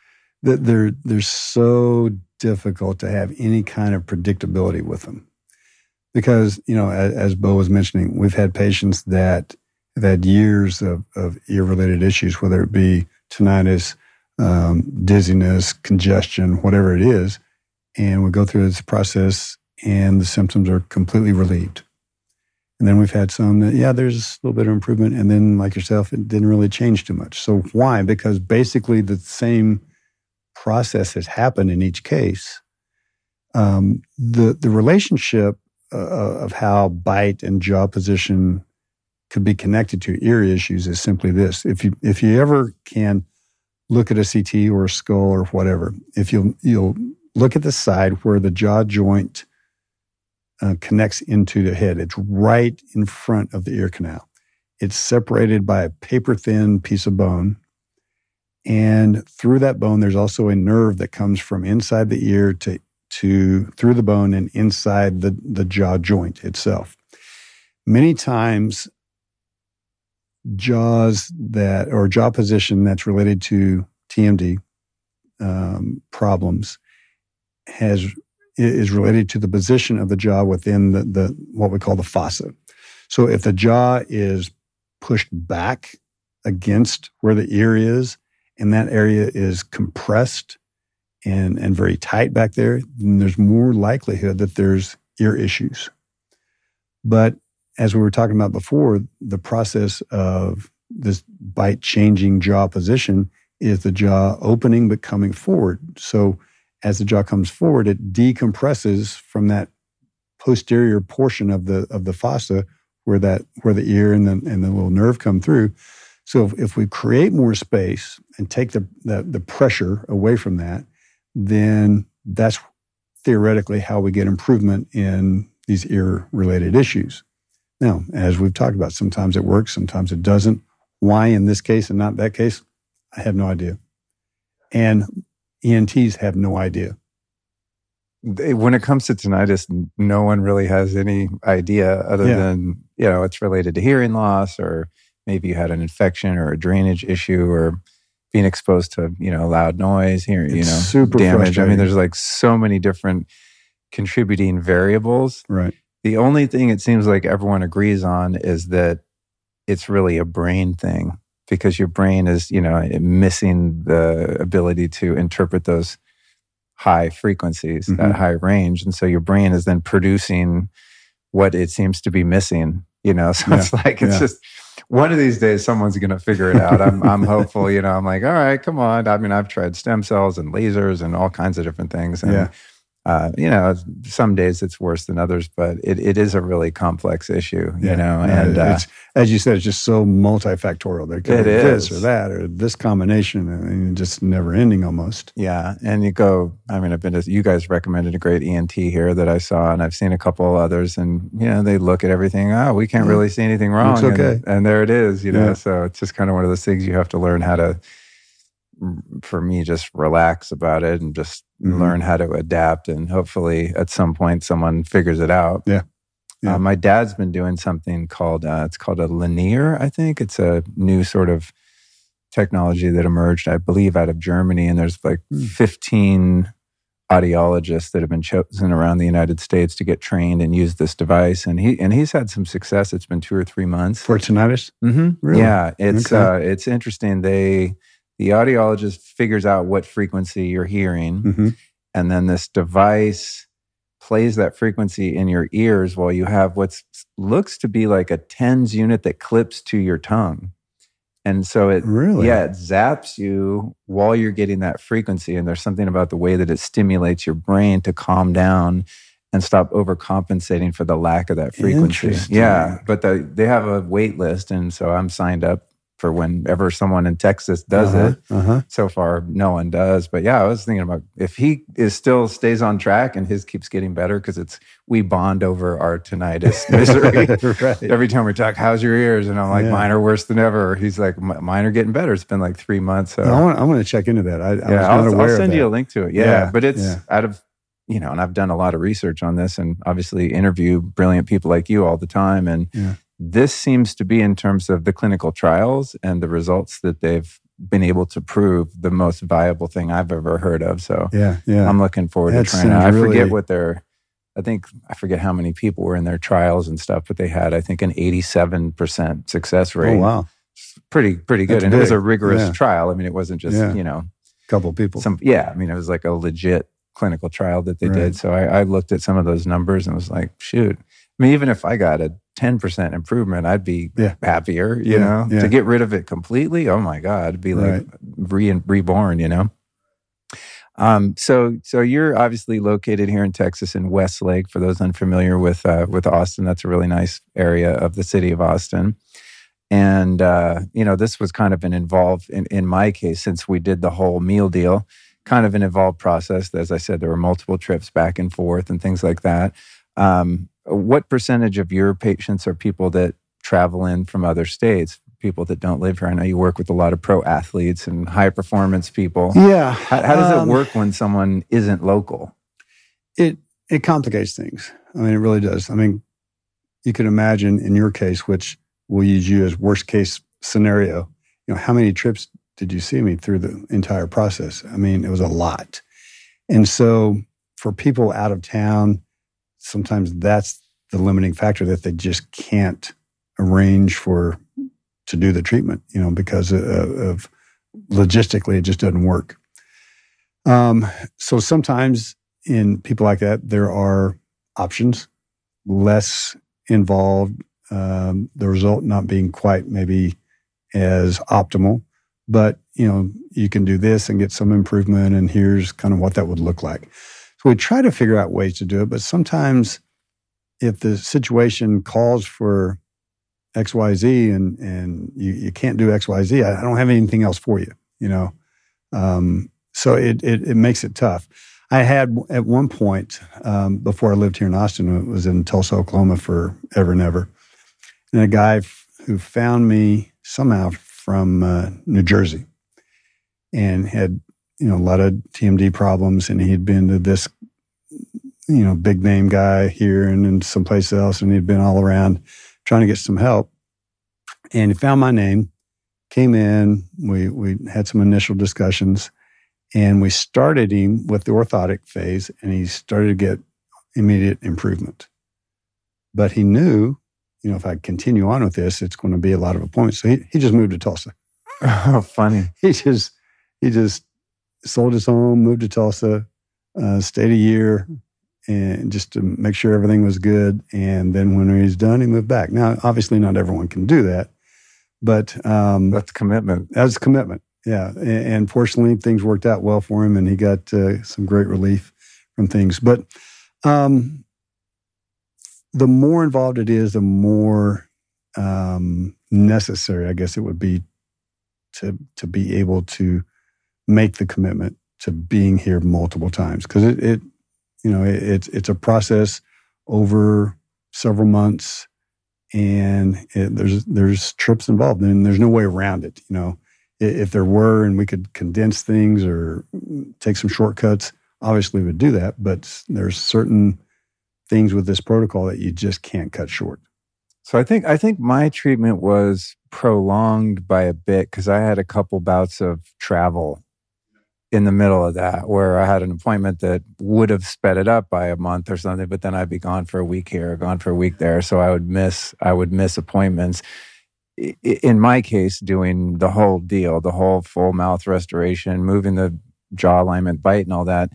B: they're they're so difficult to have any kind of predictability with them because you know as, as Bo was mentioning we've had patients that have had years of, of ear related issues whether it be tinnitus um, dizziness congestion whatever it is and we go through this process and the symptoms are completely relieved. And then we've had some that yeah there's a little bit of improvement and then like yourself it didn't really change too much. So why? Because basically the same process has happened in each case. Um, the the relationship of how bite and jaw position could be connected to ear issues is simply this. If you if you ever can look at a CT or a skull or whatever, if you'll you'll look at the side where the jaw joint uh, connects into the head, it's right in front of the ear canal. It's separated by a paper thin piece of bone. And through that bone, there's also a nerve that comes from inside the ear to to through the bone and inside the, the jaw joint itself. Many times, jaws that or jaw position that's related to TMD um, problems has is related to the position of the jaw within the, the what we call the fossa. So if the jaw is pushed back against where the ear is, and that area is compressed and, and very tight back there, then there's more likelihood that there's ear issues. But as we were talking about before, the process of this bite changing jaw position is the jaw opening but coming forward. So as the jaw comes forward, it decompresses from that posterior portion of the of the fossa where that where the ear and the and the little nerve come through. So if, if we create more space and take the, the the pressure away from that, then that's theoretically how we get improvement in these ear related issues. Now, as we've talked about, sometimes it works, sometimes it doesn't. Why in this case and not that case? I have no idea. And ENTs have no idea.
A: When it comes to tinnitus, no one really has any idea other yeah. than, you know, it's related to hearing loss or maybe you had an infection or a drainage issue or being exposed to you know loud noise here you know
B: super
A: damage i mean there's like so many different contributing variables
B: right
A: the only thing it seems like everyone agrees on is that it's really a brain thing because your brain is you know missing the ability to interpret those high frequencies mm-hmm. that high range and so your brain is then producing what it seems to be missing you know so yeah. it's like it's yeah. just one of these days someone's going to figure it out. I'm, I'm hopeful, you know, I'm like, all right, come on. I mean, I've tried stem cells and lasers and all kinds of different things. And
B: yeah
A: uh, you know, some days it's worse than others, but it, it is a really complex issue, you yeah, know. And
B: uh, as you said, it's just so multifactorial. There could be this or that or this combination, and just never ending almost.
A: Yeah, and you go. I mean, I've been to you guys recommended a great ENT here that I saw, and I've seen a couple others, and you know, they look at everything. Oh, we can't really see anything wrong.
B: It's okay,
A: and, and there it is. You know, yeah. so it's just kind of one of those things you have to learn how to for me just relax about it and just mm-hmm. learn how to adapt and hopefully at some point someone figures it out
B: yeah, yeah.
A: Uh, my dad's been doing something called uh, it's called a Lenire i think it's a new sort of technology that emerged, I believe, out of Germany. And there's like
B: Hmm.
A: 15 audiologists that have been chosen around the United States to get trained and use this device. And he and he's had some success. It's been two or three months.
B: For tinnitus?
A: Mm-hmm.
B: Really?
A: Yeah, it's
B: Okay.
A: uh, it's interesting. They the audiologist figures out what frequency you're hearing,
B: hmm
A: and then this device plays that frequency in your ears while you have what looks to be like a TENS unit that clips to your tongue. And so it
B: Really?
A: yeah, it zaps you while you're getting that frequency. And there's something about the way that it stimulates your brain to calm down and stop overcompensating for the lack of that frequency. Yeah. But the, they have a wait list. And so I'm signed up for whenever someone in Texas does
B: uh-huh.
A: it.
B: Uh-huh.
A: So far, no one does. But yeah, I was thinking about if he is still stays on track and his keeps getting better because it's we bond over our tinnitus misery.
B: right.
A: Every time we talk, how's your ears? And I'm like,
B: Yeah.
A: mine are worse than ever. He's like, mine are getting better. It's been like three months. So
B: I want, I want to check into that. I, I was
A: yeah, I'll, I'll send you a link to it. Yeah,
B: Yeah,
A: but it's
B: yeah.
A: out of you know, and I've done a lot of research on this, and obviously interview brilliant people like you all the time. And
B: Yeah.
A: This seems to be in terms of the clinical trials and the results that they've been able to prove the most viable thing I've ever heard of. So
B: Yeah, yeah.
A: I'm looking forward
B: That
A: to trying it. I forget
B: really-
A: what their, I think I forget how many people were in their trials and stuff, but they had I think an 87% success oh, rate.
B: oh wow,
A: Pretty pretty good,
B: That's
A: and it was a rigorous
B: Yeah.
A: trial. I mean, it wasn't just
B: Yeah.
A: you know
B: couple people.
A: some yeah. I mean, it was like a legit clinical trial that they
B: Right.
A: did. So I, I looked at some of those numbers and was like, shoot. I mean, even if I got a 10% improvement, I'd be
B: Yeah.
A: happier, you
B: Yeah,
A: know,
B: yeah.
A: to get rid of it completely. Oh my God, be like
B: Right.
A: re- reborn, you know? Um, so, so you're obviously located here in Texas in Westlake. For those unfamiliar with uh, with Austin, that's a really nice area of the city of Austin. And uh, you know, this was kind of an involved in, in my case since we did the whole meal deal, kind of an involved process. As I said, there were multiple trips back and forth and things like that. Um, what percentage of your patients are people that travel in from other states? People that don't live here. I know you work with a lot of pro athletes and high performance people.
B: yeah.
A: How, how does
B: um,
A: it work when someone isn't local?
B: It it complicates things. I mean, it really does. I mean, you can imagine in your case, which we'll use you as worst case scenario. You know, how many trips did you see me through the entire process? I mean, it was a lot. And so for people out of town, sometimes that's the limiting factor that they just can't arrange for to do the treatment, you know, because of, of logistically it just doesn't work. Um, so sometimes in people like that, there are options, less involved, um, the result not being quite maybe as optimal, but you know, you can do this and get some improvement, and here's kind of what that would look like. So we try to figure out ways to do it, but sometimes if the situation calls for XYZ and and you, you can't do XYZ, I, don't have anything else for you, you know. Um, so it, it it makes it tough. I had at one point um, before I lived here in Austin, it was in Tulsa, Oklahoma for ever and ever, and a guy f- who found me somehow from uh, New Jersey, and had you know a lot of TMD problems, and he'd been to this you know big name guy here and then someplace else, and he'd been all around trying to get some help, and he found my name, came in, we we had some initial discussions and we started him with the orthotic phase and he started to get immediate improvement. But he knew you know if i continue on with this it's going to be a lot of appointments. So he, he just moved to tulsa.
A: Oh, funny.
B: he just he just sold his home moved to tulsa uh, stayed a year and just to make sure everything was good and then when he was done he moved back now obviously not everyone can do that but um,
A: That's commitment.
B: that was a commitment. Yeah. And, and fortunately, things worked out well for him and he got uh, some great relief from things. But um, the more involved it is, the more um, necessary, I guess it would be to, to be able to make the commitment to being here multiple times. Because it, it, you know, it, it's, it's a process over several months and it, there's there's trips involved and there's no way around it you know if there were and we could condense things or take some shortcuts obviously we would do that but there's certain things with this protocol that you just can't cut short
A: So I think I think my treatment was prolonged by a bit because I had a couple bouts of travel in the middle of that where I had an appointment that would have sped it up by a month or something, but then I'd be gone for a week here, gone for a week there. So I would miss I would miss appointments. In my case, doing the whole deal, the whole full mouth restoration, moving the jaw alignment, bite, and all that.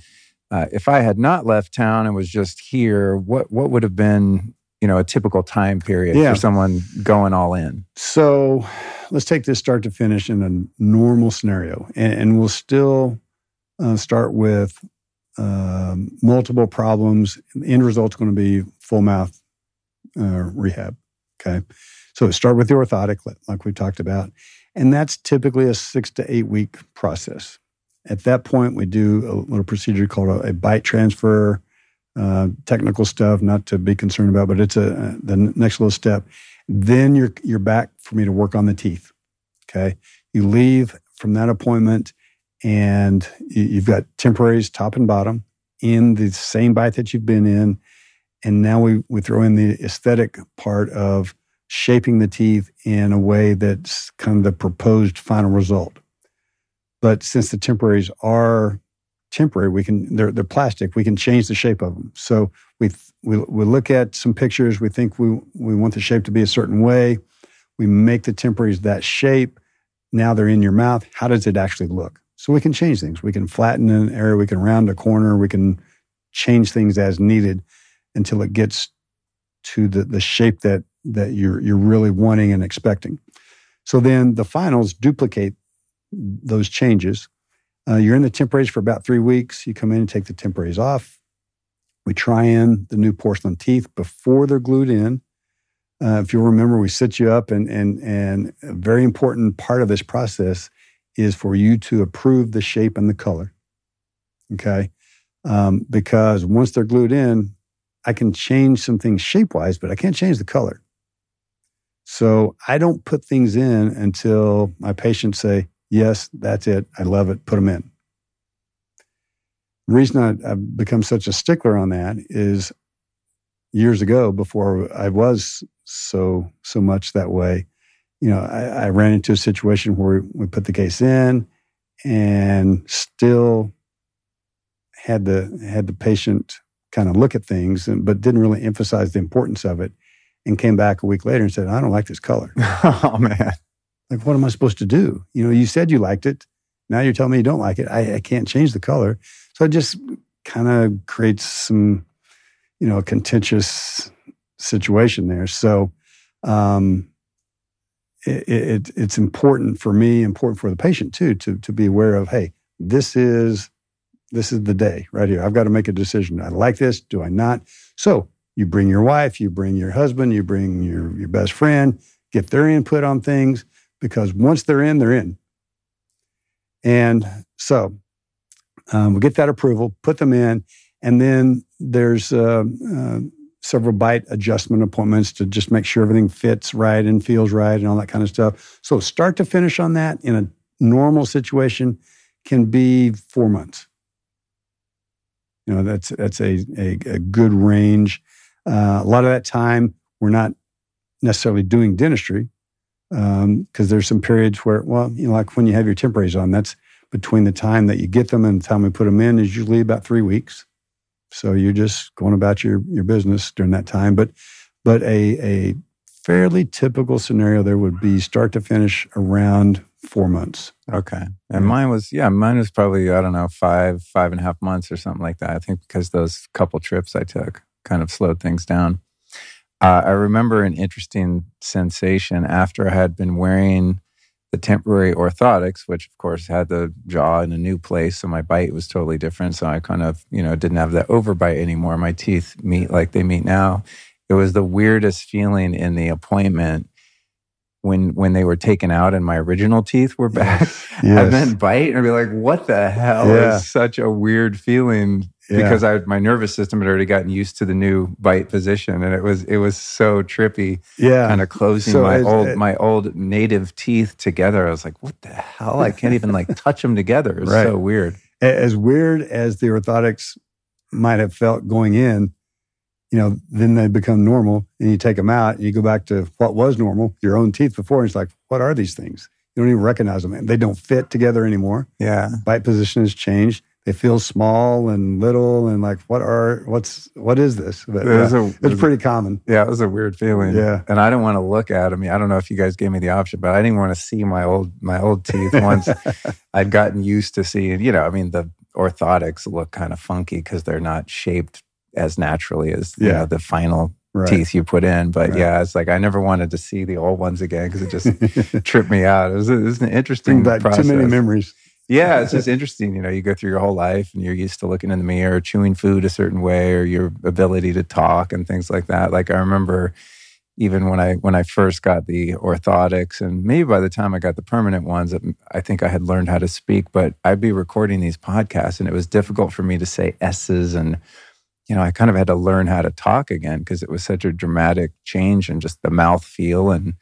A: Uh, if I had not left town and was just here, what what would have been you know a typical time period yeah. for someone going all in?
B: So let's take this start to finish in a normal scenario, and, and we'll still uh, start with um, multiple problems. The end result's going to be full mouth uh, rehab. Okay, so start with the orthotic, like we talked about, and that's typically a six to eight week process. At that point, we do a little procedure called a, a bite transfer. Uh, technical stuff, not to be concerned about, but it's a the next little step. Then you're you're back for me to work on the teeth. Okay, you leave from that appointment, and you, have got temporaries top and bottom in the same bite that you've been in, and now we we throw in the aesthetic part of shaping the teeth in a way that's kind of the proposed final result. But since the temporaries are temporary, we can they're they're plastic. We can change the shape of them. So we we we look at some pictures. We think we we want the shape to be a certain way. We make the temporaries that shape. Now they're in your mouth. How does it actually look? So we can change things. We can flatten an area. We can round a corner. We can change things as needed until it gets to the the shape that that you're you're really wanting and expecting. So then the finals duplicate those changes. Uh, you're in the temporaries for about three weeks. You come in and take the temporaries off. We try in the new porcelain teeth before they're glued in. Uh, if you'll remember, we sit you up, and, and, and a very important part of this process is for you to approve the shape and the color. Okay. Um, because once they're glued in, I can change some things shape wise, but I can't change the color. So I don't put things in until my patients say, Yes, that's it. I love it. Put them in. The reason I, have become such a stickler on that is years ago, before I was so so much that way, you know, I, I ran into a situation where we put the case in and still had the had the patient kind of look at things, and, but didn't really emphasize the importance of it, and came back a week later and said, "I don't like this color."
A: oh man!
B: Like, what am I supposed to do? You know, you said you liked it. Now you're telling me you don't like it. I, I can't change the color. So it just kind of creates some, you know, a contentious situation there. So um, it, it, it's important for me, important for the patient too, to, to be aware of, hey, this is this is the day right here. I've got to make a decision. I like this. Do I not? So you bring your wife, you bring your husband, you bring your, your best friend, get their input on things because once they're in, they're in. And so um, we get that approval, put them in, and then there's uh, uh, several bite adjustment appointments to just make sure everything fits right and feels right and all that kind of stuff. So start to finish on that in a normal situation can be four months. You know that's that's a a, a good range. Uh, a lot of that time we're not necessarily doing dentistry because um, there's some periods where, well, you know, like when you have your temporaries on, that's between the time that you get them and the time we put them in is usually about three weeks. So you're just going about your your business during that time. But but a a fairly typical scenario there would be start to finish around four months.
A: Okay. And mine was, yeah, mine was probably, I don't know, five, five and a half months or something like that. I think because those couple trips I took kind of slowed things down. Uh, I remember an interesting sensation after I had been wearing the temporary orthotics, which of course had the jaw in a new place, so my bite was totally different. So I kind of, you know, didn't have that overbite anymore. My teeth meet like they meet now. It was the weirdest feeling in the appointment when when they were taken out and my original teeth were back yes. Yes. and then bite and be like, what the hell yeah. is such a weird feeling yeah. because I my nervous system had already gotten used to the new bite position, and it was it was so trippy.
B: Yeah,
A: kind of closing so my old it, my old native teeth together. I was like, what the hell? I can't even like touch them together. It's right. so weird.
B: As weird as the orthotics might have felt going in, you know, then they become normal and you take them out and you go back to what was normal, your own teeth before. And it's like, what are these things? You don't even recognize them. They don't fit together anymore.
A: Yeah.
B: Bite position has changed. They feel small and little and like, what are, what's, what is this? But,
A: It a- it
B: it's
A: was-
B: pretty common.
A: Yeah, it was a weird feeling.
B: Yeah.
A: and I didn't want to look at them. I don't know if you guys gave me the option, but I didn't want to see my old my old teeth. Once I'd gotten used to seeing, you know, I mean, the orthotics look kind of funky because they're not shaped as naturally as you
B: Yeah.
A: know, the final
B: Right.
A: teeth you put in. But
B: Right.
A: yeah, it's like I never wanted to see the old ones again because it just tripped me out. It was, it was an interesting
B: Bring back
A: process.
B: too many memories.
A: Yeah, it's just interesting. You know, you go through your whole life and you're used to looking in the mirror, chewing food a certain way, or your ability to talk and things like that. Like I remember even when I when I first got the orthotics, and maybe by the time I got the permanent ones, I think I had learned how to speak. But I'd be recording these podcasts, and it was difficult for me to say s's and. You know, I kind of had to learn how to talk again because it was such a dramatic change in just the mouth feel and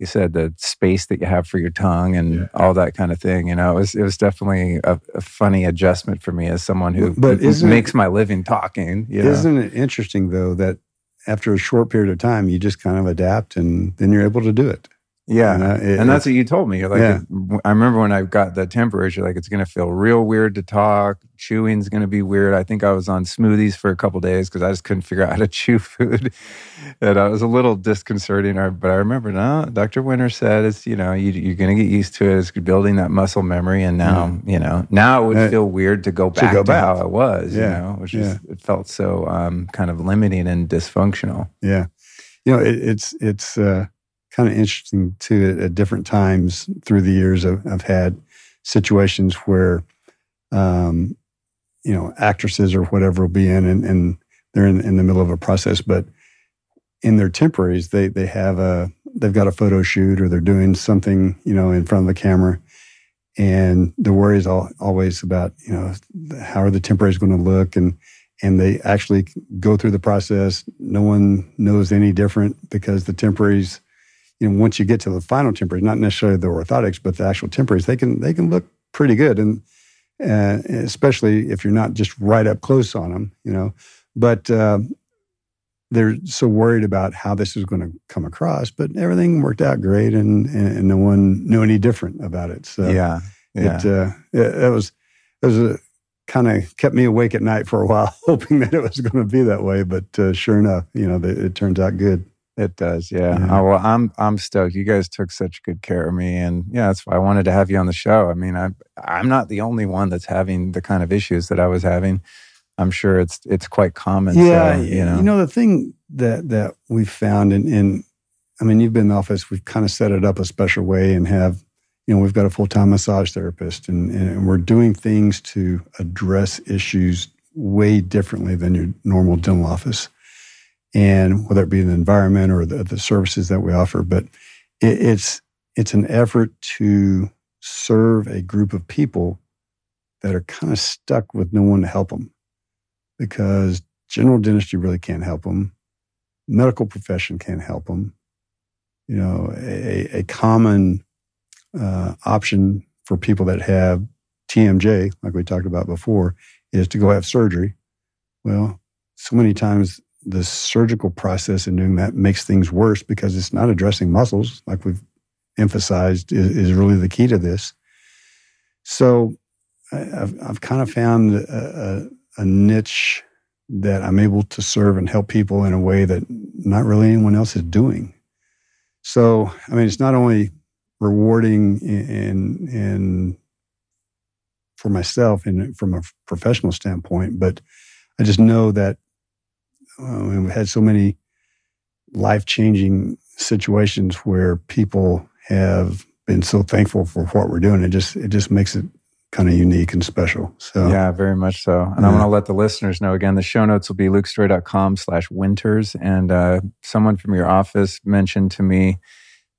A: you said the space that you have for your tongue and
B: Yeah.
A: all that kind of thing. You know, it was it was definitely a, a funny adjustment for me as someone who,
B: But
A: who
B: isn't it-
A: makes my living talking. You?
B: Isn't it interesting though that after a short period of time, you just kind of adapt and then you're able to do it.
A: Yeah.
B: You know, it-
A: and that's what you told me. You're like,
B: Yeah.
A: I remember when I got the temporaries, you're like, it's going to feel real weird to talk. Chewing's going to be weird. I think I was on smoothies for a couple days because I just couldn't figure out how to chew food. and I was a little disconcerting. But I remember, no, Dr. Winter said it's, you know, you, you're going to get used to it. It's building that muscle memory. And now, you know, now it would
B: Uh,
A: feel weird to go back to,
B: go back.
A: how it was,
B: Yeah.
A: you know, which
B: Yeah.
A: is, it felt so um, kind of limiting and dysfunctional.
B: Yeah. You know, it, it's, it's, uh, kind of interesting too. At, at different times through the years, I've, I've had situations where, um, you know, actresses or whatever will be in and, and they're in, in the middle of a process, but in their temporaries, they, they have a, they've got a photo shoot or they're doing something, you know, in front of the camera. And the worry is all, always about, you know, how are the temporaries going to look? And, and they actually go through the process. No one knows any different because the temporaries, you know, once you get to the final temporaries, not necessarily the orthotics, but the actual temporaries, they can they can look pretty good, and uh, especially if you're not just right up close on them, you know. But uh, they're so worried about how this is going to come across, but everything worked out great, and, and, and no one knew any different about it. So
A: yeah. Yeah.
B: it uh, it, it was it was a kind of kept me awake at night for a while, hoping that it was going to be that way. But uh, sure enough, you know, it, it turns out good.
A: It does, yeah.
B: Yeah.
A: Oh, well, I'm I'm stoked. You guys took such good care of me, and yeah, that's why I wanted to have you on the show. I mean, I I'm not the only one that's having the kind of issues that I was having. I'm sure it's it's quite common.
B: yeah,
A: so, you know,
B: the thing that that we found, and in, I mean, you've been in the office. We've kind of set it up a special way, and have you know, we've got a full time massage therapist, and, and we're doing things to address issues way differently than your normal dental office. And whether it be the environment or the, the services that we offer, but it, it's it's an effort to serve a group of people that are kind of stuck with no one to help them because general dentistry really can't help them. Medical profession can't help them. You know, a, a common uh, option for people that have TMJ, like we talked about before, is to go have surgery. Well, so many times the surgical process in doing that makes things worse because it's not addressing muscles, like we've emphasized, is, is really the key to this. So I, I've, I've kind of found a, a, a niche that I'm able to serve and help people in a way that not really anyone else is doing. So, I mean, it's not only rewarding in, in for myself and from a professional standpoint, but I just know that uh, we've had so many life changing situations where people have been so thankful for what we're doing. It just it just makes it kind of unique and special. So
A: yeah, very much so. And I
B: Yeah.
A: want to let the listeners know again. The show notes will be lukestory.com slash winters. And uh, someone from your office mentioned to me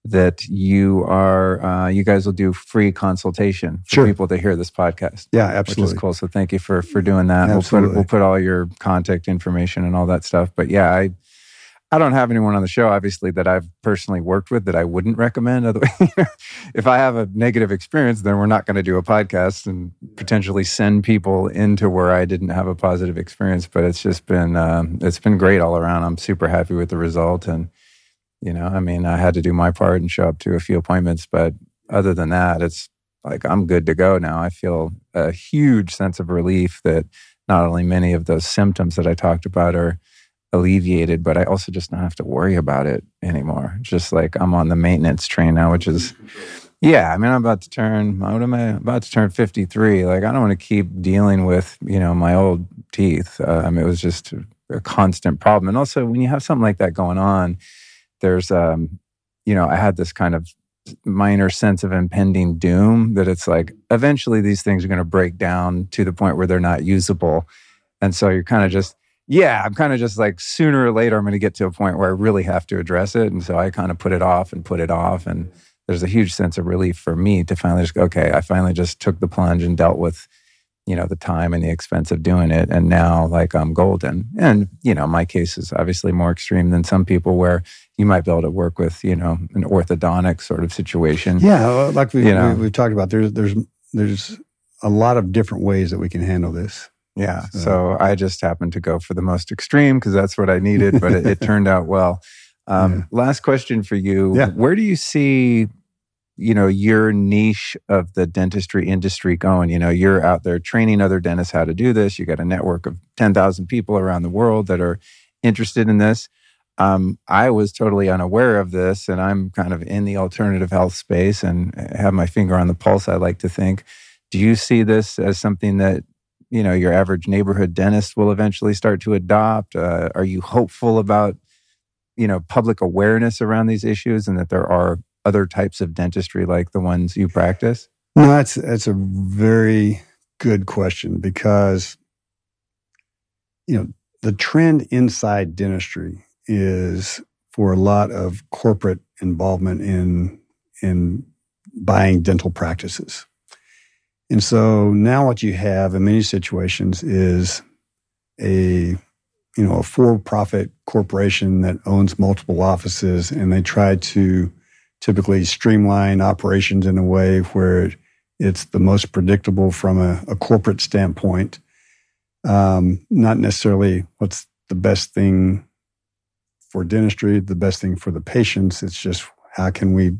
A: that you are uh, you guys will do free consultation for
B: Sure.
A: people to hear this podcast.
B: yeah,
A: which
B: absolutely.
A: is cool. So thank you for for doing that. We'll put
B: Absolutely.
A: we'll put all your contact information and all that stuff. But yeah, I I don't have anyone on the show, obviously, that I've personally worked with that I wouldn't recommend. Otherwise, if I have a negative experience, then we're not going to do a podcast and potentially send people into where I didn't have a positive experience. But it's just been um, it's been great all around. I'm super happy with the result, and you know, I mean, I had to do my part and show up to a few appointments, but other than that, it's like I'm good to go now. I feel a huge sense of relief that not only many of those symptoms that I talked about are alleviated, but I also just don't have to worry about it anymore. Just like I'm on the maintenance train now, which is, yeah, I mean, I'm about to turn, what am I about to turn 53? Like, I don't want to keep dealing with, you know, my old teeth. Um, it was just a constant problem. And also, when you have something like that going on, there's, um, you know, I had this kind of minor sense of impending doom that it's like eventually these things are going to break down to the point where they're not usable. And so you're kind of just, yeah, I'm kind of just like sooner or later I'm going to get to a point where I really have to address it, and so I kind of put it off and put it off, and there's a huge sense of relief for me to finally just go, okay, I finally just took the plunge and dealt with, you know, the time and the expense of doing it, and now like I'm golden. And you know, my case is obviously more extreme than some people where you might be able to work with, you know, an orthodontic sort of situation.
B: Yeah, like we, you know, we, we've talked about. There's there's there's a lot of different ways that we can handle this.
A: Yeah. So, so I just happened to go for the most extreme because that's what I needed, but it, it, turned out well. Um, yeah. Last question for you. Yeah. Where do you see, you know, your niche of the dentistry industry going? You know, you're out there training other dentists how to do this. You got a network of 10,000 people around the world that are interested in this. Um, I was totally unaware of this, and I'm kind of in the alternative health space and have my finger on the pulse, I like to think. Do you see this as something that you know your average neighborhood dentist will eventually start to adopt? Uh, are you hopeful about you know public awareness around these issues and that there are other types of dentistry like the ones you practice?
B: No, that's that's a very good question because you know the trend inside dentistry is for a lot of corporate involvement in in buying dental practices. And so now what you have in many situations is a you know a for-profit corporation that owns multiple offices and they try to typically streamline operations in a way where it's the most predictable from a, a corporate standpoint um, not necessarily what's the best thing for dentistry the best thing for the patients it's just how can we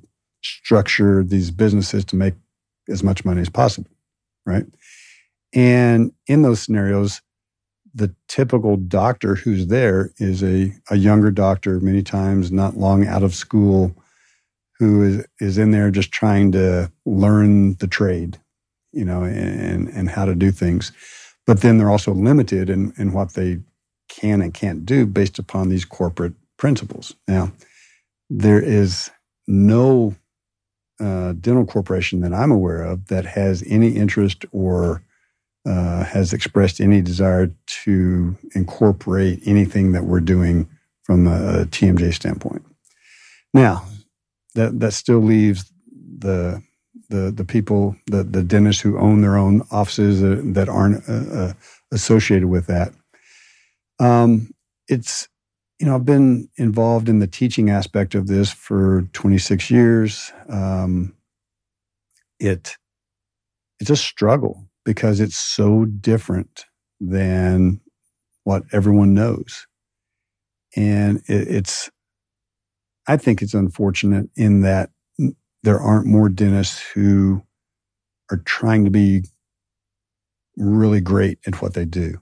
B: structure these businesses to make as much money as possible right? And in those scenarios, the typical doctor who's there is a, a younger doctor, many times not long out of school, who is, is in there just trying to learn the trade, you know, and, and how to do things. But then they're also limited in, in what they can and can't do based upon these corporate principles. Now, there is no uh, dental corporation that I'm aware of that has any interest or uh, has expressed any desire to incorporate anything that we're doing from a, TMJ standpoint. Now, that that still leaves the the the people the the dentists who own their own offices uh, that aren't uh, uh, associated with that. Um, it's you know, I've been involved in the teaching aspect of this for 26 years. Um, it it's a struggle because it's so different than what everyone knows, and it, it's. I think it's unfortunate in that there aren't more dentists who are trying to be really great at what they do.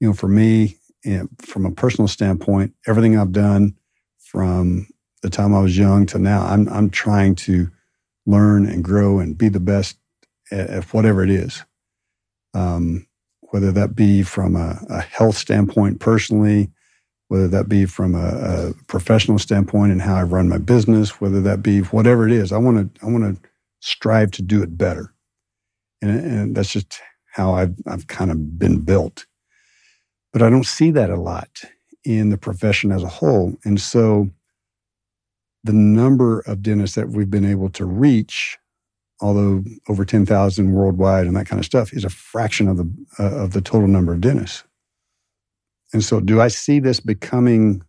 B: You know, for me, and from a personal standpoint, everything I've done from the time I was young to now, I'm I'm trying to learn and grow and be the best at, at whatever it is. Um, whether that be from a, a, health standpoint personally, whether that be from a, a professional standpoint and how I run my business, whether that be whatever it is, I want to I want to strive to do it better, and, and that's just how I've I've kind of been built. But I don't see that a lot in the profession as a whole. And so the number of dentists that we've been able to reach, although over 10,000 worldwide and that kind of stuff, is a fraction of the, uh, of the total number of dentists. And so do I see this becoming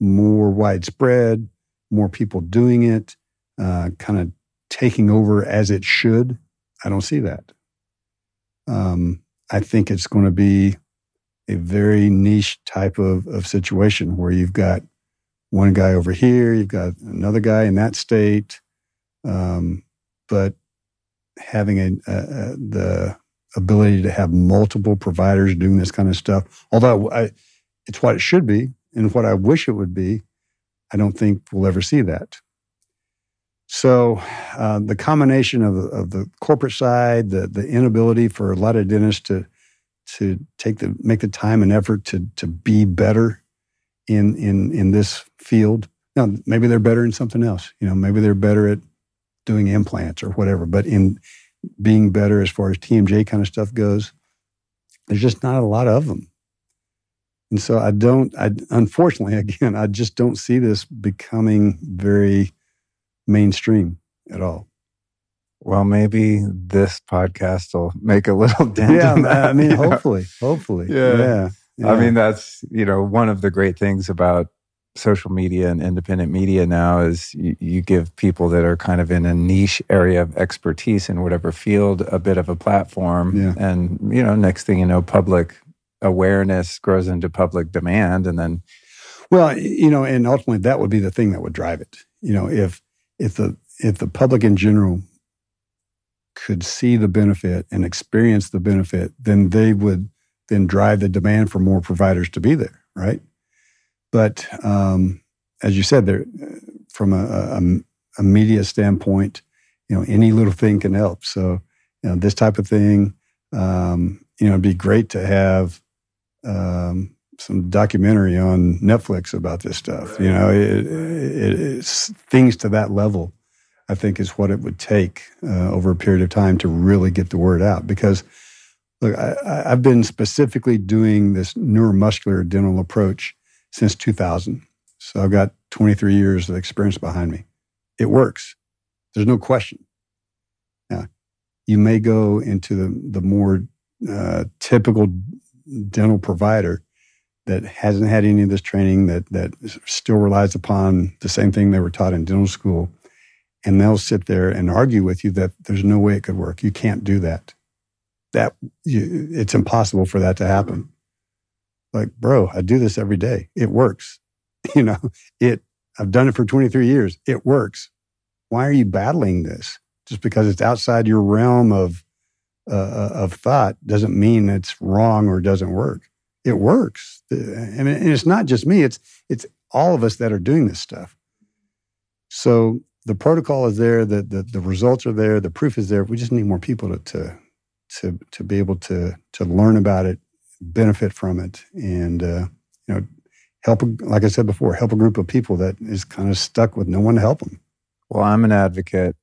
B: more widespread, more people doing it, uh, kind of taking over as it should. I don't see that. Um, I think it's going to be a very niche type of, of situation where you've got one guy over here, you've got another guy in that state, um, but having a, a, a, the ability to have multiple providers doing this kind of stuff, although I, it's what it should be and what I wish it would be, I don't think we'll ever see that. So uh, the combination of, of the corporate side, the the inability for a lot of dentists to to take the make the time and effort to to be better in in in this field. Now maybe they're better in something else. You know, maybe they're better at doing implants or whatever. But in being better as far as TMJ kind of stuff goes, there's just not a lot of them. And so I don't, I unfortunately, again, I just don't see this becoming very mainstream at all.
A: Well, maybe this podcast will make a little dent.
B: Yeah,
A: that,
B: I mean, hopefully, know? hopefully. Yeah. yeah.
A: yeah. I mean, that's, you know, one of the great things about social media and independent media now is you, you, give people that are kind of in a niche area of expertise in whatever field a bit of a platform. Yeah. And, you know, next thing you know, public awareness grows into public demand. And then.
B: Well, you know, and ultimately that would be the thing that would drive it. You know, if, if the, if the public in general could see the benefit and experience the benefit, then they would then drive the demand for more providers to be there, right? But um, as you said, there from a, a, a, media standpoint, you know, any little thing can help. So, you know, this type of thing, um, you know, it'd be great to have um, some documentary on Netflix about this stuff. You know, it, it, it's things to that level. I think is what it would take uh, over a period of time to really get the word out. Because look, I, have been specifically doing this neuromuscular dental approach since 2000. So I've got 23 years of experience behind me. It works. There's no question. Now, you may go into the, the more uh, typical dental provider that hasn't had any of this training, that, that still relies upon the same thing they were taught in dental school. And they'll sit there and argue with you that there's no way it could work. You can't do that. That you, it's impossible for that to happen. Like, bro, I do this every day. It works. You know, it, I've done it for 23 years. It works. Why are you battling this? Just because it's outside your realm of, uh, uh of thought doesn't mean it's wrong or doesn't work. It works. And it's not just me. It's, it's all of us that are doing this stuff. So the protocol is there. The, the, the results are there. The proof is there. We just need more people to, to, to, to be able to, to learn about it benefit from it and uh, you know help like i said before help a group of people that is kind of stuck with no one to help them
A: well i'm an advocate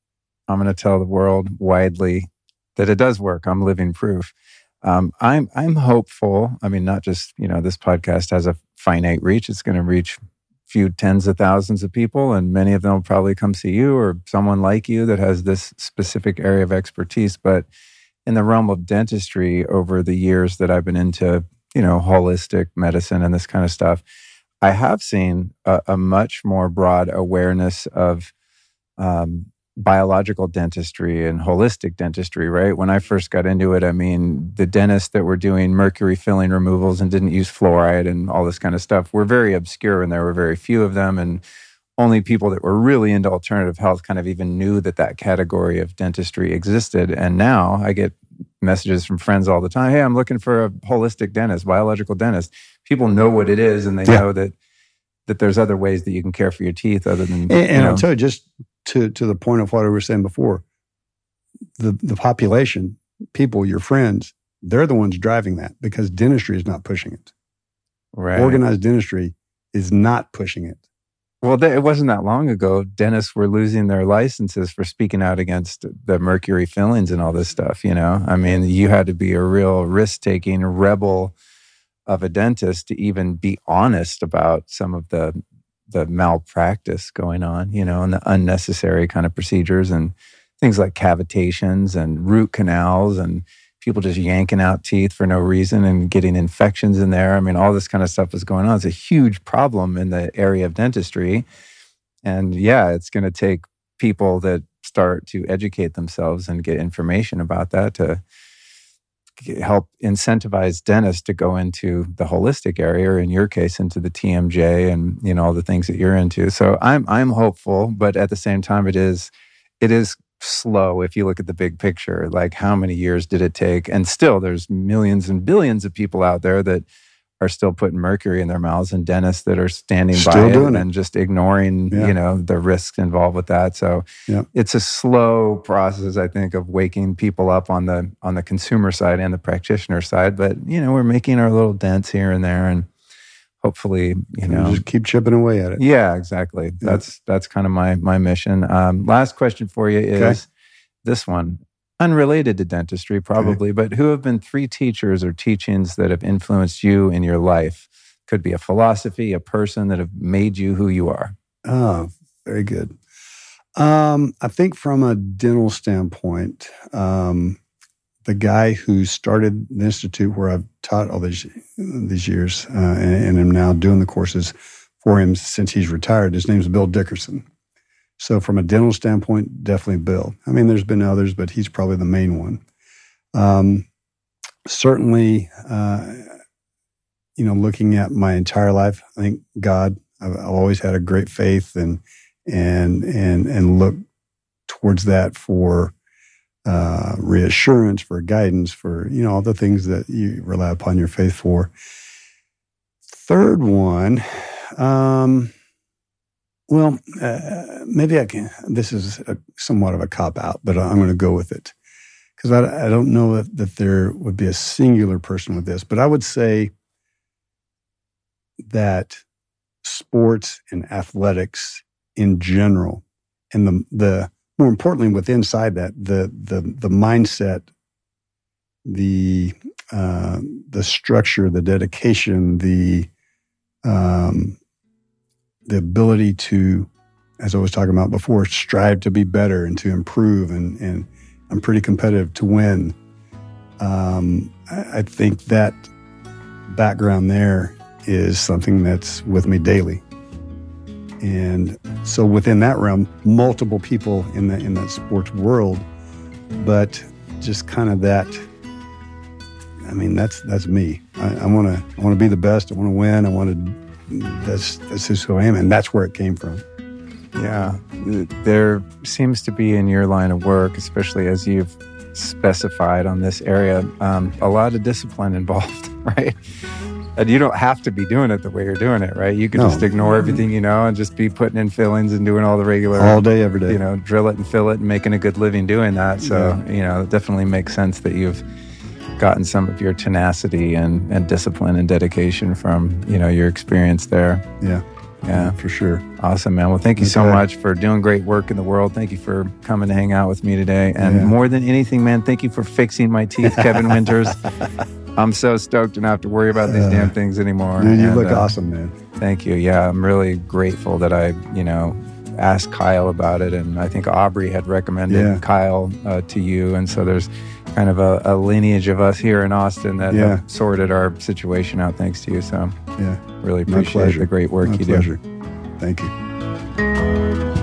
A: i'm going to tell the world widely that it does work i'm living proof um, i'm i'm hopeful i mean not just you know this podcast has a finite reach it's going to reach few tens of thousands of people and many of them will probably come see you or someone like you that has this specific area of expertise. But in the realm of dentistry over the years that I've been into, you know, holistic medicine and this kind of stuff, I have seen a, a much more broad awareness of um, biological dentistry and holistic dentistry, right? When I first got into it, I mean, the dentists that were doing mercury filling removals and didn't use fluoride and all this kind of stuff were very obscure and there were very few of them. And only people that were really into alternative health kind of even knew that that category of dentistry existed. And now I get messages from friends all the time. Hey, I'm looking for a holistic dentist, biological dentist. People know what it is, and they yeah. know that that there's other ways that you can care for your teeth other than.
B: And, and I'll tell you, just to to the point of what I was saying before, the the population, people, your friends, they're the ones driving that because dentistry is not pushing it. Right. Organized dentistry is not pushing it.
A: Well, it wasn't that long ago. Dentists were losing their licenses for speaking out against the mercury fillings and all this stuff. You know, I mean, you had to be a real risk taking rebel of a dentist to even be honest about some of the the malpractice going on. You know, and the unnecessary kind of procedures and things like cavitations and root canals and people just yanking out teeth for no reason and getting infections in there. I mean, all this kind of stuff is going on. It's a huge problem in the area of dentistry. And yeah, it's going to take people that start to educate themselves and get information about that to help incentivize dentists to go into the holistic area or in your case into the TMJ and you know all the things that you're into. So I'm I'm hopeful, but at the same time it is it is slow if you look at the big picture. Like how many years did it take? And still there's millions and billions of people out there that are still putting mercury in their mouths and dentists that are standing
B: Still
A: by it
B: doing it.
A: and just ignoring,
B: Yeah.
A: you know, the risks involved with that. So
B: Yeah.
A: it's a slow process, I think, of waking people up on the on the consumer side and the practitioner side. But you know, we're making our little dents here and there and hopefully, you know,
B: just keep chipping away at it.
A: yeah, exactly. That's that's kind of my my mission. Um, last question for you is
B: Okay.
A: this one, unrelated to dentistry, probably, but who have been three teachers or teachings that have influenced you in your life? Could be a philosophy, a person that have made you who you are.
B: Oh, very good. Um, I think from a dental standpoint, um, the guy who started the institute where I've taught all these these years uh, and, and am now doing the courses for him since he's retired. His name's Bill Dickerson. So from a dental standpoint, definitely Bill. I mean, there's been others, but he's probably the main one. Um, certainly, uh, you know, looking at my entire life, I think God. I've, always had a great faith and and and and look towards that for uh, reassurance, for guidance, for you know all the things that you rely upon your faith for. Third one, um, well, uh, maybe I can. This is a, somewhat of a cop out, but I'm going to go with it because I, I don't know that, that there would be a singular person with this, but I would say that sports and athletics in general, and the the more importantly, with inside that the the the mindset, the uh, the structure, the dedication, the um, the ability to, as I was talking about before, strive to be better and to improve, and and I'm pretty competitive to win. Um, I, I think that background there is something that's with me daily. And so within that realm, multiple people in the in that sports world, but just kind of that. I mean, that's that's me. I want to I want to be the best. I want to win. I want to. That's that's just who I am, and that's where it came from.
A: Yeah, there seems to be in your line of work, especially as you've specified on this area, um, a lot of discipline involved, right? And you don't have to be doing it the way you're doing it, right? You could
B: No.
A: just ignore everything you know and just be putting in fillings and doing all the regular,
B: All day, every day.
A: you know, drill it and fill it and making a good living doing that. So, you know, it definitely makes sense that you've gotten some of your tenacity and, and discipline and dedication from, you know, your experience there.
B: yeah,
A: Yeah.
B: for sure.
A: Awesome, man. Well, thank you so much for doing great work in the world. Thank you for coming to hang out with me today. And
B: Yeah.
A: more than anything, man, thank you for fixing my teeth, Kevin Winters. I'm so stoked to not have to worry about these
B: Uh,
A: damn things anymore.
B: Dude, you
A: And,
B: look
A: uh,
B: awesome, man.
A: Thank you. Yeah, I'm really grateful that I, you know, asked Kyle about it. And I think Aubrey had recommended
B: Yeah.
A: Kyle uh, to you. And so there's kind of a, a lineage of us here in Austin that
B: Yeah.
A: have sorted our situation out thanks to you. So
B: Yeah,
A: really appreciate the great work
B: my
A: you
B: pleasure. Thank you.
A: do.